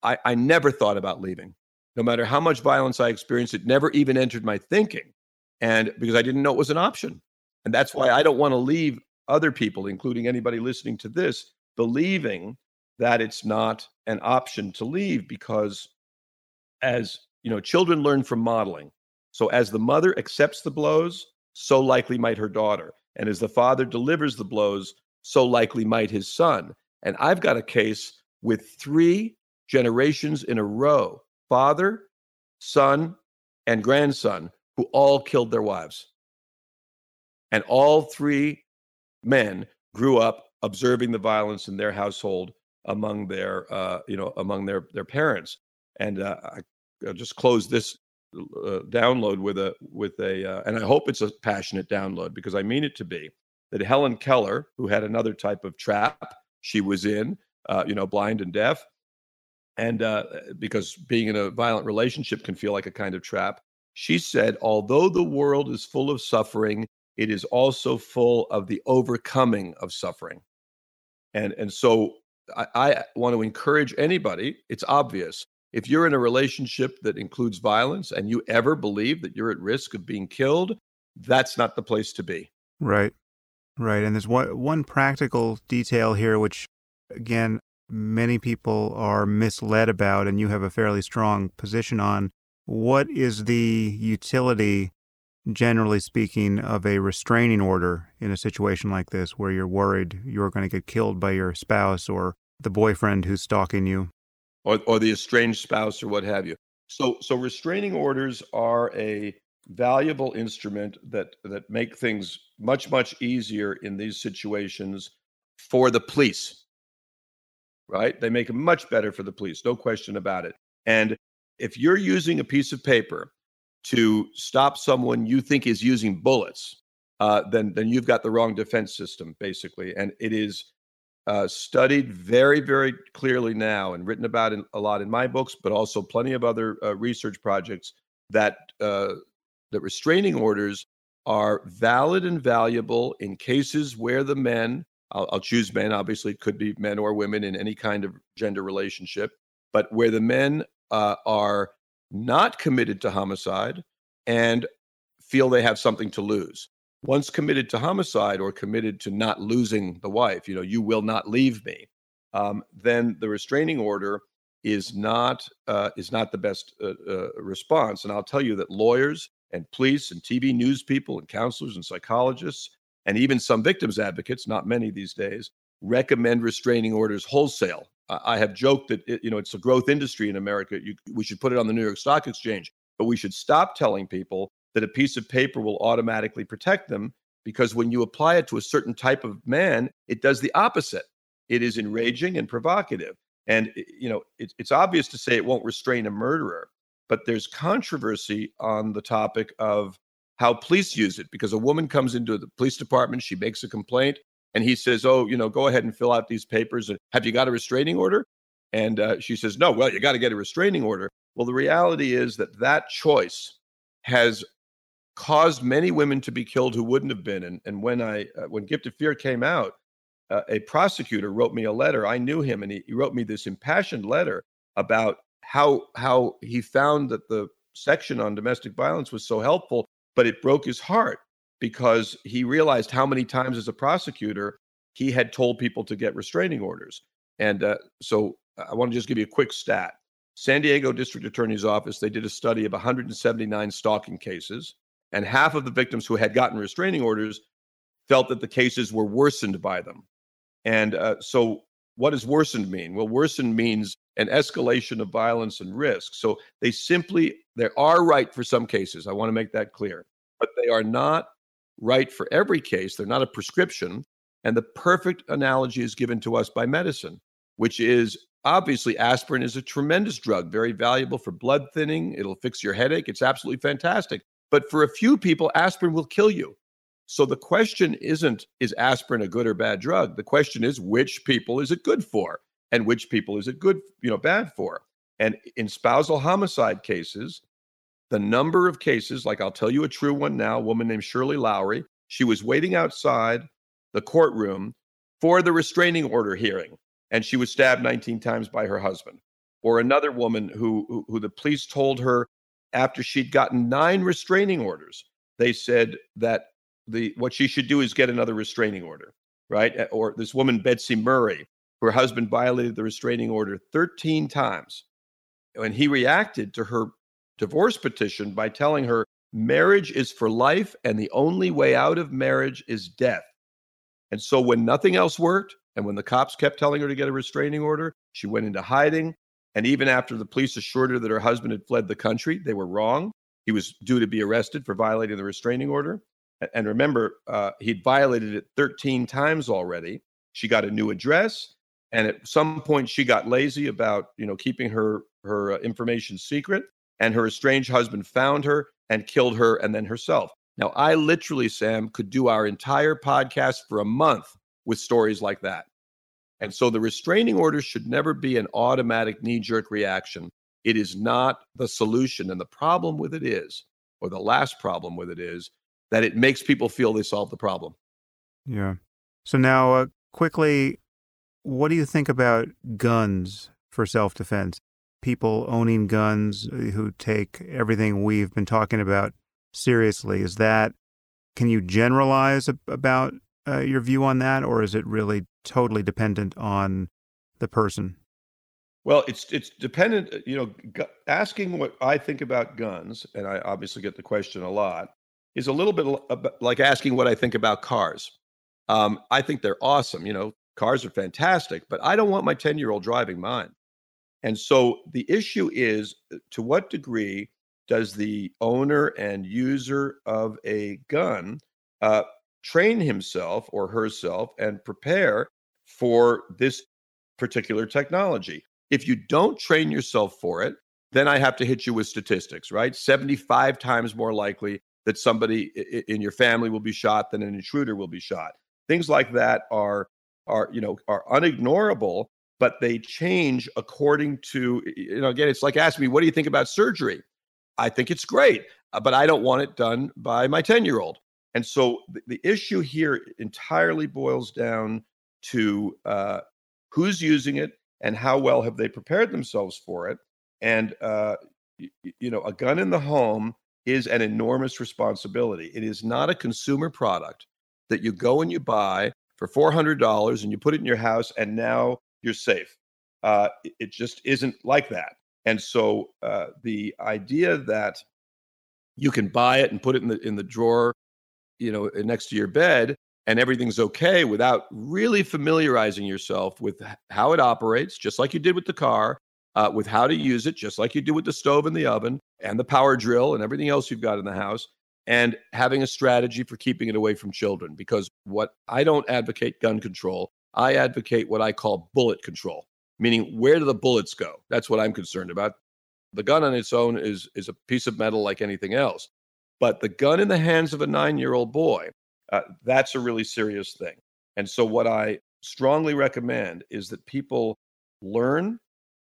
I, I never thought about leaving. No matter how much violence I experienced, it never even entered my thinking. And because I didn't know it was an option. And that's why I don't want to leave other people, including anybody listening to this, believing that it's not an option to leave because as you know children learn from modeling. So as the mother accepts the blows so likely might her daughter. And as the father delivers the blows so likely might his son. And i've got a case with three generations in a row father son and grandson who all killed their wives. And all three men grew up observing the violence in their household among their uh, you know among their their parents and uh, I, will just close this uh, download with a with a uh, and I hope it's a passionate download because I mean it to be that Helen Keller who had another type of trap she was in uh, you know blind and deaf and uh, because being in a violent relationship can feel like a kind of trap she said although the world is full of suffering it is also full of the overcoming of suffering and and so I, I want to encourage anybody. It's obvious if you're in a relationship that includes violence and you ever believe that you're at risk of being killed, that's not the place to be. Right. Right. And there's one one practical detail here which again many people are misled about and you have a fairly strong position on. What is the utility generally speaking, of a restraining order in a situation like this where you're worried you're going to get killed by your spouse or the boyfriend who's stalking you? Or, or the estranged spouse or what have you. So, so restraining orders are a valuable instrument that that make things much much easier in these situations for the police right they make it much better for the police no question about it and if you're using a piece of paper to stop someone you think is using bullets, uh, then then you've got the wrong defense system, basically. And it is uh, studied very, very clearly now and written about in, a lot in my books, but also plenty of other uh, research projects that uh, that restraining orders are valid and valuable in cases where the men I'll, I'll, choose men obviously it could be men or women in any kind of gender relationship but where the men uh, are not committed to homicide and feel they have something to lose. Once committed to homicide or committed to not losing the wife, you know, you will not leave me, um, then the restraining order is not uh, is not the best uh, uh, response. And I'll tell you that lawyers and police and TV news people and counselors and psychologists and even some victims advocates, not many these days, recommend restraining orders wholesale I have joked that it, you know it's a growth industry in America. You, we should put it on the New York Stock Exchange, but we should stop telling people that a piece of paper will automatically protect them because when you apply it to a certain type of man, it does the opposite. It is enraging and provocative. And you know, it, it's obvious to say it won't restrain a murderer, but there's controversy on the topic of how police use it because a woman comes into the police department, she makes a complaint, and he says, "Oh, you know, go ahead and fill out these papers. Have you got a restraining order?" And uh, she says, "No. Well, you got to get a restraining order." Well, the reality is that that choice has caused many women to be killed who wouldn't have been. And, and when I uh, when Gift of Fear came out, uh, a prosecutor wrote me a letter. I knew him, and he, he wrote me this impassioned letter about how how he found that the section on domestic violence was so helpful, but it broke his heart because he realized how many times as a prosecutor he had told people to get restraining orders. And uh, so I want to just give you a quick stat. San Diego District Attorney's Office, they did a study of 179 stalking cases, and half of the victims who had gotten restraining orders felt that the cases were worsened by them. And uh, so, what does worsened mean? Well, worsened means an escalation of violence and risk. So they simply, they are right for some cases. I want to make that clear, but they are not right for every case. They're not a prescription. And the perfect analogy is given to us by medicine, which is obviously aspirin is a tremendous drug, very valuable for blood thinning. It'll fix your headache. It's absolutely fantastic. But for a few people, aspirin will kill you. So the question isn't, is aspirin a good or bad drug? The question is, which people is it good for? And which people is it good, you know, bad for? And in spousal homicide cases, the number of cases, like I'll tell you a true one now, a woman named Shirley Lowry, she was waiting outside the courtroom for the restraining order hearing, and she was stabbed 19 times by her husband. Or another woman who, who, who the police told her after she'd gotten nine restraining orders, they said that the what she should do is get another restraining order, right? Or this woman Betsy Murray, her husband violated the restraining order 13 times, and he reacted to her divorce petition by telling her marriage is for life and the only way out of marriage is death. And so when nothing else worked, and when the cops kept telling her to get a restraining order, she went into hiding. And even after the police assured her that her husband had fled the country, they were wrong. He was due to be arrested for violating the restraining order. And remember, uh, he'd violated it 13 times already. She got a new address, and at some point, she got lazy about you know keeping her her uh, information secret. And her estranged husband found her and killed her, and then herself. Now, I literally, Sam, could do our entire podcast for a month with stories like that. And so the restraining order should never be an automatic knee jerk reaction. It is not the solution. And the problem with it is, or the last problem with it is, that it makes people feel they solved the problem. Yeah. So now, uh, quickly, what do you think about guns for self defense? People owning guns uh, who take everything we've been talking about seriously. Is that, can you generalize about uh, your view on that, or is it really totally dependent on the person? Well, it's it's dependent. You know, gu- asking what I think about guns, and I obviously get the question a lot, is a little bit like asking what I think about cars. Um, I think they're awesome. You know, cars are fantastic, but I don't want my ten year old driving mine. And so the issue is, uh, to what degree does the owner and user of a gun uh, train himself or herself and prepare for this particular technology? If you don't train yourself for it, then I have to hit you with statistics, right? 75 times more likely that somebody in your family will be shot than an intruder will be shot. Things like that are are you know are unignorable, but they change according to you know again it's like asking me what do you think about surgery? I think it's great, uh, but I don't want it done by my 10 year old. And so the, the, issue here entirely boils down to uh, who's using it and how well have they prepared themselves for it. And, uh, y- you know, a gun in the home is an enormous responsibility. It is not a consumer product that you go and you buy for $400 and you put it in your house and now you're safe. Uh, it just isn't like that. And so uh, the idea that you can buy it and put it in the in the drawer, you know, next to your bed, and everything's okay without really familiarizing yourself with how it operates, just like you did with the car, uh, with how to use it, just like you do with the stove and the oven and the power drill and everything else you've got in the house, and having a strategy for keeping it away from children. Because what I don't advocate gun control, I advocate what I call bullet control meaning where do the bullets go? That's what I'm concerned about. The gun on its own is is a piece of metal like anything else, but the gun in the hands of a nine year old boy, uh, that's a really serious thing. And so, what I strongly recommend is that people learn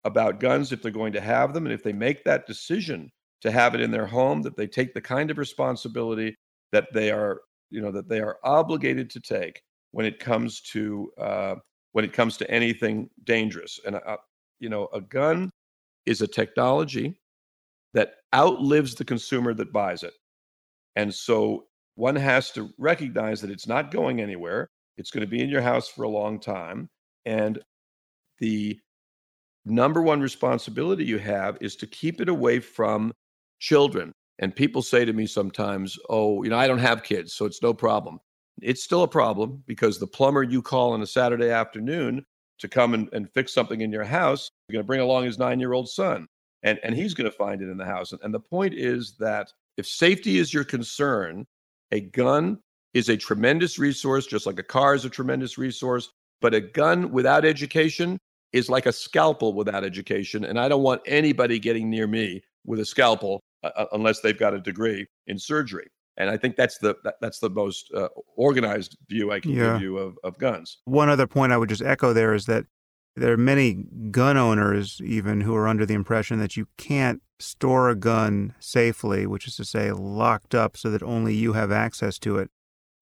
about guns if they're going to have them, and if they make that decision to have it in their home, that they take the kind of responsibility that they are, you know, that they are obligated to take when it comes to uh, when it comes to anything dangerous. And, uh, you know, a gun is a technology that outlives the consumer that buys it. And so one has to recognize that it's not going anywhere. It's going to be in your house for a long time. And the number one responsibility you have is to keep it away from children. And people say to me sometimes, oh, you know, I don't have kids, so it's no problem it's still a problem because the plumber you call on a Saturday afternoon to come and, and fix something in your house, you're going to bring along his nine year old son, and, and he's going to find it in the house. And, and the point is that if safety is your concern, a gun is a tremendous resource, just like a car is a tremendous resource. But a gun without education is like a scalpel without education. And I don't want anybody getting near me with a scalpel uh, uh unless they've got a degree in surgery. And I think that's the that, that's the most uh, organized view I can yeah. give you of, of guns. One other point I would just echo there is that there are many gun owners even who are under the impression that you can't store a gun safely, which is to say locked up so that only you have access to it,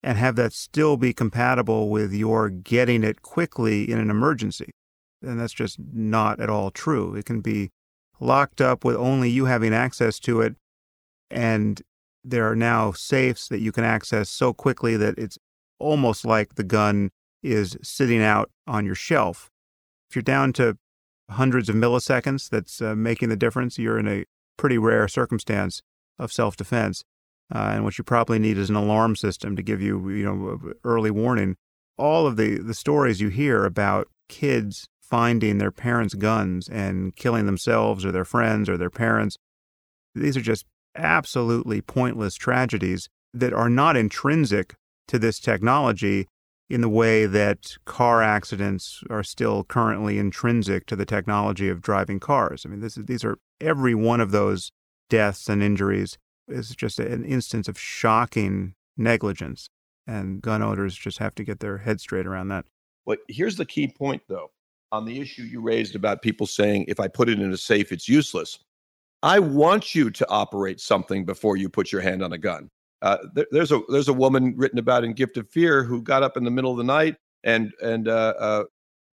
and have that still be compatible with your getting it quickly in an emergency. And that's just not at all true. It can be locked up with only you having access to it and there are now safes that you can access so quickly that it's almost like the gun is sitting out on your shelf. If you're down to hundreds of milliseconds that's uh, making the difference, you're in a pretty rare circumstance of self defense. Uh, and what you probably need is an alarm system to give you, you know, early warning. All of the, the stories you hear about kids finding their parents' guns and killing themselves or their friends or their parents, these are just absolutely pointless tragedies that are not intrinsic to this technology in the way that car accidents are still currently intrinsic to the technology of driving cars. I mean, this, these are every one of those deaths and injuries is just an instance of shocking negligence. And gun owners just have to get their head straight around that. Well, here's the key point, though, on the issue you raised about people saying if I put it in a safe, it's useless. I want you to operate something before you put your hand on a gun. Uh, there, there's a there's a woman written about in Gift of Fear who got up in the middle of the night and and uh, uh,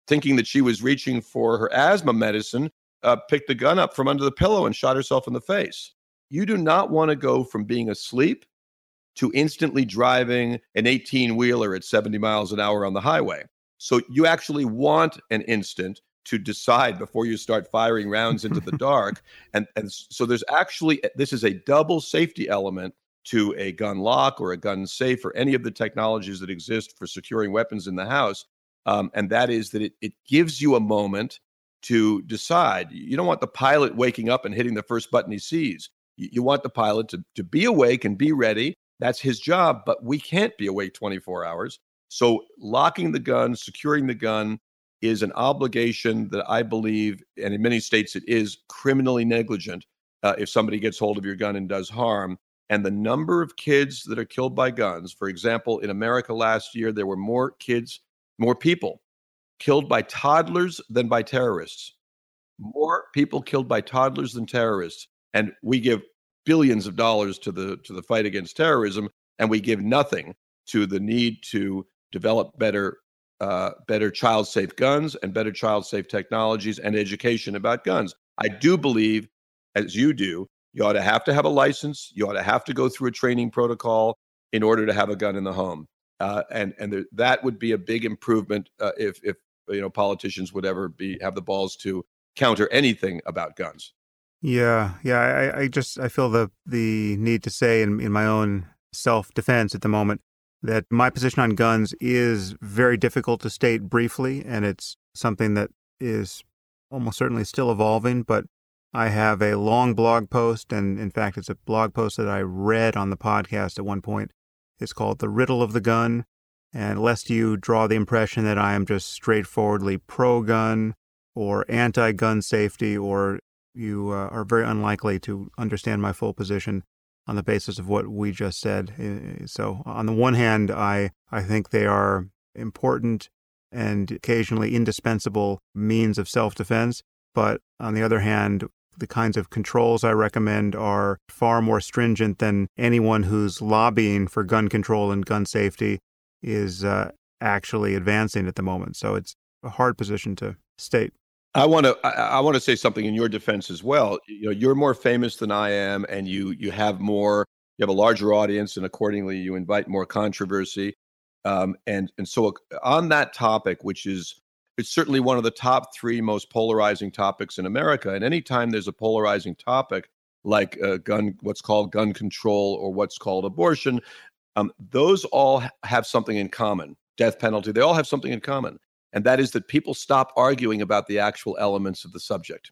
thinking that she was reaching for her asthma medicine, uh, picked the gun up from under the pillow and shot herself in the face. You do not want to go from being asleep to instantly driving an 18 wheeler at 70 miles an hour on the highway. So you actually want an instant to decide before you start firing rounds into the dark. And, and so there's actually, this is a double safety element to a gun lock or a gun safe or any of the technologies that exist for securing weapons in the house. Um, and that is that it, it gives you a moment to decide. You don't want the pilot waking up and hitting the first button he sees. You, you want the pilot to, to be awake and be ready. That's his job, but we can't be awake 24 hours. So locking the gun, securing the gun, is an obligation that I believe, and in many states it is criminally negligent uh, if somebody gets hold of your gun and does harm. And the number of kids that are killed by guns, for example, in America last year, there were more kids, more people killed by toddlers than by terrorists. More people killed by toddlers than terrorists. And we give billions of dollars to the to the fight against terrorism, and we give nothing to the need to develop better uh, better child safe guns and better child safe technologies and education about guns. I do believe, as you do, you ought to have to have a license. You ought to have to go through a training protocol in order to have a gun in the home. Uh, and and there, that would be a big improvement uh, if if you know politicians would ever be have the balls to counter anything about guns. Yeah, yeah. I, I just I feel the the need to say in in my own self defense at the moment that my position on guns is very difficult to state briefly, and it's something that is almost certainly still evolving. But I have a long blog post, and in fact, it's a blog post that I read on the podcast at one point. It's called The Riddle of the Gun. And lest you draw the impression that I am just straightforwardly pro gun or anti gun safety, or you uh, are very unlikely to understand my full position, on the basis of what we just said. So, on the one hand, I, I think they are important and occasionally indispensable means of self defense. But on the other hand, the kinds of controls I recommend are far more stringent than anyone who's lobbying for gun control and gun safety is uh, actually advancing at the moment. So it's a hard position to state. I want to I, I want to say something in your defense as well. You know, you're more famous than I am, and you you have more you have a larger audience, and accordingly, you invite more controversy. Um, and and so on that topic, which is it's certainly one of the top three most polarizing topics in America. And anytime there's a polarizing topic like uh, gun, what's called gun control or what's called abortion, um, those all have something in common. Death penalty, they all have something in common and that is that people stop arguing about the actual elements of the subject.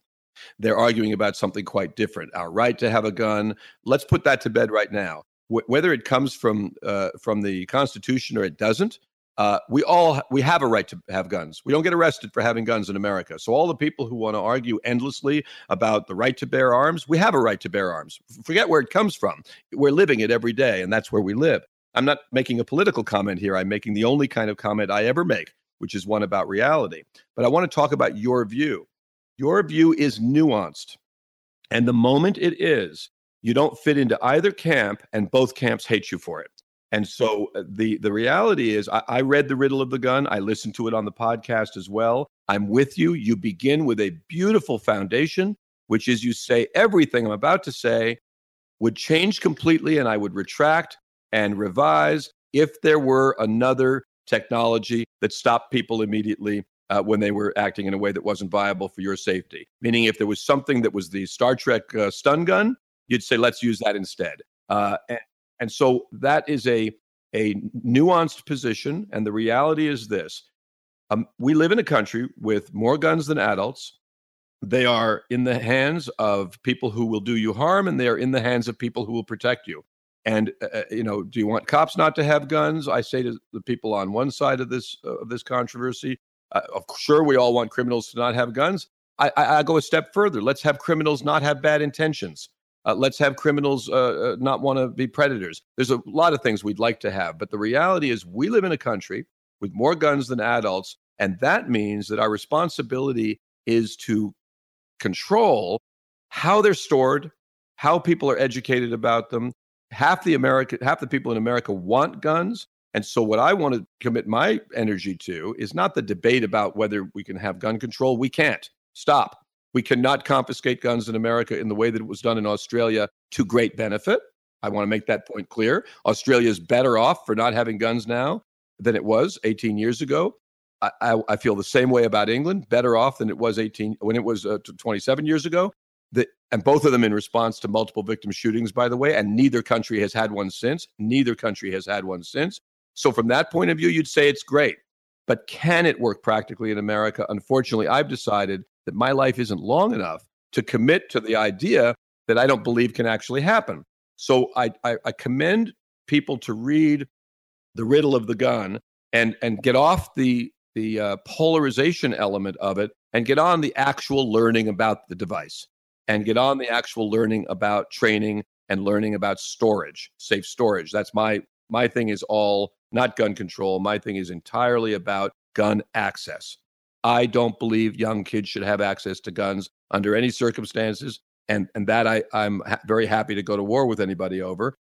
They're arguing about something quite different our right to have a gun. Let's put that to bed right now. Wh- whether it comes from, uh, from the Constitution or it doesn't, uh, we all we have a right to have guns. We don't get arrested for having guns in America. So all the people who want to argue endlessly about the right to bear arms, we have a right to bear arms. Forget where it comes from. We're living it every day, and that's where we live. I'm not making a political comment here. I'm making the only kind of comment I ever make, which is one about reality. But I want to talk about your view. Your view is nuanced. And the moment it is, you don't fit into either camp, and both camps hate you for it. And so uh, the the reality is, I, I, read the riddle of the gun. I listened to it on the podcast as well. I'm with you. You begin with a beautiful foundation, which is you say everything I'm about to say would change completely, and I would retract and revise if there were another technology that stopped people immediately uh, when they were acting in a way that wasn't viable for your safety. Meaning, if there was something that was the Star Trek uh, stun gun, you'd say, let's use that instead. Uh, and, and so that is a a nuanced position. And the reality is this: um, we live in a country with more guns than adults. They are in the hands of people who will do you harm, and they are in the hands of people who will protect you. And uh, uh you know, do you want cops not to have guns? I say to the people on one side of this uh, of this controversy, uh, of sure we all want criminals to not have guns. I, I, I go a step further. Let's have criminals not have bad intentions. Uh, let's have criminals uh, uh not want to be predators. There's a lot of things we'd like to have, but the reality is we live in a country with more guns than adults, and that means that our responsibility is to control how they're stored, how people are educated about them. Half the America, half the people in America want guns, and so, what I want to commit my energy to is not the debate about whether we can have gun control. We can't. Stop. We cannot confiscate guns in America in the way that it was done in Australia to great benefit. I want to make that point clear. Australia is better off for not having guns now than it was 18 years ago. I, I, I feel the same way about England, better off than it was 18 when it was uh, 27 years ago. The, and both of them in response to multiple victim shootings, by the way. And neither country has had one since. Neither country has had one since. So, from that point of view, you'd say it's great. But can it work practically in America? Unfortunately, I've decided that my life isn't long enough to commit to the idea that I don't believe can actually happen. So I, I, I commend people to read the riddle of the gun and and get off the the uh, polarization element of it and get on the actual learning about the device and get on the actual learning about training and learning about storage safe storage. That's my my thing is all not gun control. My thing is entirely about gun access I don't believe young kids should have access to guns under any circumstances. And, and that I, I'm ha- very happy to go to war with anybody over.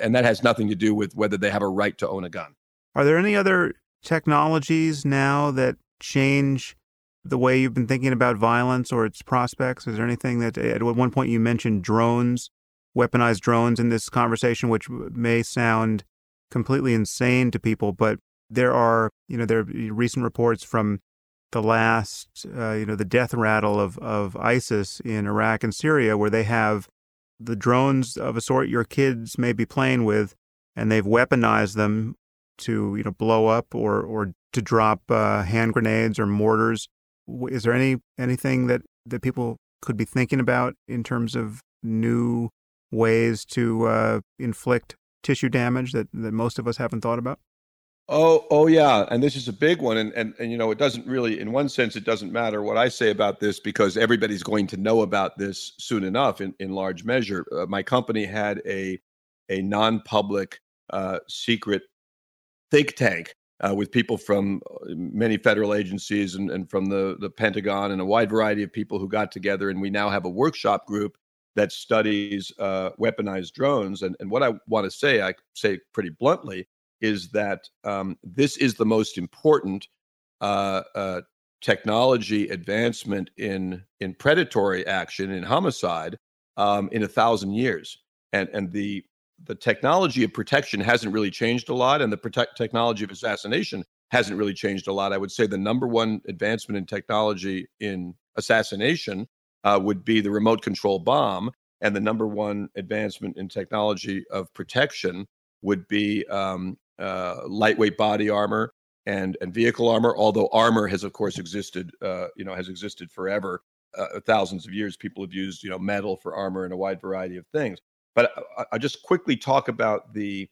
And that has nothing to do with whether they have a right to own a gun. Are there any other technologies now that change the way you've been thinking about violence or its prospects? Is there anything that at one point you mentioned drones, weaponized drones in this conversation, which may sound completely insane to people, but there are, you know, there are recent reports from the last, uh, you know, the death rattle of, of ISIS in Iraq and Syria, where they have the drones of a sort your kids may be playing with, and they've weaponized them to, you know, blow up or, or to drop uh, hand grenades or mortars. Is there any anything that, that people could be thinking about in terms of new ways to uh, inflict tissue damage that, that most of us haven't thought about? Oh, oh yeah, and this is a big one, and, and and you know it doesn't really, in one sense, it doesn't matter what I say about this because everybody's going to know about this soon enough. In in large measure, uh, my company had a a non-public, uh, secret think tank uh, with people from uh, many federal agencies and, and from the the Pentagon and a wide variety of people who got together, and we now have a workshop group that studies uh, weaponized drones. And and what I want to say, I say pretty bluntly is that um, this is the most important uh, uh, technology advancement in in predatory action in homicide um, in a thousand years, and and the the technology of protection hasn't really changed a lot, and the protect technology of assassination hasn't really changed a lot. I would say the number one advancement in technology in assassination uh, would be the remote control bomb, and the number one advancement in technology of protection would be um, uh, lightweight body armor and and vehicle armor. Although armor has, of course, existed, uh, you know, has existed forever, uh, thousands of years. People have used, you know, metal for armor and a wide variety of things. But I, I just quickly talk about the,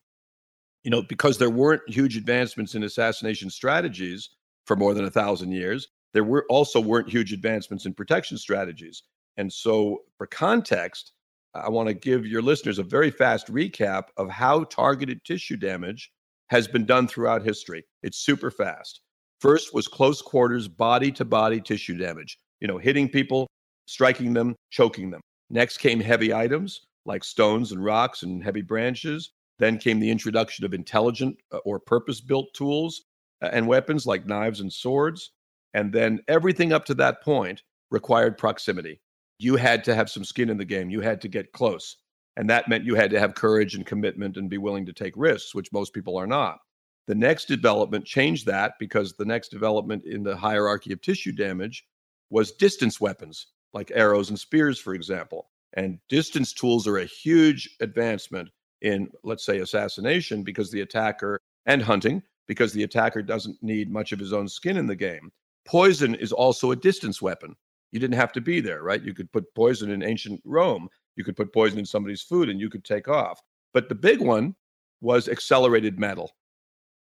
you know, because there weren't huge advancements in assassination strategies for more than a thousand years. There were also weren't huge advancements in protection strategies. And so, for context, I want to give your listeners a very fast recap of how targeted tissue damage has been done throughout history. It's super fast. First was close quarters, body to body tissue damage, you know, hitting people, striking them, choking them. Next came heavy items like stones and rocks and heavy branches. Then came the introduction of intelligent uh, or purpose built tools uh, and weapons like knives and swords. And then everything up to that point required proximity. You had to have some skin in the game, you had to get close. And that meant you had to have courage and commitment and be willing to take risks, which most people are not. The next development changed that because the next development in the hierarchy of tissue damage was distance weapons, like arrows and spears, for example. And distance tools are a huge advancement in, let's say, assassination because the attacker and hunting, because the attacker doesn't need much of his own skin in the game. Poison is also a distance weapon. You didn't have to be there, right? You could put poison in ancient Rome. You could put poison in somebody's food and you could take off. But the big one was accelerated metal,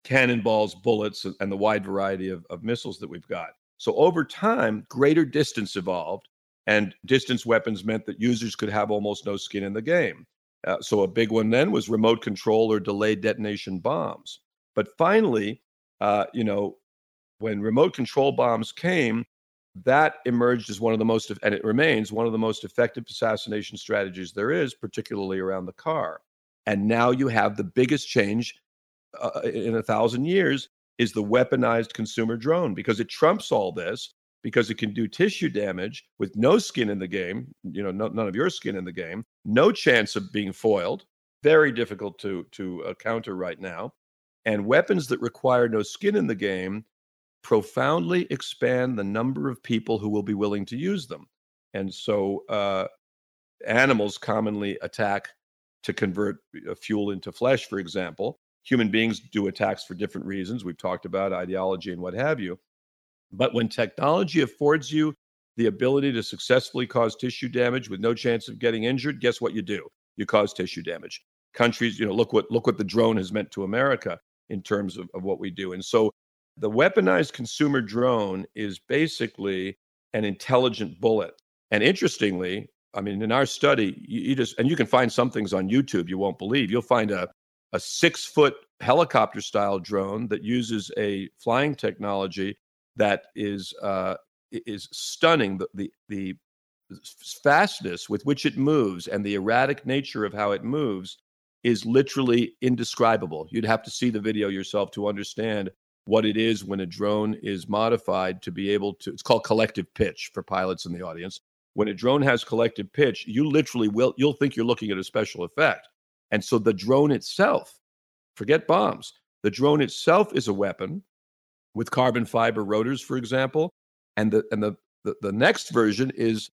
cannonballs, bullets, and the wide variety of, of missiles that we've got. So over time, greater distance evolved, and distance weapons meant that users could have almost no skin in the game. Uh, so a big one then was remote control or delayed detonation bombs. But finally, uh, you know, when remote control bombs came, that emerged as one of the most, and it remains one of the most effective assassination strategies there is, particularly around the car. And now you have the biggest change uh, in a thousand years is the weaponized consumer drone because it trumps all this because it can do tissue damage with no skin in the game, you know, no, none of your skin in the game, no chance of being foiled, very difficult to to uh, counter right now, and weapons that require no skin in the game profoundly expand the number of people who will be willing to use them. And so uh, animals commonly attack to convert uh, fuel into flesh, for example. Human beings do attacks for different reasons. We've talked about ideology and what have you. But when technology affords you the ability to successfully cause tissue damage with no chance of getting injured, guess what you do? You cause tissue damage. Countries, you know, look what look what the drone has meant to America in terms of, of what we do. And so the weaponized consumer drone is basically an intelligent bullet. And interestingly, I mean, in our study, you, you, just and you can find some things on YouTube you won't believe. You'll find a a six foot helicopter style drone that uses a flying technology that is uh, is stunning. The, the the fastness with which it moves and the erratic nature of how it moves is literally indescribable. You'd have to see the video yourself to understand what it is when a drone is modified to be able to it's called collective pitch for pilots in the audience. When a drone has collective pitch you literally will you'll think you're looking at a special effect. And so the drone itself forget bombs the drone itself is a weapon with carbon fiber rotors for example. And the and the the, the next version is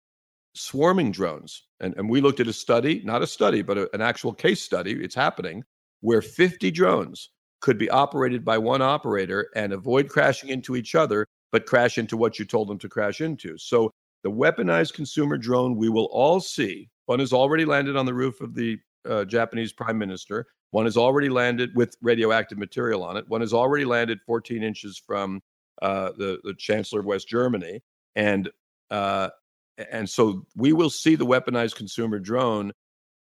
swarming drones. And, and we looked at a study not a study but a, an actual case study it's happening where 50 drones could be operated by one operator and avoid crashing into each other, but crash into what you told them to crash into. So the weaponized consumer drone we will all see. One has already landed on the roof of the uh, Japanese prime minister. One has already landed with radioactive material on it. One has already landed 14 inches from uh, the, the chancellor of West Germany. And uh, and so we will see the weaponized consumer drone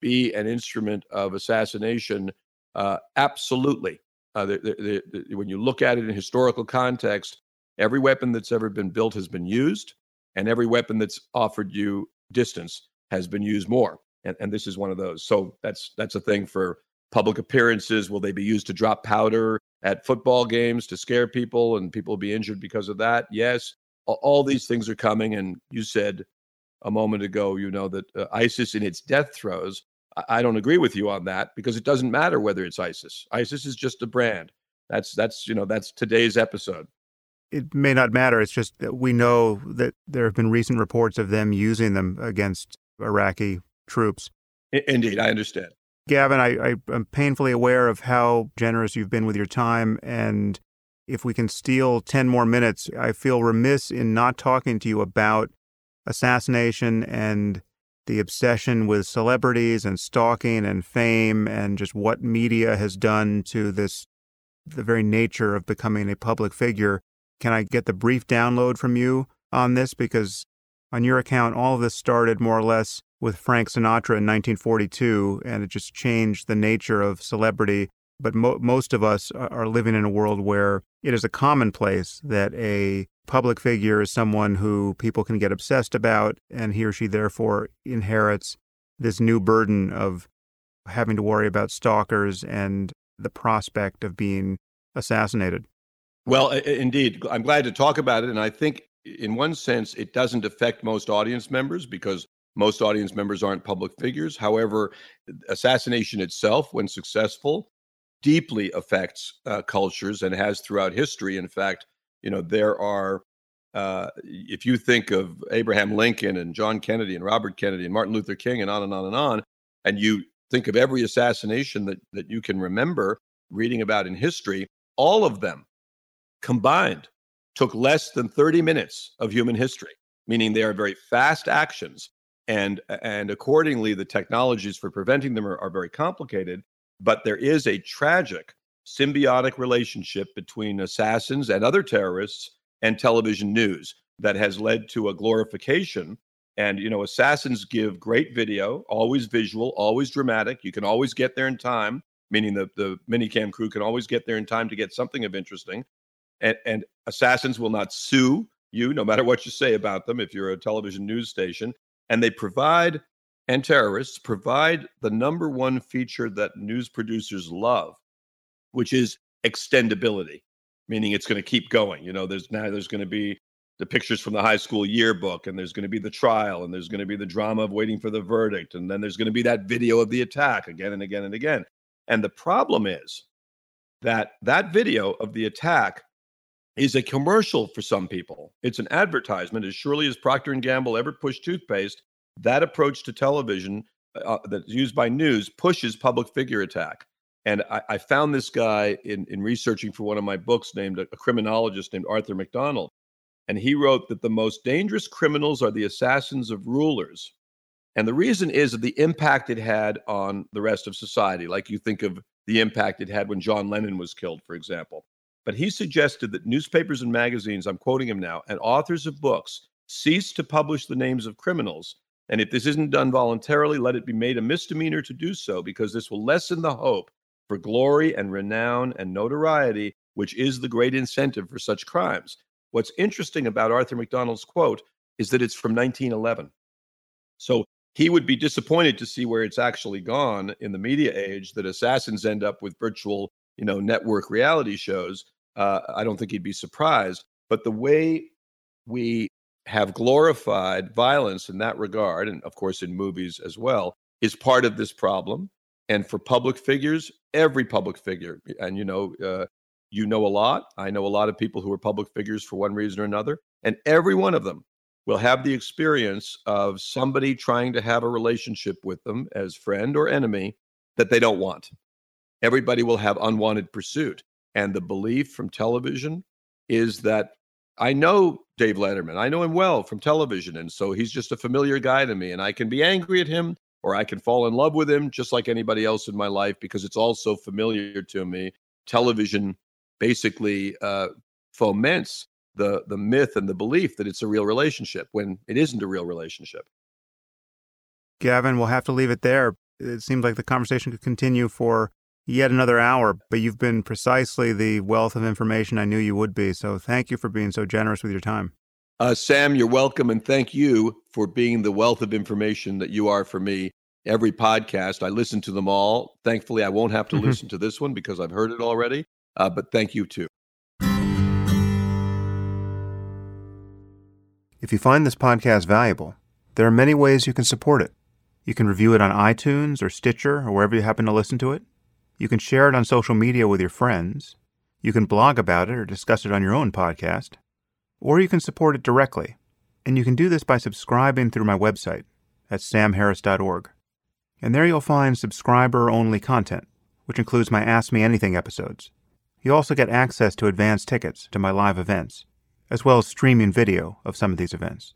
be an instrument of assassination. Uh, absolutely, uh, the, the, the, when you look at it in historical context, every weapon that's ever been built has been used, and every weapon that's offered you distance has been used more. And, and this is one of those. So that's that's a thing for public appearances. Will they be used to drop powder at football games to scare people, and people will be injured because of that? Yes. All, all these things are coming. And you said a moment ago, you know that uh, ISIS in its death throes I don't agree with you on that because it doesn't matter whether it's ISIS. ISIS is just a brand. That's that's you know that's today's episode. It may not matter. It's just that we know that there have been recent reports of them using them against Iraqi troops. Indeed, I understand. Gavin, I, I am painfully aware of how generous you've been with your time, and if we can steal 10 more minutes, I feel remiss in not talking to you about assassination and the obsession with celebrities and stalking and fame and just what media has done to this the very nature of becoming a public figure. Can I get the brief download from you on this because on your account all of this started more or less with Frank Sinatra in 1942 and it just changed the nature of celebrity but mo- most of us are living in a world where it is a commonplace that a public figure is someone who people can get obsessed about, and he or she therefore inherits this new burden of having to worry about stalkers and the prospect of being assassinated. Well, indeed. I'm glad to talk about it. And I think, in one sense, it doesn't affect most audience members because most audience members aren't public figures. However, assassination itself, when successful, deeply affects uh, cultures and has throughout history. In fact, you know, there are, uh, if you think of Abraham Lincoln and John Kennedy and Robert Kennedy and Martin Luther King and on and on and on, and you think of every assassination that, that you can remember reading about in history, all of them combined took less than 30 minutes of human history, meaning they are very fast actions. And, and accordingly, the technologies for preventing them are, are very complicated. But there is a tragic symbiotic relationship between assassins and other terrorists and television news that has led to a glorification. And, you know, assassins give great video, always visual, always dramatic. You can always get there in time, meaning the, the minicam crew can always get there in time to get something of interesting. And, and assassins will not sue you, no matter what you say about them, if you're a television news station. And they provide and terrorists provide the number one feature that news producers love, which is extendability, meaning it's going to keep going. You know, there's now there's going to be the pictures from the high school yearbook, and there's going to be the trial, and there's going to be the drama of waiting for the verdict, and then there's going to be that video of the attack again and again and again. And the problem is that that video of the attack is a commercial for some people. It's an advertisement as surely as Procter and Gamble ever pushed toothpaste that approach to television uh, uh, that's used by news pushes public figure attack. And I, I, found this guy in, in researching for one of my books named a, a criminologist named Arthur MacDonald. And he wrote that the most dangerous criminals are the assassins of rulers. And the reason is that the impact it had on the rest of society. Like you think of the impact it had when John Lennon was killed, for example. But he suggested that newspapers and magazines, I'm quoting him now, and authors of books cease to publish the names of criminals and if this isn't done voluntarily, let it be made a misdemeanor to do so, because this will lessen the hope for glory and renown and notoriety, which is the great incentive for such crimes. What's interesting about Arthur MacDonald's quote is that it's from 1911. So he would be disappointed to see where it's actually gone in the media age that assassins end up with virtual, you know, network reality shows. Uh, I don't think he'd be surprised. But the way we have glorified violence in that regard, and of course in movies as well, is part of this problem. And for public figures, every public figure, and you know, uh, you know a lot. I know a lot of people who are public figures for one reason or another, and every one of them will have the experience of somebody trying to have a relationship with them as friend or enemy that they don't want. Everybody will have unwanted pursuit. And the belief from television is that I know Dave Letterman. I know him well from television. And so he's just a familiar guy to me. And I can be angry at him or I can fall in love with him just like anybody else in my life because it's all so familiar to me. Television basically uh, foments the, the myth and the belief that it's a real relationship when it isn't a real relationship. Gavin, we'll have to leave it there. It seems like the conversation could continue for yet another hour, but you've been precisely the wealth of information I knew you would be. So thank you for being so generous with your time. Uh, Sam, you're welcome. And thank you for being the wealth of information that you are for me. Every podcast, I listen to them all. Thankfully, I won't have to mm-hmm. listen to this one because I've heard it already. Uh, but thank you too. If you find this podcast valuable, there are many ways you can support it. You can review it on iTunes or Stitcher or wherever you happen to listen to it. You can share it on social media with your friends. You can blog about it or discuss it on your own podcast. Or you can support it directly. And you can do this by subscribing through my website at samharris.org. And there you'll find subscriber only content, which includes my Ask Me Anything episodes. You also get access to advance tickets to my live events, as well as streaming video of some of these events.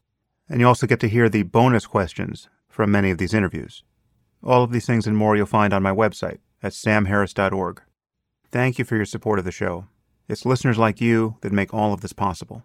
And you also get to hear the bonus questions from many of these interviews. All of these things and more you'll find on my website at samharris.org. Thank you for your support of the show. It's listeners like you that make all of this possible.